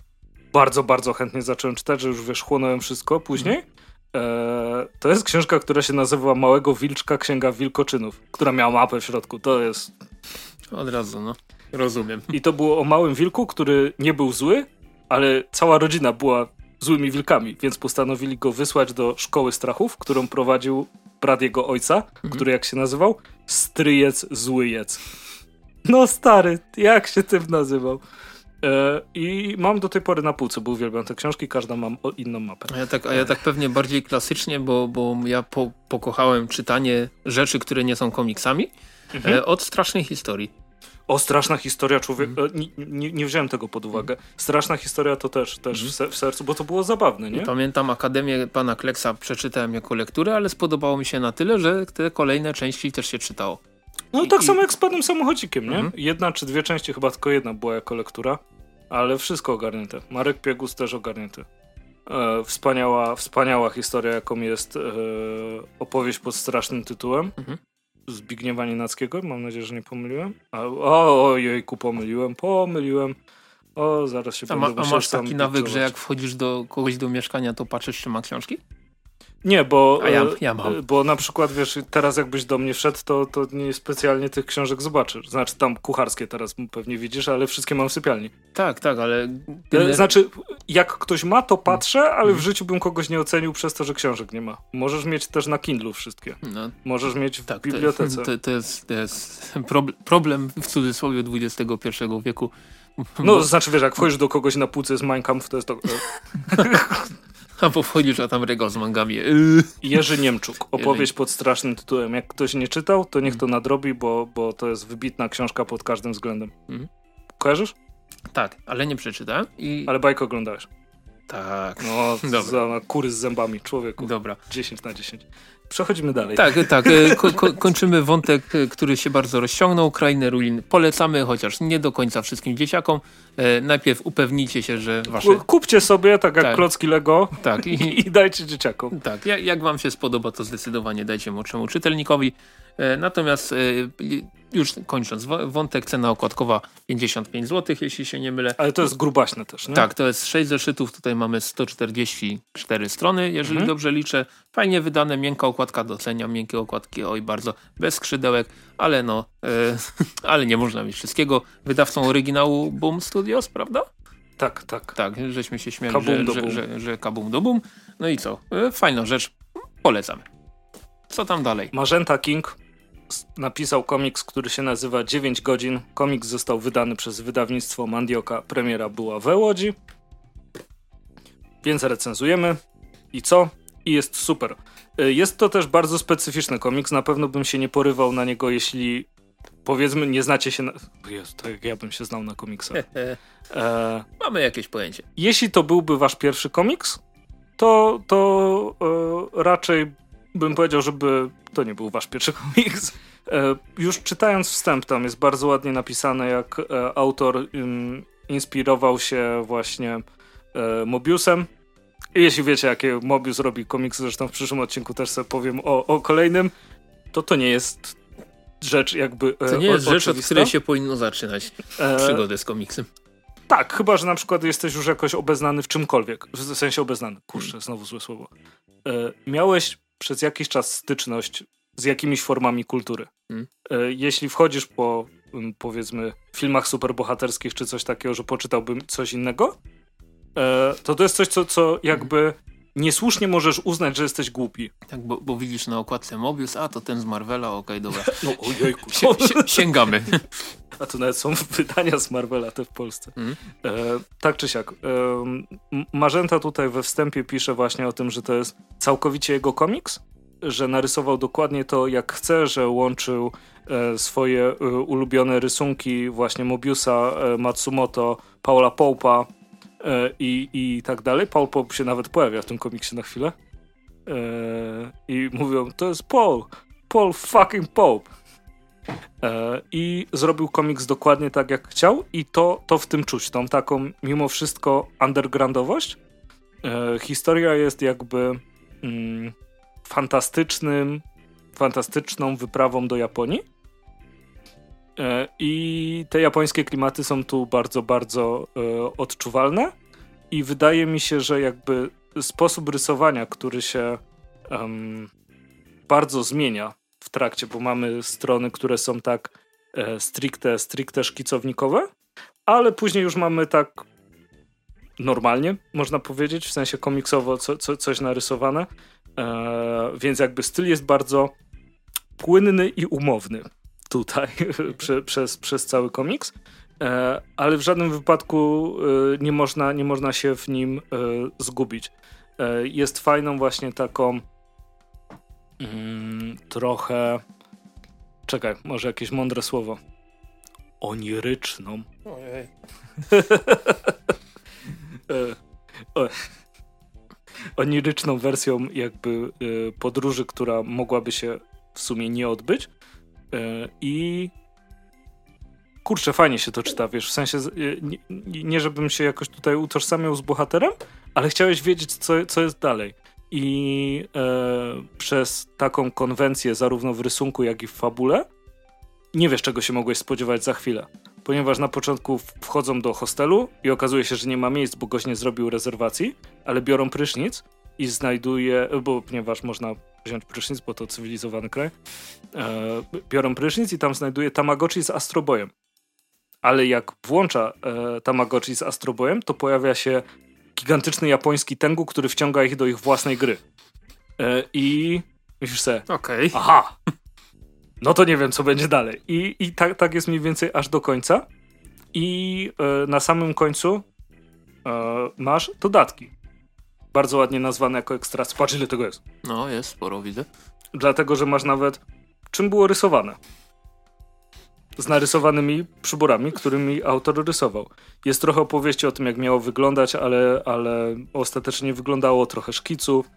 bardzo, bardzo chętnie zacząłem czytać, że już wiesz, chłonąłem wszystko później. Mhm. E, to jest książka, która się nazywa Małego Wilczka, Księga Wilkoczynów, która miała mapę w środku. To jest...
Od razu, no. Rozumiem.
I to było o małym wilku, który nie był zły, ale cała rodzina była złymi wilkami, więc postanowili go wysłać do szkoły strachów, którą prowadził brat jego ojca, mhm. który jak się nazywał? Stryjec Złyjec. No stary, jak się tym nazywał? E, I mam do tej pory na półce, bo uwielbiam te książki, każda mam inną mapę.
A ja tak, a ja tak pewnie bardziej klasycznie, bo, bo ja po, pokochałem czytanie rzeczy, które nie są komiksami, mhm. E, od strasznej historii.
O, straszna historia człowieka. Mm. Nie, nie, nie, wziąłem tego pod uwagę. Straszna historia to też, też mm. w, ser w, sercu, bo to było zabawne, nie? I
pamiętam Akademię pana Kleksa przeczytałem jako lekturę, ale spodobało mi się na tyle, że te kolejne części też się czytało.
No tak I, samo jak z panem samochodzikiem, nie? Mhm. Jedna czy dwie części, chyba tylko jedna była jako lektura, ale wszystko ogarnięte. Marek Piegus też ogarnięty. E, wspaniała, wspaniała historia, jaką jest e, opowieść pod strasznym tytułem. Mhm. Zbigniewa Nienackiego, mam nadzieję, że nie pomyliłem. O, ojejku, pomyliłem, pomyliłem. O, zaraz się
a, ma, a masz taki nawyk, że jak wchodzisz do kogoś do mieszkania, to patrzysz, czy ma książki?
Nie, bo,
A ja, e, ja mam.
bo na przykład, wiesz, teraz jakbyś do mnie wszedł, to, to nie specjalnie tych książek zobaczysz. Znaczy tam kucharskie teraz pewnie widzisz, ale wszystkie mam w sypialni.
Tak, tak, ale...
E, znaczy, jak ktoś ma, to patrzę, ale w mhm. życiu bym kogoś nie ocenił przez to, że książek nie ma. Możesz mieć też na Kindlu wszystkie. No, Możesz mieć w tak, bibliotece.
To, to, jest, to jest problem w cudzysłowie XXI wieku.
No, bo... znaczy, wiesz, jak wchodzisz do kogoś na półce z Minecraft, to jest to...
Albo wchodzisz, a tam regał z mangami.
Jerzy Niemczuk. Opowieść pod strasznym tytułem. Jak ktoś nie czytał, to niech to nadrobi, bo, bo to jest wybitna książka pod każdym względem. Mhm. Kojarzysz?
Tak, ale nie przeczytałem.
I... Ale bajkę oglądałeś.
Tak.
No, Dobra. Za, kury z zębami, człowieku. Dobra. 10 na 10. Przechodzimy dalej.
Tak, tak. E, ko ko kończymy wątek, e, który się bardzo rozciągnął. Krainę Ruin polecamy, chociaż nie do końca wszystkim dzieciakom. E, najpierw upewnijcie się, że wasze...
Kupcie sobie, tak jak tak. klocki Lego tak. I, i dajcie dzieciakom.
Tak, jak, jak wam się spodoba, to zdecydowanie dajcie młodszemu czytelnikowi. E, natomiast e, już kończąc, wątek cena okładkowa 55 zł, jeśli się nie mylę.
Ale to jest grubaśne też, nie?
Tak, to jest 6 zeszytów, tutaj mamy 144 strony, jeżeli mhm. dobrze liczę. Fajnie wydane, miękka okładka, doceniam miękkie okładki, oj bardzo, bez skrzydełek, ale no, e, ale nie można mieć wszystkiego. Wydawcą oryginału Boom Studios, prawda?
Tak, tak.
Tak, żeśmy się śmiali, że, że, że, że kabum do boom. No i co? E, fajna rzecz, polecam. Co tam dalej?
Magenta King napisał komiks, który się nazywa 9 godzin. Komiks został wydany przez wydawnictwo Mandioka. Premiera była we Łodzi. Więc recenzujemy. I co? I jest super. Y, jest to też bardzo specyficzny komiks. Na pewno bym się nie porywał na niego, jeśli powiedzmy nie znacie się na... Jezu, tak jak ja bym się znał na komiksach.
e... Mamy jakieś pojęcie.
Jeśli to byłby wasz pierwszy komiks, to, to e, raczej bym powiedział, żeby to nie był wasz pierwszy komiks. E, już czytając wstęp, tam jest bardzo ładnie napisane, jak e, autor inspirował się właśnie e, Mobiusem. I jeśli wiecie, jakie Mobius robi komiksy, zresztą w przyszłym odcinku też sobie powiem o, o kolejnym, to to nie jest rzecz jakby
To nie jest rzecz, od której się powinno zaczynać przygodę z komiksem.
Tak, chyba, że na przykład jesteś już jakoś obeznany w czymkolwiek. W sensie obeznany. Kurczę, znowu złe słowo. miałeś przez jakiś czas styczność z jakimiś formami kultury. Hmm. Jeśli wchodzisz po mm, powiedzmy filmach superbohaterskich czy coś takiego, że poczytałbym coś innego, e, to to jest coś, co, co jakby niesłusznie możesz uznać, że jesteś głupi.
Tak, bo, bo widzisz na okładce Mobius, a to ten z Marvela, okej, okay, dobra.
No ojejku.
sięgamy.
A to nawet są wydania z Marvela te w Polsce. Mm. E, tak czy siak. E, Marzenta tutaj we wstępie pisze właśnie o tym, że to jest całkowicie jego komiks, że narysował dokładnie to, jak chce, że łączył e, swoje e, ulubione rysunki właśnie Mobiusa, e, Matsumoto, Paula Popa e, i, i tak dalej. Paul Pope się nawet pojawia w tym komiksie na chwilę. I mówią, to jest Paul. Paul fucking Pope. E, I zrobił komiks dokładnie tak, jak chciał, i to, to w tym czuć, tą taką mimo wszystko undergroundowość. E, historia jest jakby mm, fantastycznym, fantastyczną wyprawą do Japonii. E, I te japońskie klimaty są tu bardzo, bardzo odczuwalne. I wydaje mi się, że jakby sposób rysowania, który się um, bardzo zmienia w trakcie, bo mamy strony, które są tak e, stricte, stricte szkicownikowe, ale później już mamy tak normalnie, można powiedzieć, w sensie komiksowo co, co, coś narysowane, e, więc jakby styl jest bardzo płynny i umowny tutaj prze, przez, przez cały komiks, e, ale w żadnym wypadku e, nie, można, nie można się w nim e, zgubić. Jest fajną właśnie taką mm, trochę. Czekaj, może jakieś mądre słowo. Oniryczną. Ojej. Oniryczną wersją jakby podróży, która mogłaby się w sumie nie odbyć. I kurczę, fajnie się to czyta, wiesz, w sensie nie, nie żebym się jakoś tutaj utożsamiał z bohaterem, ale chciałeś wiedzieć, co, co jest dalej. I e, przez taką konwencję, zarówno w rysunku, jak i w fabule, nie wiesz, czego się mogłeś spodziewać za chwilę. Ponieważ na początku wchodzą do hostelu i okazuje się, że nie ma miejsc, bo gość nie zrobił rezerwacji, ale biorą prysznic i znajduje, bo ponieważ można wziąć prysznic, bo to cywilizowany kraj, e, biorą prysznic i tam znajduje Tamagotchi z Astrobojem. Ale jak włącza e, Tamagotchi z Astrobojem, to pojawia się gigantyczny japoński Tengu, który wciąga ich do ich własnej gry. E, I myślisz sobie.
Okay.
Aha, no to nie wiem, co będzie dalej. I, i tak, tak jest mniej więcej aż do końca. I e, na samym końcu e, masz dodatki. Bardzo ładnie nazwane jako ekstra. Patrz, ile tego jest.
No, jest sporo, widzę.
Dlatego, że masz nawet czym było rysowane. Z narysowanymi przyborami, którymi autor rysował. Jest trochę opowieści o tym, jak miało wyglądać, ale, ale ostatecznie wyglądało trochę szkiców,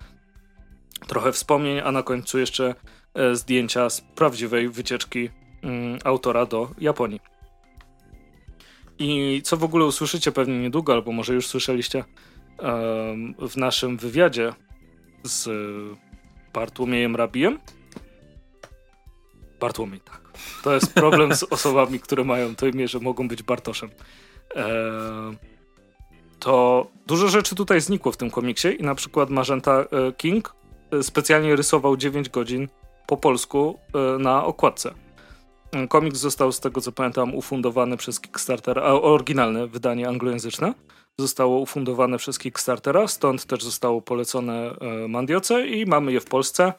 trochę wspomnień, a na końcu jeszcze E, zdjęcia z prawdziwej wycieczki mm, autora do Japonii. I co w ogóle usłyszycie pewnie niedługo, albo może już słyszeliście w naszym wywiadzie z Bartłomiejem Rabijem. Bartłomiej, tak. To jest problem z osobami, które mają to imię, że mogą być Bartoszem. To dużo rzeczy tutaj znikło w tym komiksie i na przykład Magenta e, King e, specjalnie rysował 9 godzin po polsku e, na okładce. Komiks został, z tego co pamiętam, ufundowany przez Kickstartera, a oryginalne wydanie anglojęzyczne zostało ufundowane przez Kickstartera, stąd też zostało polecone e, Mandioce i mamy je w Polsce.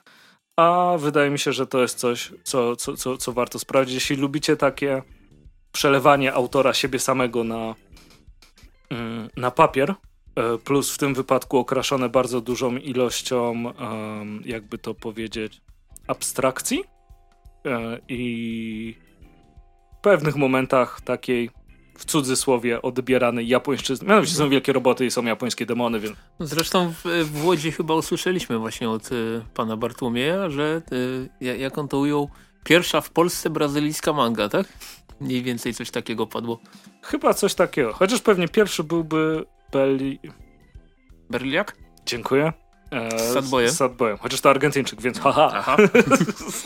A wydaje mi się, że to jest coś, co, co, co, co warto sprawdzić. Jeśli lubicie takie przelewanie autora siebie samego na, mm, na papier, e, plus w tym wypadku okraszone bardzo dużą ilością, jakby to powiedzieć, abstrakcji e, i w pewnych momentach takiej w cudzysłowie odbieranej japońszczyzny. Mianowicie są wielkie roboty i są japońskie demony, więc...
Zresztą w, w Łodzi chyba usłyszeliśmy właśnie od y, pana Bartłomieja, że y, jak on to ujął, pierwsza w Polsce brazylijska manga, tak? Mniej więcej coś takiego padło.
Chyba coś takiego. Chociaż pewnie pierwszy byłby.
Berliak?
Dziękuję.
E, z Sadboyem.
Z Sadboyem. Chociaż to Argentyńczyk, więc haha. Aha.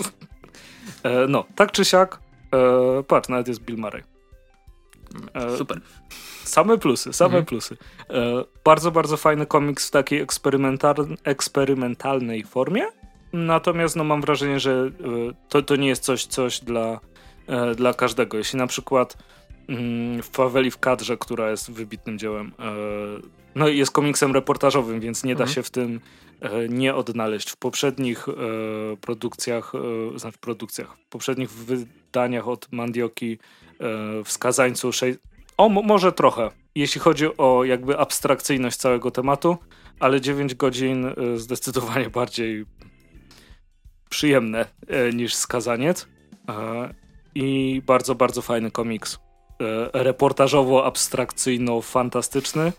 e, no, tak czy siak, e, patrz, nawet jest Bill Murray.
E, Super.
Same plusy, same mhm. plusy. E, bardzo, bardzo fajny komiks w takiej eksperymental, eksperymentalnej formie. Natomiast no, mam wrażenie, że e, to, to nie jest coś, coś dla, dla każdego. Jeśli na przykład mm, w Faweli w kadrze, która jest wybitnym dziełem, no jest komiksem reportażowym, więc nie da mhm. się w tym nie odnaleźć. W poprzednich produkcjach, znaczy produkcjach, w poprzednich wydaniach od Mandioki wskazańcu o, może trochę, jeśli chodzi o jakby abstrakcyjność całego tematu, ale 9 godzin e, zdecydowanie bardziej przyjemne e, niż skazaniec. E, I bardzo, bardzo fajny komiks. Reportażowo-abstrakcyjno-fantastyczny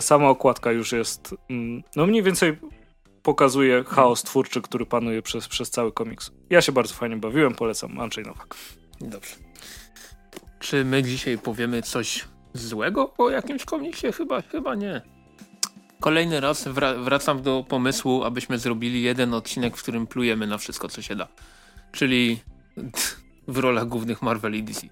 sama okładka już jest, mm, no mniej więcej pokazuje chaos twórczy, który panuje przez, przez cały komiks. Ja się bardzo fajnie bawiłem, polecam Andrzej Nowak.
Dobrze. Czy my dzisiaj powiemy coś złego o jakimś komiksie? Chyba, chyba nie. Kolejny raz wra wracam do pomysłu, abyśmy zrobili jeden odcinek, w którym plujemy na wszystko, co się da. Czyli w rolach głównych Marvel i DC.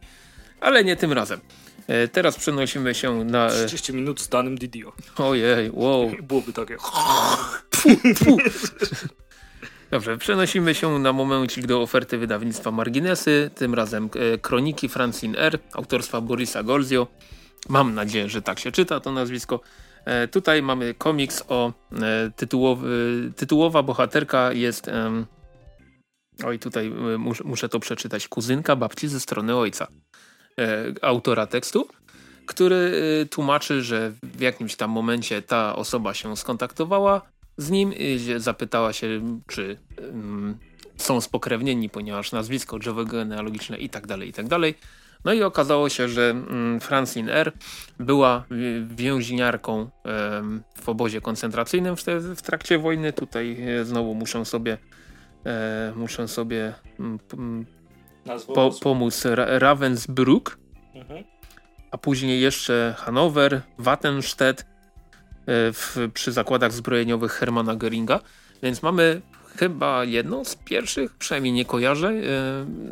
Ale nie tym razem. E, teraz przenosimy się na...
30 e, minut z danym Didio.
Ojej, wow.
Byłoby takie...
Dobrze, przenosimy się na momencik do oferty wydawnictwa Marginesy, tym razem e, Kroniki Francine R, autorstwa Borisa Golzio. Mam nadzieję, że tak się czyta to nazwisko. E, tutaj mamy komiks o e, tytułowy, tytułowa bohaterka jest oj tutaj muszę, to przeczytać, kuzynka babci ze strony ojca. Autora tekstu, który tłumaczy, że w jakimś tam momencie ta osoba się skontaktowała z nim i zapytała się, czy um, są spokrewnieni, ponieważ nazwisko, drzewo genealogiczne i tak dalej, i tak dalej. No i okazało się, że um, Francine R. była więźniarką um, w obozie koncentracyjnym w, te, w, trakcie wojny. Tutaj e, znowu muszę sobie, e, muszę sobie po, pomóc Ra Ravensbrück, mhm. a później jeszcze Hanower, Wattenstedt w, przy zakładach zbrojeniowych Hermana Göringa. Więc mamy chyba jedną z pierwszych, przynajmniej nie kojarzę, e,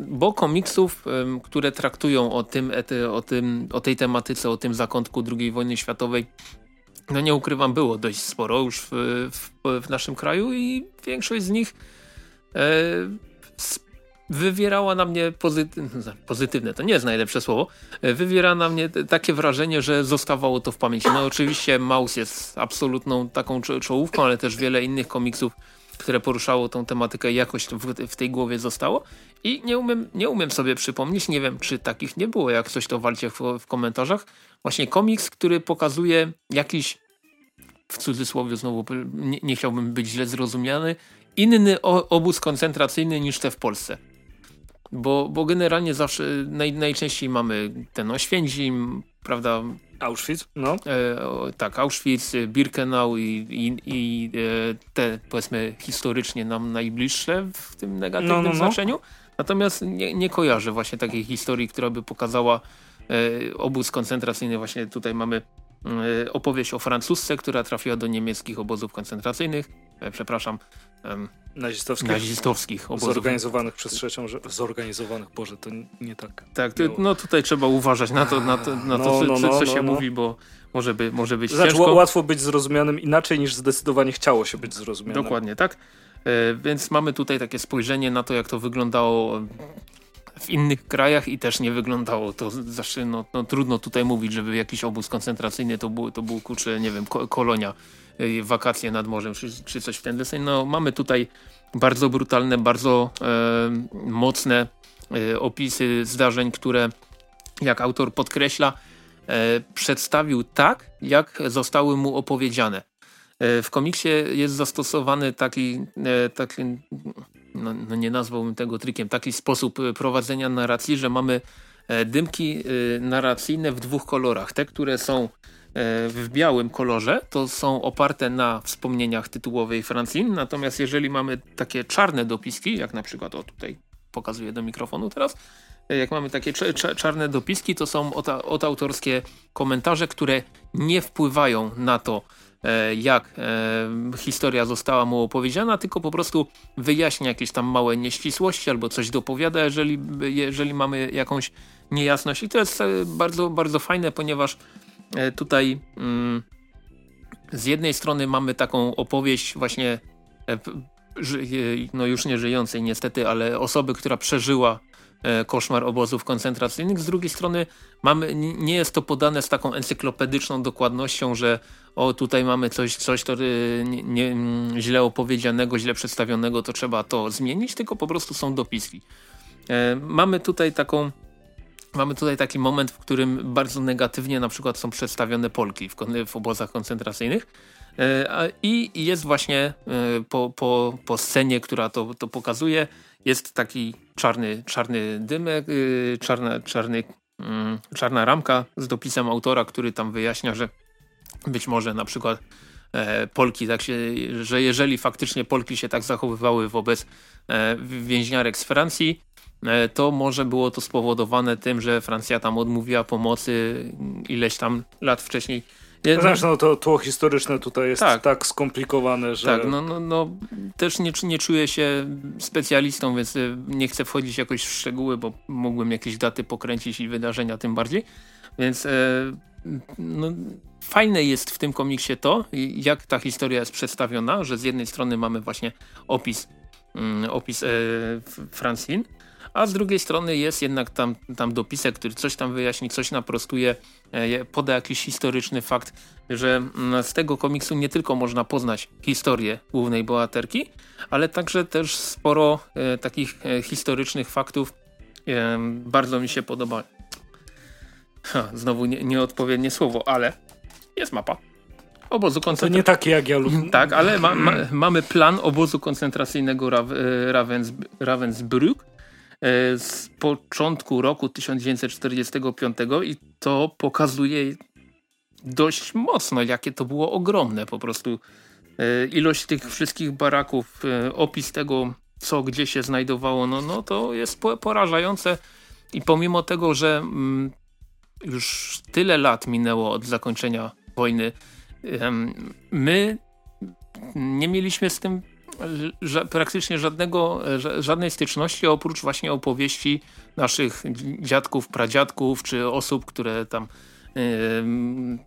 bo komiksów, e, które traktują o, tym, o, tym, o tej tematyce, o tym zakątku II wojny światowej, no nie ukrywam, było dość sporo już w, w, w naszym kraju i większość z nich e, wywierała na mnie pozytywne, pozytywne, to nie jest najlepsze słowo, wywiera na mnie takie wrażenie, że zostawało to w pamięci. No oczywiście Maus jest absolutną taką czołówką, ale też wiele innych komiksów które poruszało tą tematykę jakoś w, w, tej głowie zostało i nie umiem, nie umiem sobie przypomnieć, nie wiem czy takich nie było, jak coś to walcie w, w komentarzach, właśnie komiks, który pokazuje jakiś, w cudzysłowie znowu nie, nie chciałbym być źle zrozumiany, inny obóz koncentracyjny niż te w Polsce. Bo, bo generalnie zawsze naj, najczęściej mamy ten Oświęcim, prawda,
Auschwitz, no.
E, tak, Auschwitz, Birkenau i, i, i e, te powiedzmy historycznie nam najbliższe w tym negatywnym no, no, no. znaczeniu. Natomiast nie, nie kojarzę właśnie takiej historii, która by pokazała e, obóz koncentracyjny. Właśnie tutaj mamy opowieść o Francuzce, która trafiła do niemieckich obozów koncentracyjnych. E, przepraszam,
nazistowskich,
nazistowskich obozów.
Zorganizowanych przez trzecią, zorganizowanych, Boże, to nie tak.
Tak, no tutaj trzeba uważać na to, na to, na to no, co, no, co, co no, się no. mówi, bo może, by, może być znaczy, ciężko.
łatwo być zrozumianym inaczej niż zdecydowanie chciało się być zrozumianym.
Dokładnie, tak. E, więc mamy tutaj takie spojrzenie na to, jak to wyglądało w innych krajach i też nie wyglądało to zawsze, no, no, trudno tutaj mówić, żeby jakiś obóz koncentracyjny to był, to był kurczę, nie wiem, kolonia Y, wakacje nad morzem, czy, czy coś w ten deseń. No, mamy tutaj bardzo brutalne, bardzo mocne e, opisy zdarzeń, które jak autor podkreśla, e, przedstawił tak, jak zostały mu opowiedziane. E, w komiksie jest zastosowany taki, e, taki no, no, nie nazwałbym tego trikiem, taki sposób prowadzenia narracji, że mamy e, dymki narracyjne w dwóch kolorach. Te, które są E, w białym kolorze, to są oparte na wspomnieniach tytułowej Francine, natomiast jeżeli mamy takie czarne dopiski, jak na przykład, o tutaj pokazuję do mikrofonu teraz, e, jak mamy takie czarne dopiski, to są odautorskie komentarze, które nie wpływają na to, jak historia została mu opowiedziana, tylko po prostu wyjaśnia jakieś tam małe nieścisłości albo coś dopowiada, jeżeli, jeżeli mamy jakąś niejasność. I to jest bardzo, bardzo fajne, ponieważ E, tutaj mm, z jednej strony mamy taką opowieść właśnie e, no już nie żyjącej niestety, ale osoby, która przeżyła e, koszmar obozów koncentracyjnych. Z drugiej strony mamy, nie jest to podane z taką encyklopedyczną dokładnością, że o tutaj mamy coś, coś to nie, nie, mm, źle opowiedzianego, źle przedstawionego, to trzeba to zmienić, tylko po prostu są dopiski. Mamy tutaj taką Mamy tutaj taki moment, w którym bardzo negatywnie na przykład są przedstawione Polki w, w obozach koncentracyjnych e, i jest właśnie e, po, po, po scenie, która to, to pokazuje, jest taki czarny, czarny dymek, e, czarna, czarny, mm, czarna ramka z dopisem autora, który tam wyjaśnia, że być może na przykład Polki, tak się, że jeżeli faktycznie Polki się tak zachowywały wobec więźniarek z Francji, E, to może było to spowodowane tym, że Francja tam odmówiła pomocy ileś tam lat wcześniej.
Zresztą no, to tło historyczne tutaj jest tak, tak skomplikowane, że...
Tak, no, no, no też nie, nie czuję się specjalistą, więc e, nie chcę wchodzić jakoś w szczegóły, bo mógłbym jakieś daty pokręcić i wydarzenia tym bardziej. Więc e, no, fajne jest w tym komiksie to, jak ta historia jest przedstawiona, że z jednej strony mamy właśnie opis, mm, opis e, Francine, a z drugiej strony jest jednak tam, tam dopisek, który coś tam wyjaśni, coś naprostuje, e, poda jakiś historyczny fakt, że mm, z tego komiksu nie tylko można poznać historię głównej bohaterki, ale także też sporo e, takich e, historycznych faktów bardzo mi się podoba. Ha, znowu nie, nieodpowiednie słowo, ale jest mapa obozu koncentracyjnego.
To nie takie jak ja lubię.
Tak, ale ma, ma, mamy plan obozu koncentracyjnego Ravens, Ravensbrück, z początku roku 1945 i to pokazuje dość mocno, jakie to było ogromne po prostu. E, ilość tych wszystkich baraków, e, opis tego, co gdzie się znajdowało, no, no to jest porażające i pomimo tego, że mm, już tyle lat minęło od zakończenia wojny, my nie mieliśmy z tym ża praktycznie żadnego, żadnej styczności oprócz właśnie opowieści naszych dziadków, pradziadków czy osób, które tam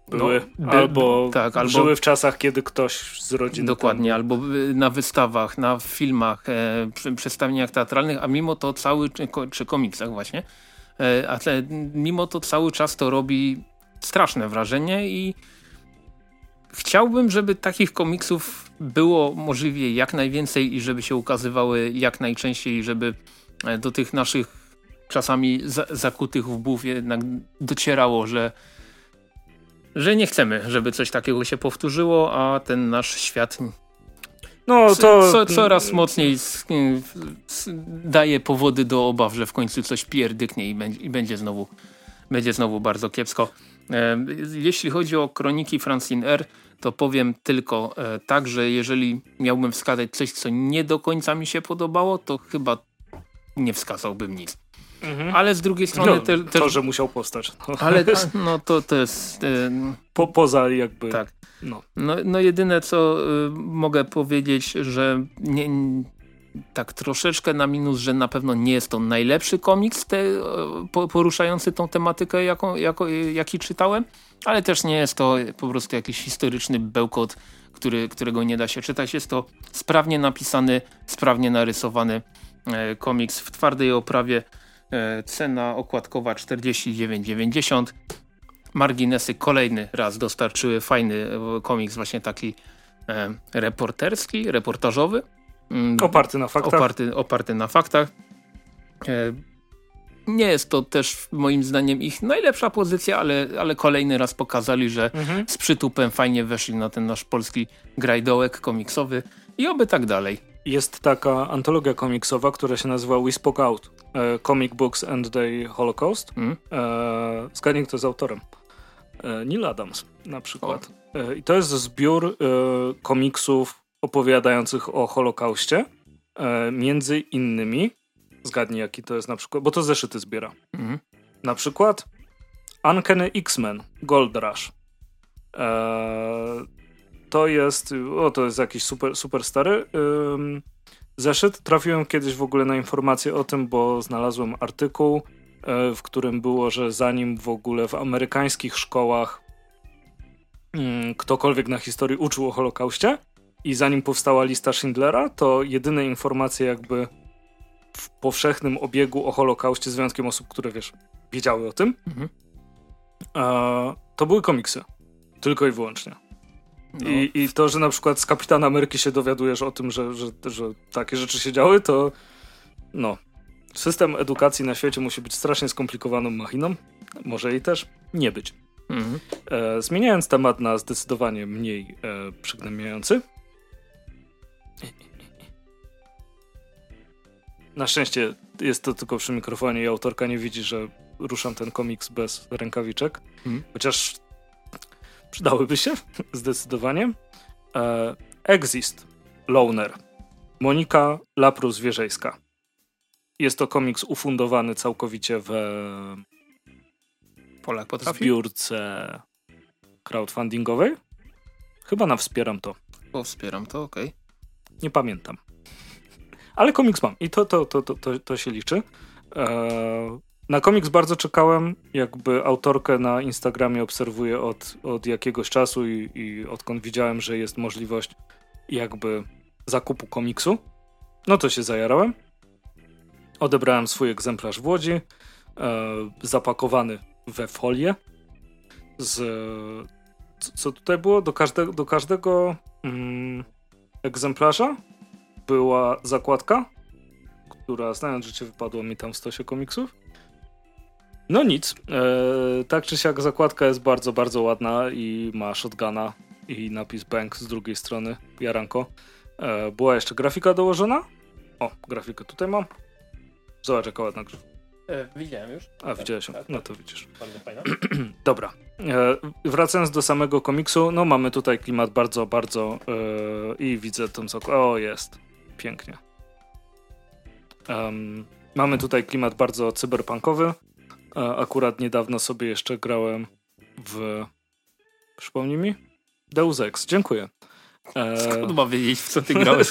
były, no, albo, tak, albo żyły w czasach, kiedy ktoś z rodziny.
Dokładnie, tam... albo na wystawach, na filmach, e, przedstawieniach teatralnych, a mimo to cały, czy, czy komiksach właśnie, e, a te, mimo to cały czas to robi straszne wrażenie i chciałbym, żeby takich komiksów było możliwie jak najwięcej i żeby się ukazywały jak najczęściej, żeby e, do tych naszych czasami za, zakutych łbów jednak docierało, że że nie chcemy, żeby coś takiego się powtórzyło, a ten nasz świat no, to... Co, coraz mocniej daje powody do obaw, że w końcu coś pierdyknie i będzie, i będzie, znowu, będzie znowu bardzo kiepsko. E, jeśli chodzi o kroniki Francine R, to powiem tylko e, tak, że jeżeli miałbym wskazać coś, co nie do końca mi się podobało, to chyba nie wskazałbym nic. Mhm. Ale z drugiej strony... No,
te, te... To, że musiał powstać.
No. Ale no to, to jest... Y,
po, poza jakby...
Tak. No. No, no jedyne co y, mogę powiedzieć, że nie, tak troszeczkę na minus, że na pewno nie jest to najlepszy komiks te, po, poruszający tą tematykę, jaką, jako, jaki czytałem, ale też nie jest to po prostu jakiś historyczny bełkot, który, którego nie da się czytać. Jest to sprawnie napisany, sprawnie narysowany e, komiks w twardej oprawie E, cena okładkowa 49,90. Marginesy kolejny raz dostarczyły fajny e, komiks, właśnie taki e, reporterski, reportażowy.
Mm, oparty na faktach.
Oparty, oparty na faktach. Nie jest to też moim zdaniem ich najlepsza pozycja, ale, ale kolejny raz pokazali, że mhm. z przytupem fajnie weszli na ten nasz polski grajdołek komiksowy i oby tak dalej
jest taka antologia komiksowa, która się nazywa We Spoke Out. E, Comic Books and the Holocaust. Mm. E, zgadnij, kto jest autorem. E, Neil Adams na przykład. E, I to jest zbiór e, komiksów opowiadających o Holokauście. E, między innymi, zgadnij jaki to jest na przykład, bo to zeszyty zbiera. Mm. Na przykład Uncanny X-Men Gold Rush. E, to jest, o to jest jakiś super, super stary ym, zeszyt. Trafiłem kiedyś w ogóle na informację o tym, bo znalazłem artykuł, y, w którym było, że zanim w ogóle w amerykańskich szkołach ktokolwiek na historii uczył o Holokauście i zanim powstała lista Schindlera, to jedyne informacje jakby w powszechnym obiegu o Holokauście z wyjątkiem osób, które wiesz, wiedziały o tym, mhm. to były komiksy. Tylko i wyłącznie. No. I, I to, że na przykład z Kapitana Ameryki się dowiadujesz o tym, że, że, że takie rzeczy się działy, to no. System edukacji na świecie musi być strasznie skomplikowaną machiną. Może jej też nie być. Mhm. E, zmieniając temat na zdecydowanie mniej e, przygnębiający. Na szczęście jest to tylko przy mikrofonie i autorka nie widzi, że ruszam ten komiks bez rękawiczek. Mhm. Chociaż przydałyby się, zdecydowanie. E, Exist, Loner, Monika Laprus-Wierzejska. Jest to komiks ufundowany całkowicie w
Polak potrafi?
zbiórce crowdfundingowej. Chyba na Wspieram to.
O, Wspieram to, okej. Okay.
Nie pamiętam. Ale komiks mam i to, to, to, to, to się liczy. E, na komiks bardzo czekałem, jakby autorkę na Instagramie obserwuję od, od jakiegoś czasu i, i odkąd widziałem, że jest możliwość jakby zakupu komiksu, no to się zajarałem. Odebrałem swój egzemplarz w Łodzi, e, zapakowany we folię. Z, co tutaj było? Do, każde, do każdego mm, egzemplarza była zakładka, która znając życie wypadło mi tam w stosie komiksów. No nic. E, tak czy siak zakładka jest bardzo, bardzo ładna i ma shotguna i napis Bank z drugiej strony. Jaranko. E, była jeszcze grafika dołożona. O, grafikę tutaj mam. Zobacz jaka ładna grafika.
E, widziałem już.
A, tak, widziałeś ją. Tak, no to widzisz. Bardzo fajna. Dobra. E, wracając do samego komiksu, no mamy tutaj klimat bardzo, bardzo e, i widzę tą co. O, jest. Pięknie. Um, mamy tutaj klimat bardzo cyberpunkowy. Akurat niedawno sobie jeszcze grałem w... Przypomnij mi? Deus Ex, dziękuję.
E... Skąd ma wiedzieć, w co ty grałeś?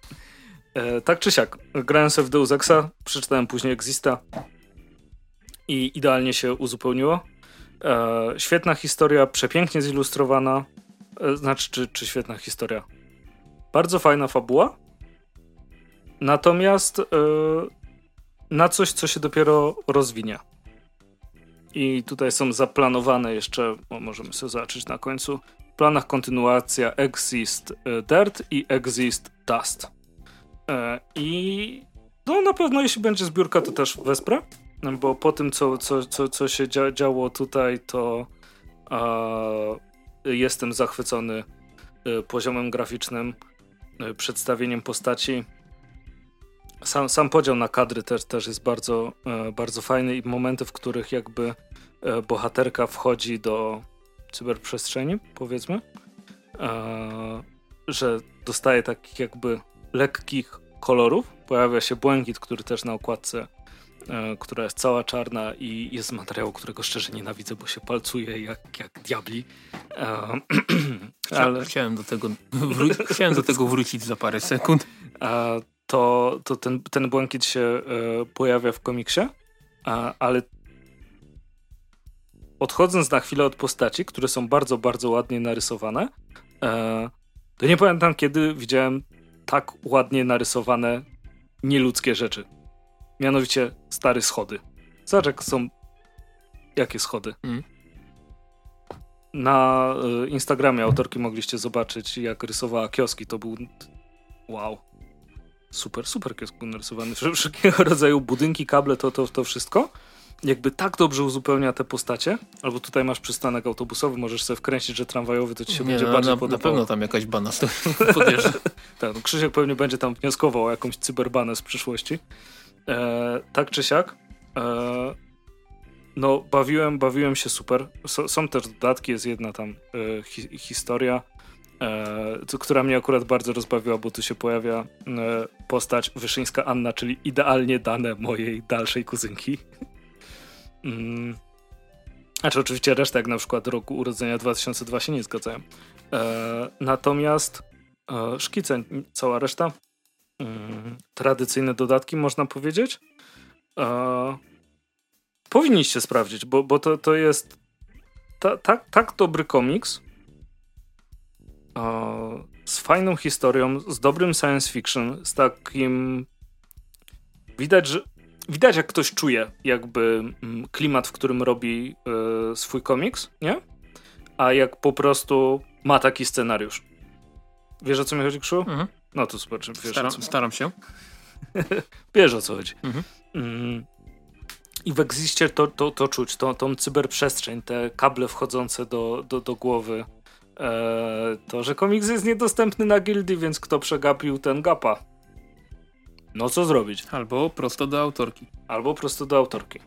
e, tak czy siak, grałem sobie w Deus Exa, przeczytałem później Exista i idealnie się uzupełniło. E, świetna historia, przepięknie zilustrowana. E, znaczy, czy, czy świetna historia? Bardzo fajna fabuła. Natomiast e, na coś, co się dopiero rozwinie. I tutaj są zaplanowane jeszcze, możemy sobie zobaczyć na końcu, w planach kontynuacja Exist e, Dirt i Exist Dust. E, I no na pewno jeśli będzie zbiórka, to też wesprę, bo po tym, co, co, co, co się dzia działo tutaj, to jestem zachwycony poziomem graficznym, przedstawieniem postaci. Sam, sam podział na kadry też, też jest bardzo, bardzo fajny i momenty, w których jakby bohaterka wchodzi do cyberprzestrzeni, powiedzmy, e, że dostaje takich jakby lekkich kolorów. Pojawia się błękit, który też na okładce, e, która jest cała czarna i jest z materiału, którego szczerze nienawidzę, bo się palcuje jak, jak diabli.
E, ale... Chciałem do tego, chciałem do tego wrócić za parę sekund.
To, to ten, ten błękit się e, pojawia w komiksie, ale odchodząc na chwilę od postaci, które są bardzo, bardzo ładnie narysowane, e, to nie pamiętam, kiedy widziałem tak ładnie narysowane nieludzkie rzeczy. Mianowicie stare schody. Zobacz, jak są... Jakie schody? Mm. Na e, Instagramie autorki mogliście zobaczyć, jak rysowała kioski. To był... Wow. Super, super był narysowany. Wszelkiego rodzaju budynki, kable, to, to, to wszystko jakby tak dobrze uzupełnia te postacie, albo tutaj masz przystanek autobusowy, możesz sobie wkręcić, że tramwajowy to ci się nie, będzie no, bardziej
na,
podobało.
Na pewno tam jakaś bana podjeżdża.
tak, no Krzysiek pewnie będzie tam wnioskował o jakąś cyberbanę z przyszłości. E, tak czy siak, e, no bawiłem, bawiłem się super. S są też dodatki, jest jedna tam e, hi historia, e, która mnie akurat bardzo rozbawiła, bo tu się pojawia e, postać Wyszyńska Anna, czyli idealnie dane mojej dalszej kuzynki. Mm. Znaczy oczywiście reszta, jak na przykład roku urodzenia 2002 się nie zgadzają. E, natomiast e, szkice, cała reszta, mm, tradycyjne dodatki można powiedzieć, e, powinniście sprawdzić, bo, bo to, to jest ta, ta, tak dobry komiks z fajną historią, z dobrym science fiction, z takim widać, że widać jak ktoś czuje jakby mm, klimat, w którym robi y, swój komiks, nie? A jak po prostu ma taki scenariusz. Wiesz o co mi chodzi, Krzu? Mhm. No to super, wiesz
staram,
co...
staram się.
wiesz o co chodzi. Mhm. Mm. I w Existie to, to, to czuć, to, tą cyberprzestrzeń, te kable wchodzące do, do, do głowy. E, to, że komiks jest niedostępny na gildii, więc kto przegapił ten gapa. No co zrobić?
Albo prosto do autorki.
Albo prosto do autorki.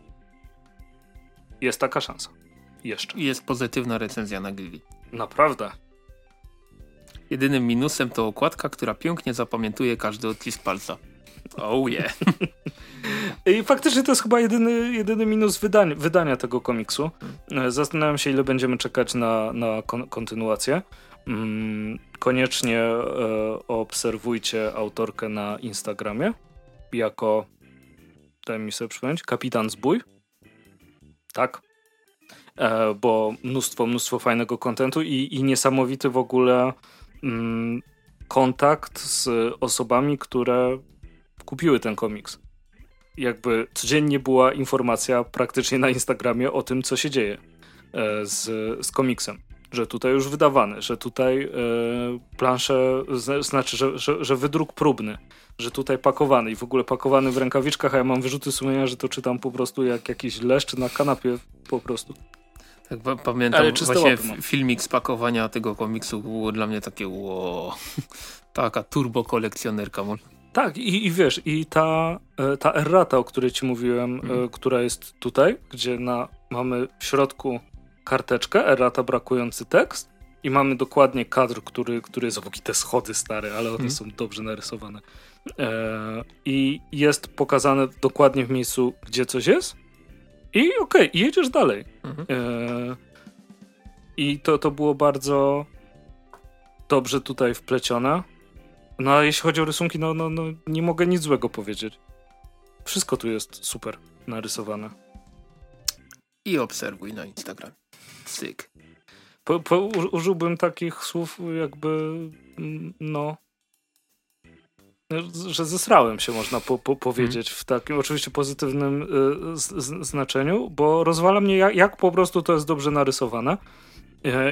Jest taka szansa. Jeszcze.
Jest pozytywna recenzja na Gilli.
Naprawdę.
Jedynym minusem to okładka, która pięknie zapamiętuje każdy odcisk palca. Oh yeah.
I faktycznie to jest chyba jedyny, jedyny minus wydania, wydania tego komiksu. Hmm. Zastanawiam się, ile będziemy czekać na, na kon kontynuację. Mm, koniecznie e, obserwujcie autorkę na Instagramie jako, daj mi sobie przypomnieć, Kapitan Zbój. Tak. E, bo mnóstwo, mnóstwo fajnego kontentu i, i niesamowity w ogóle mm, kontakt z osobami, które kupiły ten komiks. Jakby codziennie była informacja praktycznie na Instagramie o tym, co się dzieje e, z, z komiksem że tutaj już wydawane, że tutaj e, plansze, znaczy, że, że, że wydruk próbny, że tutaj pakowany i w ogóle pakowany w rękawiczkach, a ja mam wyrzuty sumienia, że to czytam po prostu jak jakiś leszcz na kanapie po prostu.
Tak, pamiętam Ale właśnie filmik z pakowania tego komiksu było dla mnie takie wow, taka turbo kolekcjonerka.
Tak i, i wiesz, i ta, e, ta errata, o której ci mówiłem, mm. która jest tutaj, gdzie na, mamy w środku karteczkę, errata brakujący tekst i mamy dokładnie kadr, który, który jest obok te schody stare, ale one hmm. są dobrze narysowane. E, I jest pokazane dokładnie w miejscu, gdzie coś jest. I okej, okay, jedziesz dalej. Mhm. E, I to, to było bardzo dobrze tutaj wplecione. No a jeśli chodzi o rysunki, no, no, no nie mogę nic złego powiedzieć. Wszystko tu jest super narysowane.
I obserwuj na Instagram. Syk.
Po, po, użyłbym takich słów jakby, mm, no, że zesrałem się, można po, po, powiedzieć, w takim oczywiście pozytywnym y, z, z, znaczeniu, bo rozwala mnie, jak, jak, po prostu to jest dobrze narysowane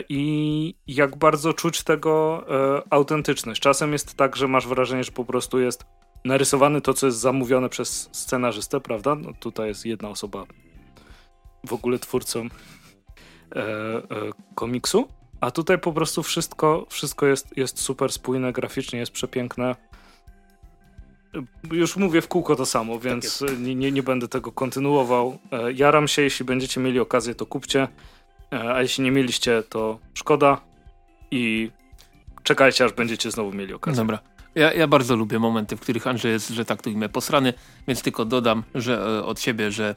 i jak bardzo czuć tego y, autentyczność. Czasem jest tak, że masz wrażenie, że po prostu jest narysowany to, co jest zamówione przez scenarzystę, prawda? No, tutaj jest jedna osoba w ogóle twórcą e, e, komiksu, a tutaj po prostu wszystko, wszystko jest, jest super spójne, graficznie jest przepiękne. Już mówię w kółko to samo, tak więc tak nie, nie, nie, będę tego kontynuował. E, jaram się, jeśli będziecie mieli okazję, to kupcie, e, a jeśli nie mieliście, to szkoda i czekajcie, aż będziecie znowu mieli okazję.
Dobra. Ja, ja bardzo lubię momenty, w których Andrzej jest, że tak to imię posrany, więc tylko dodam że e, od siebie, że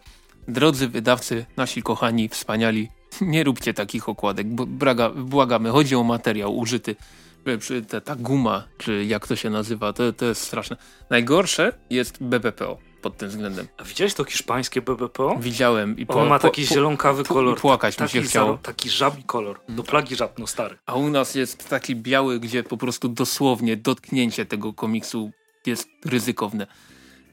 drodzy wydawcy, nasi kochani, wspaniali, nie róbcie takich okładek, braga, błagamy, chodzi o materiał użyty. Ta, ta guma, czy jak to się nazywa, to, to jest straszne. Najgorsze jest BBPO pod tym względem.
A widziałeś to hiszpańskie BBPO?
Widziałem.
I po, On ma taki po, zielonkawy po, kolor.
Płakać taki mi się chciało.
Taki żabi kolor. Do plagi żab, no stary.
A u nas jest taki biały, gdzie po prostu dosłownie dotknięcie tego komiksu jest ryzykowne.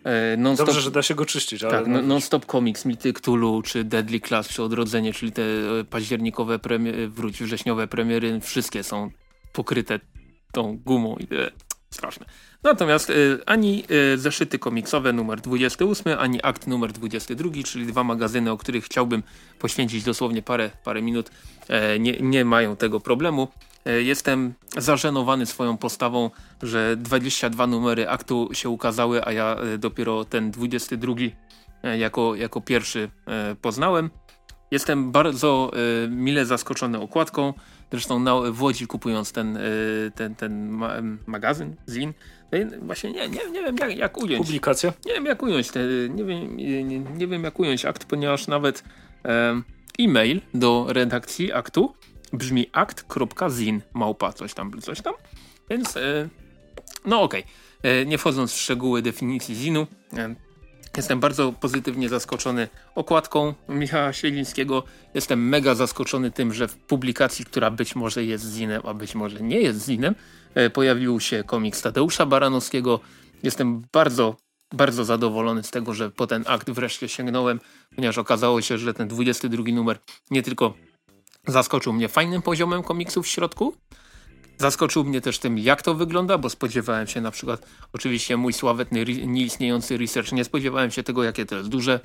E, non Dobrze, że da się go czyścić. Ale
tak, no, non-stop comics, Mity Cthulhu, czy Deadly Class, czy Odrodzenie, czyli te e, październikowe, premiery, wróć, wrześniowe premiery, wszystkie są pokryte tą gumą. I, straszne. Natomiast y, ani y, zeszyty komiksowe numer 28, ani akt numer 22, czyli dwa magazyny, o których chciałbym poświęcić dosłownie parę, parę minut, e, nie, nie mają tego problemu. E, jestem zażenowany swoją postawą, że 22 numery aktu się ukazały, a ja e, dopiero ten 22 e, jako, jako pierwszy poznałem. Jestem bardzo e, mile zaskoczony okładką. Zresztą na, w Łodzi kupując ten, y, ten, ten ma, magazyn, Zin, no właśnie nie, nie, nie wiem jak, jak ująć.
Publikację?
Nie wiem jak ująć, te, nie, wiem, nie, nie wiem jak ująć akt, ponieważ nawet e, e-mail do redakcji aktu brzmi akt.zin małpa coś tam, coś tam. Więc e, no okej. Okay. E, nie wchodząc w szczegóły definicji zinu, e, Jestem bardzo pozytywnie zaskoczony okładką Michała Sielińskiego. Jestem mega zaskoczony tym, że w publikacji, która być może jest zinem, a być może nie jest zinem, e, pojawił się komiks Tadeusza Baranowskiego. Jestem bardzo, bardzo zadowolony z tego, że po ten akt wreszcie sięgnąłem, ponieważ okazało się, że ten 22 numer nie tylko zaskoczył mnie fajnym poziomem komiksów w środku, Zaskoczył mnie też tym, jak to wygląda, bo spodziewałem się na przykład, oczywiście mój sławetny, nieistniejący research, nie spodziewałem się tego, jakie to jest duże,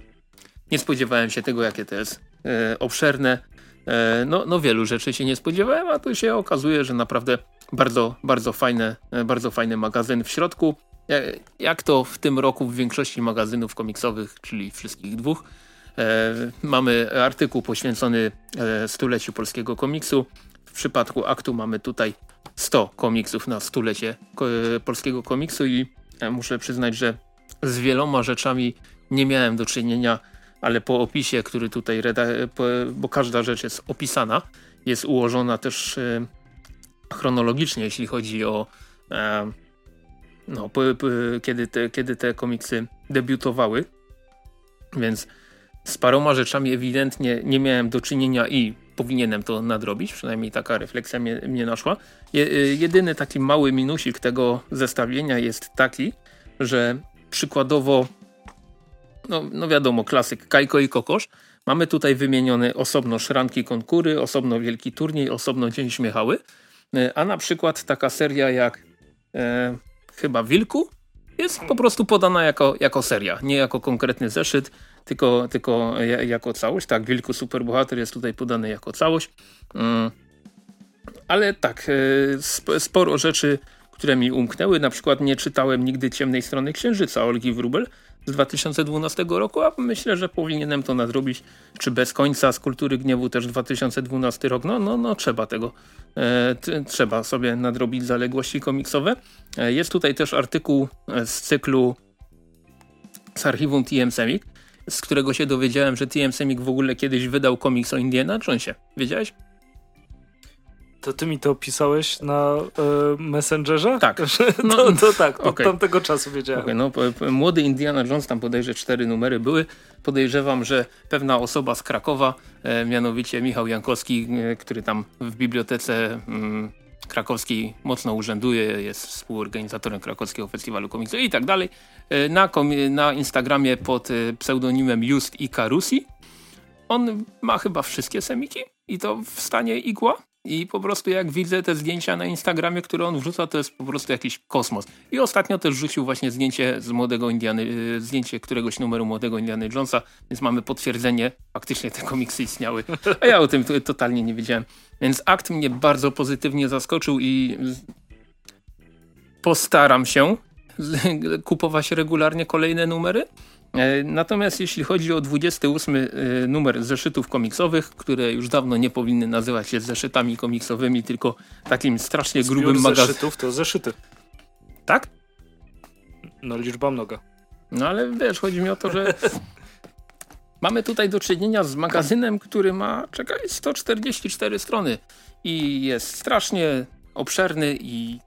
nie spodziewałem się tego, jakie to jest e, obszerne, e, no, no wielu rzeczy się nie spodziewałem, a tu się okazuje, że naprawdę bardzo, bardzo fajne, e, bardzo fajny magazyn w środku, e, jak to w tym roku w większości magazynów komiksowych, czyli wszystkich dwóch, e, mamy artykuł poświęcony e, stuleciu polskiego komiksu, w przypadku aktu mamy tutaj 100 komiksów na stulecie polskiego komiksu i muszę przyznać, że z wieloma rzeczami nie miałem do czynienia, ale po opisie, który tutaj, bo każda rzecz jest opisana, jest ułożona też e, chronologicznie, jeśli chodzi o e, no, kiedy, te, kiedy te komiksy debiutowały, więc z paroma rzeczami ewidentnie nie miałem do czynienia i powinienem to nadrobić, przynajmniej taka refleksja mnie, mnie naszła. Je, y, jedyny taki mały minusik tego zestawienia jest taki, że przykładowo, no, no wiadomo, klasyk Kajko i Kokosz, mamy tutaj wymienione osobno szranki konkury, osobno wielki turniej, osobno Dzień Śmiechały, y, a na przykład taka seria jak e, chyba Wilku jest po prostu podana jako, jako seria, nie jako konkretny zeszyt, tylko, tylko jako całość. Tak, Wilku Superbohater jest tutaj podany jako całość. Mm. Ale tak, e, sporo rzeczy, które mi umknęły. Na przykład nie czytałem nigdy Ciemnej Strony Księżyca Olgi Wróbel z 2012 roku, a myślę, że powinienem to nadrobić. Czy Bez końca z Kultury Gniewu też 2012 rok. No, no, no trzeba tego. E, trzeba sobie nadrobić zaległości komiksowe. E, jest tutaj też artykuł z cyklu z archiwum TM Semik, z którego się dowiedziałem, że TM Semik w ogóle kiedyś wydał komiks o Indiana Jonesie. Wiedziałeś?
To ty mi to opisałeś na y, Messengerze?
Tak.
No, to, to tak, od okay. tamtego czasu wiedziałem.
Okay, no, młody Indiana Jones, tam podejrzewam cztery numery były. Podejrzewam, że pewna osoba z Krakowa, e, mianowicie Michał Jankowski, e, który tam w bibliotece mm, krakowskiej mocno urzęduje, jest współorganizatorem krakowskiego festiwalu komiksu i tak dalej. E, na, na Instagramie pod e, pseudonimem Just Ikarusi. On ma chyba wszystkie semiki i to w stanie igła. I po prostu jak widzę te zdjęcia na Instagramie, które on wrzuca, to jest po prostu jakiś kosmos. I ostatnio też rzucił właśnie zdjęcie z młodego Indiany, y, zdjęcie któregoś numeru młodego Indiany Jonesa, więc mamy potwierdzenie, faktycznie te komiksy istniały. A ja o tym totalnie nie wiedziałem. Więc akt mnie bardzo pozytywnie zaskoczył i postaram się kupować regularnie kolejne numery. E, natomiast jeśli chodzi o 28 e, numer zeszytów komiksowych, które już dawno nie powinny nazywać się zeszytami komiksowymi, tylko takim strasznie Zbiór grubym magazynem.
zeszytów to zeszyty.
Tak?
No liczba mnoga.
No ale wiesz, chodzi mi o to, że mamy tutaj do czynienia z magazynem, który ma, czekaj, 144 strony i jest strasznie obszerny i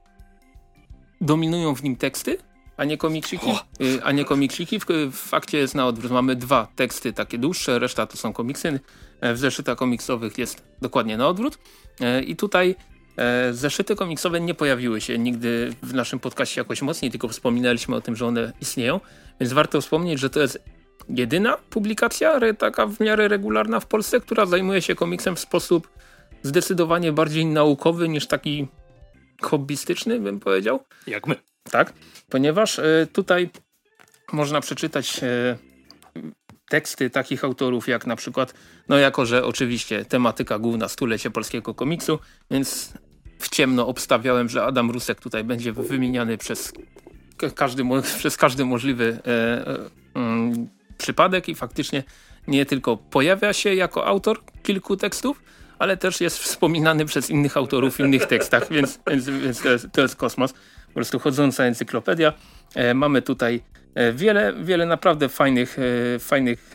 dominują w nim teksty a nie komiksiki. Y, a nie komiksiki. W, w fakcie jest na odwrót. Mamy dwa teksty takie dłuższe, reszta to są komiksy. E, w zeszytach komiksowych jest dokładnie na odwrót. E, I tutaj e, zeszyty komiksowe nie pojawiły się nigdy w naszym podcaście jakoś mocniej, tylko wspominaliśmy o tym, że one istnieją. Więc warto wspomnieć, że to jest jedyna publikacja, taka w miarę regularna w Polsce, która zajmuje się komiksem w sposób zdecydowanie bardziej naukowy niż taki hobbystyczny, bym powiedział.
Jak my.
Tak, ponieważ e, tutaj można przeczytać e, teksty takich autorów jak na przykład, no jako że oczywiście tematyka główna stulecie polskiego komiksu, więc w ciemno obstawiałem, że Adam Rusek tutaj będzie wymieniany przez każdy, przez każdy możliwy e, e, mm, przypadek i faktycznie nie tylko pojawia się jako autor kilku tekstów, ale też jest wspominany przez innych autorów w innych tekstach, więc, więc, więc to, jest, to jest kosmos po prostu chodząca encyklopedia. E, mamy tutaj e, wiele, wiele naprawdę fajnych, e, fajnych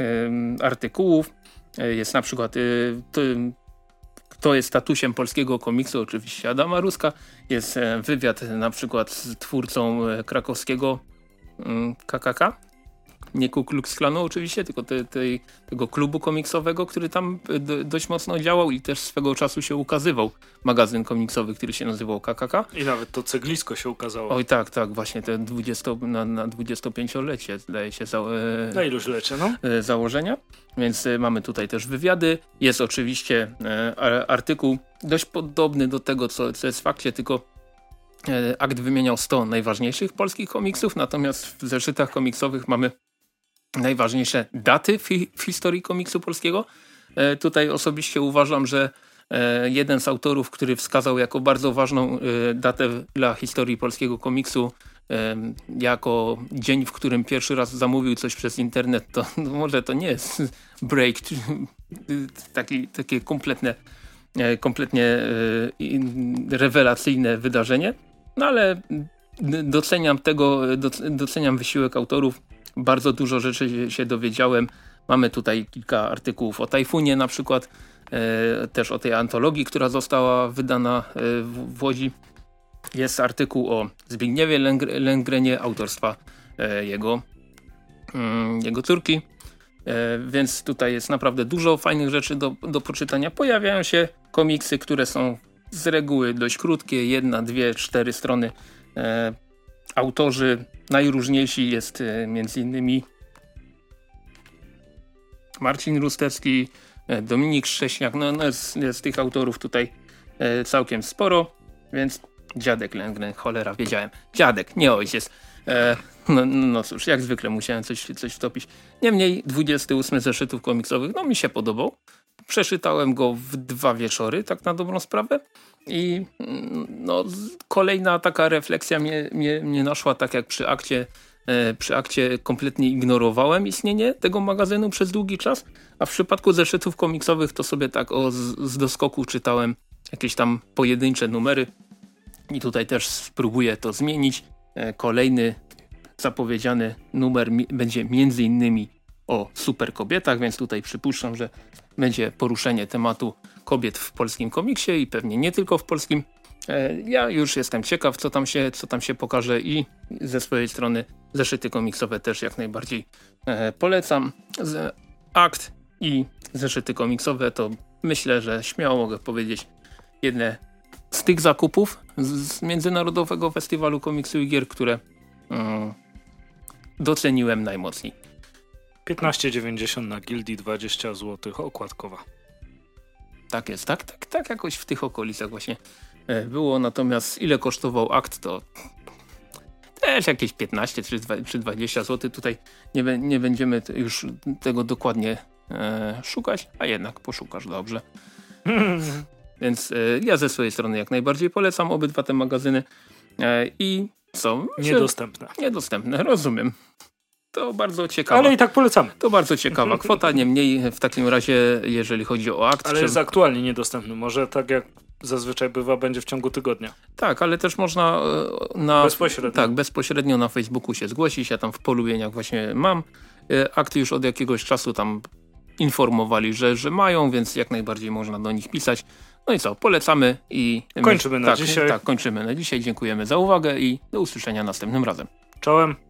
artykułów. Jest na przykład kto jest statusem polskiego komiksu, oczywiście Adama Ruska. Jest wywiad na przykład z twórcą krakowskiego KKK, mm, nie Ku Klux Klanu oczywiście, tylko te, te, tego klubu komiksowego, który tam e, dość mocno działał i też swego czasu się ukazywał magazyn komiksowy, który się nazywał KKK.
I nawet to ceglisko się ukazało.
Oj tak, tak, właśnie te 20, na, na 25-lecie zdaje się za,
e, na iluś lecie, no?
E, założenia. Więc e, mamy tutaj też wywiady. Jest oczywiście e, artykuł dość podobny do tego, co, co jest w fakcie, tylko e, akt wymieniał 100 najważniejszych polskich komiksów, natomiast w zeszytach komiksowych mamy najważniejsze daty w, w historii komiksu polskiego. E, tutaj osobiście uważam, że e, jeden z autorów, który wskazał jako bardzo ważną e, datę dla historii polskiego komiksu jako dzień, w którym pierwszy raz zamówił coś przez internet, to no może to nie jest break, taki, takie kompletne, kompletnie rewelacyjne wydarzenie, no ale doceniam tego, doceniam wysiłek autorów, bardzo dużo rzeczy się dowiedziałem. Mamy tutaj kilka artykułów o Tajfunie na przykład, e, też o tej antologii, która została wydana e, w, Łodzi. Jest artykuł o Zbigniewie Lęgrenie autorstwa e, jego, mm, jego córki. Więc tutaj jest naprawdę dużo fajnych rzeczy do, do poczytania. Pojawiają się komiksy, które są z reguły dość krótkie, jedna, dwie, cztery strony. Autorzy najróżniejsi jest e, między innymi Marcin Rustewski, e, Dominik Szcześniak, no, no jest, jest tych autorów tutaj e, całkiem sporo, więc dziadek Lęgren, cholera, wiedziałem. Dziadek, nie ojciec. E, no, no cóż, jak zwykle musiałem coś, coś wtopić. Niemniej 28 zeszytów komiksowych, no mi się podobał. Przeczytałem go w dwa wieczory, tak na dobrą sprawę. I mm, no, kolejna taka refleksja mnie, mnie, mnie naszła, tak jak przy akcie E, przy akcie kompletnie ignorowałem istnienie tego magazynu przez długi czas, a w przypadku zeszytów komiksowych to sobie tak o, z, doskoku czytałem jakieś tam pojedyncze numery i tutaj też spróbuję to zmienić. E, kolejny zapowiedziany numer będzie między innymi o super kobietach, więc tutaj przypuszczam, że będzie poruszenie tematu kobiet w polskim komiksie i pewnie nie tylko w polskim. E, ja już jestem ciekaw, co tam się, co tam się pokaże i ze swojej strony zeszyty komiksowe też jak najbardziej e, polecam. Akt i zeszyty komiksowe to myślę, że śmiało mogę powiedzieć jedne z tych zakupów z Międzynarodowego Festiwalu Komiksu i Gier, które mm, doceniłem najmocniej.
15,90 na Gildii, 20 zł okładkowa.
Tak jest, tak, tak, tak jakoś w tych okolicach właśnie E, było, natomiast ile kosztował akt, to też jakieś 15 czy 20 zł. Tutaj nie, nie będziemy już tego dokładnie e, szukać, a jednak poszukasz dobrze. Więc e, ja ze swojej strony jak najbardziej polecam obydwa te magazyny. E, I co?
Niedostępne.
Niedostępne, rozumiem. To bardzo ciekawe.
Ale i tak polecamy.
To bardzo ciekawa kwota, niemniej w takim razie, jeżeli chodzi o akt.
Ale czy... jest aktualnie niedostępny. Może tak jak zazwyczaj bywa, będzie w ciągu tygodnia.
Tak, ale też można e, na...
Bezpośrednio.
Tak, bezpośrednio na Facebooku się zgłosić. Ja tam w polubieniach właśnie mam. E, akty już od jakiegoś czasu tam informowali, że, że mają, więc jak najbardziej można do nich pisać. No i co, polecamy i...
Kończymy na
tak,
dzisiaj.
Tak, kończymy na dzisiaj. Dziękujemy za uwagę i do usłyszenia następnym razem.
Czołem.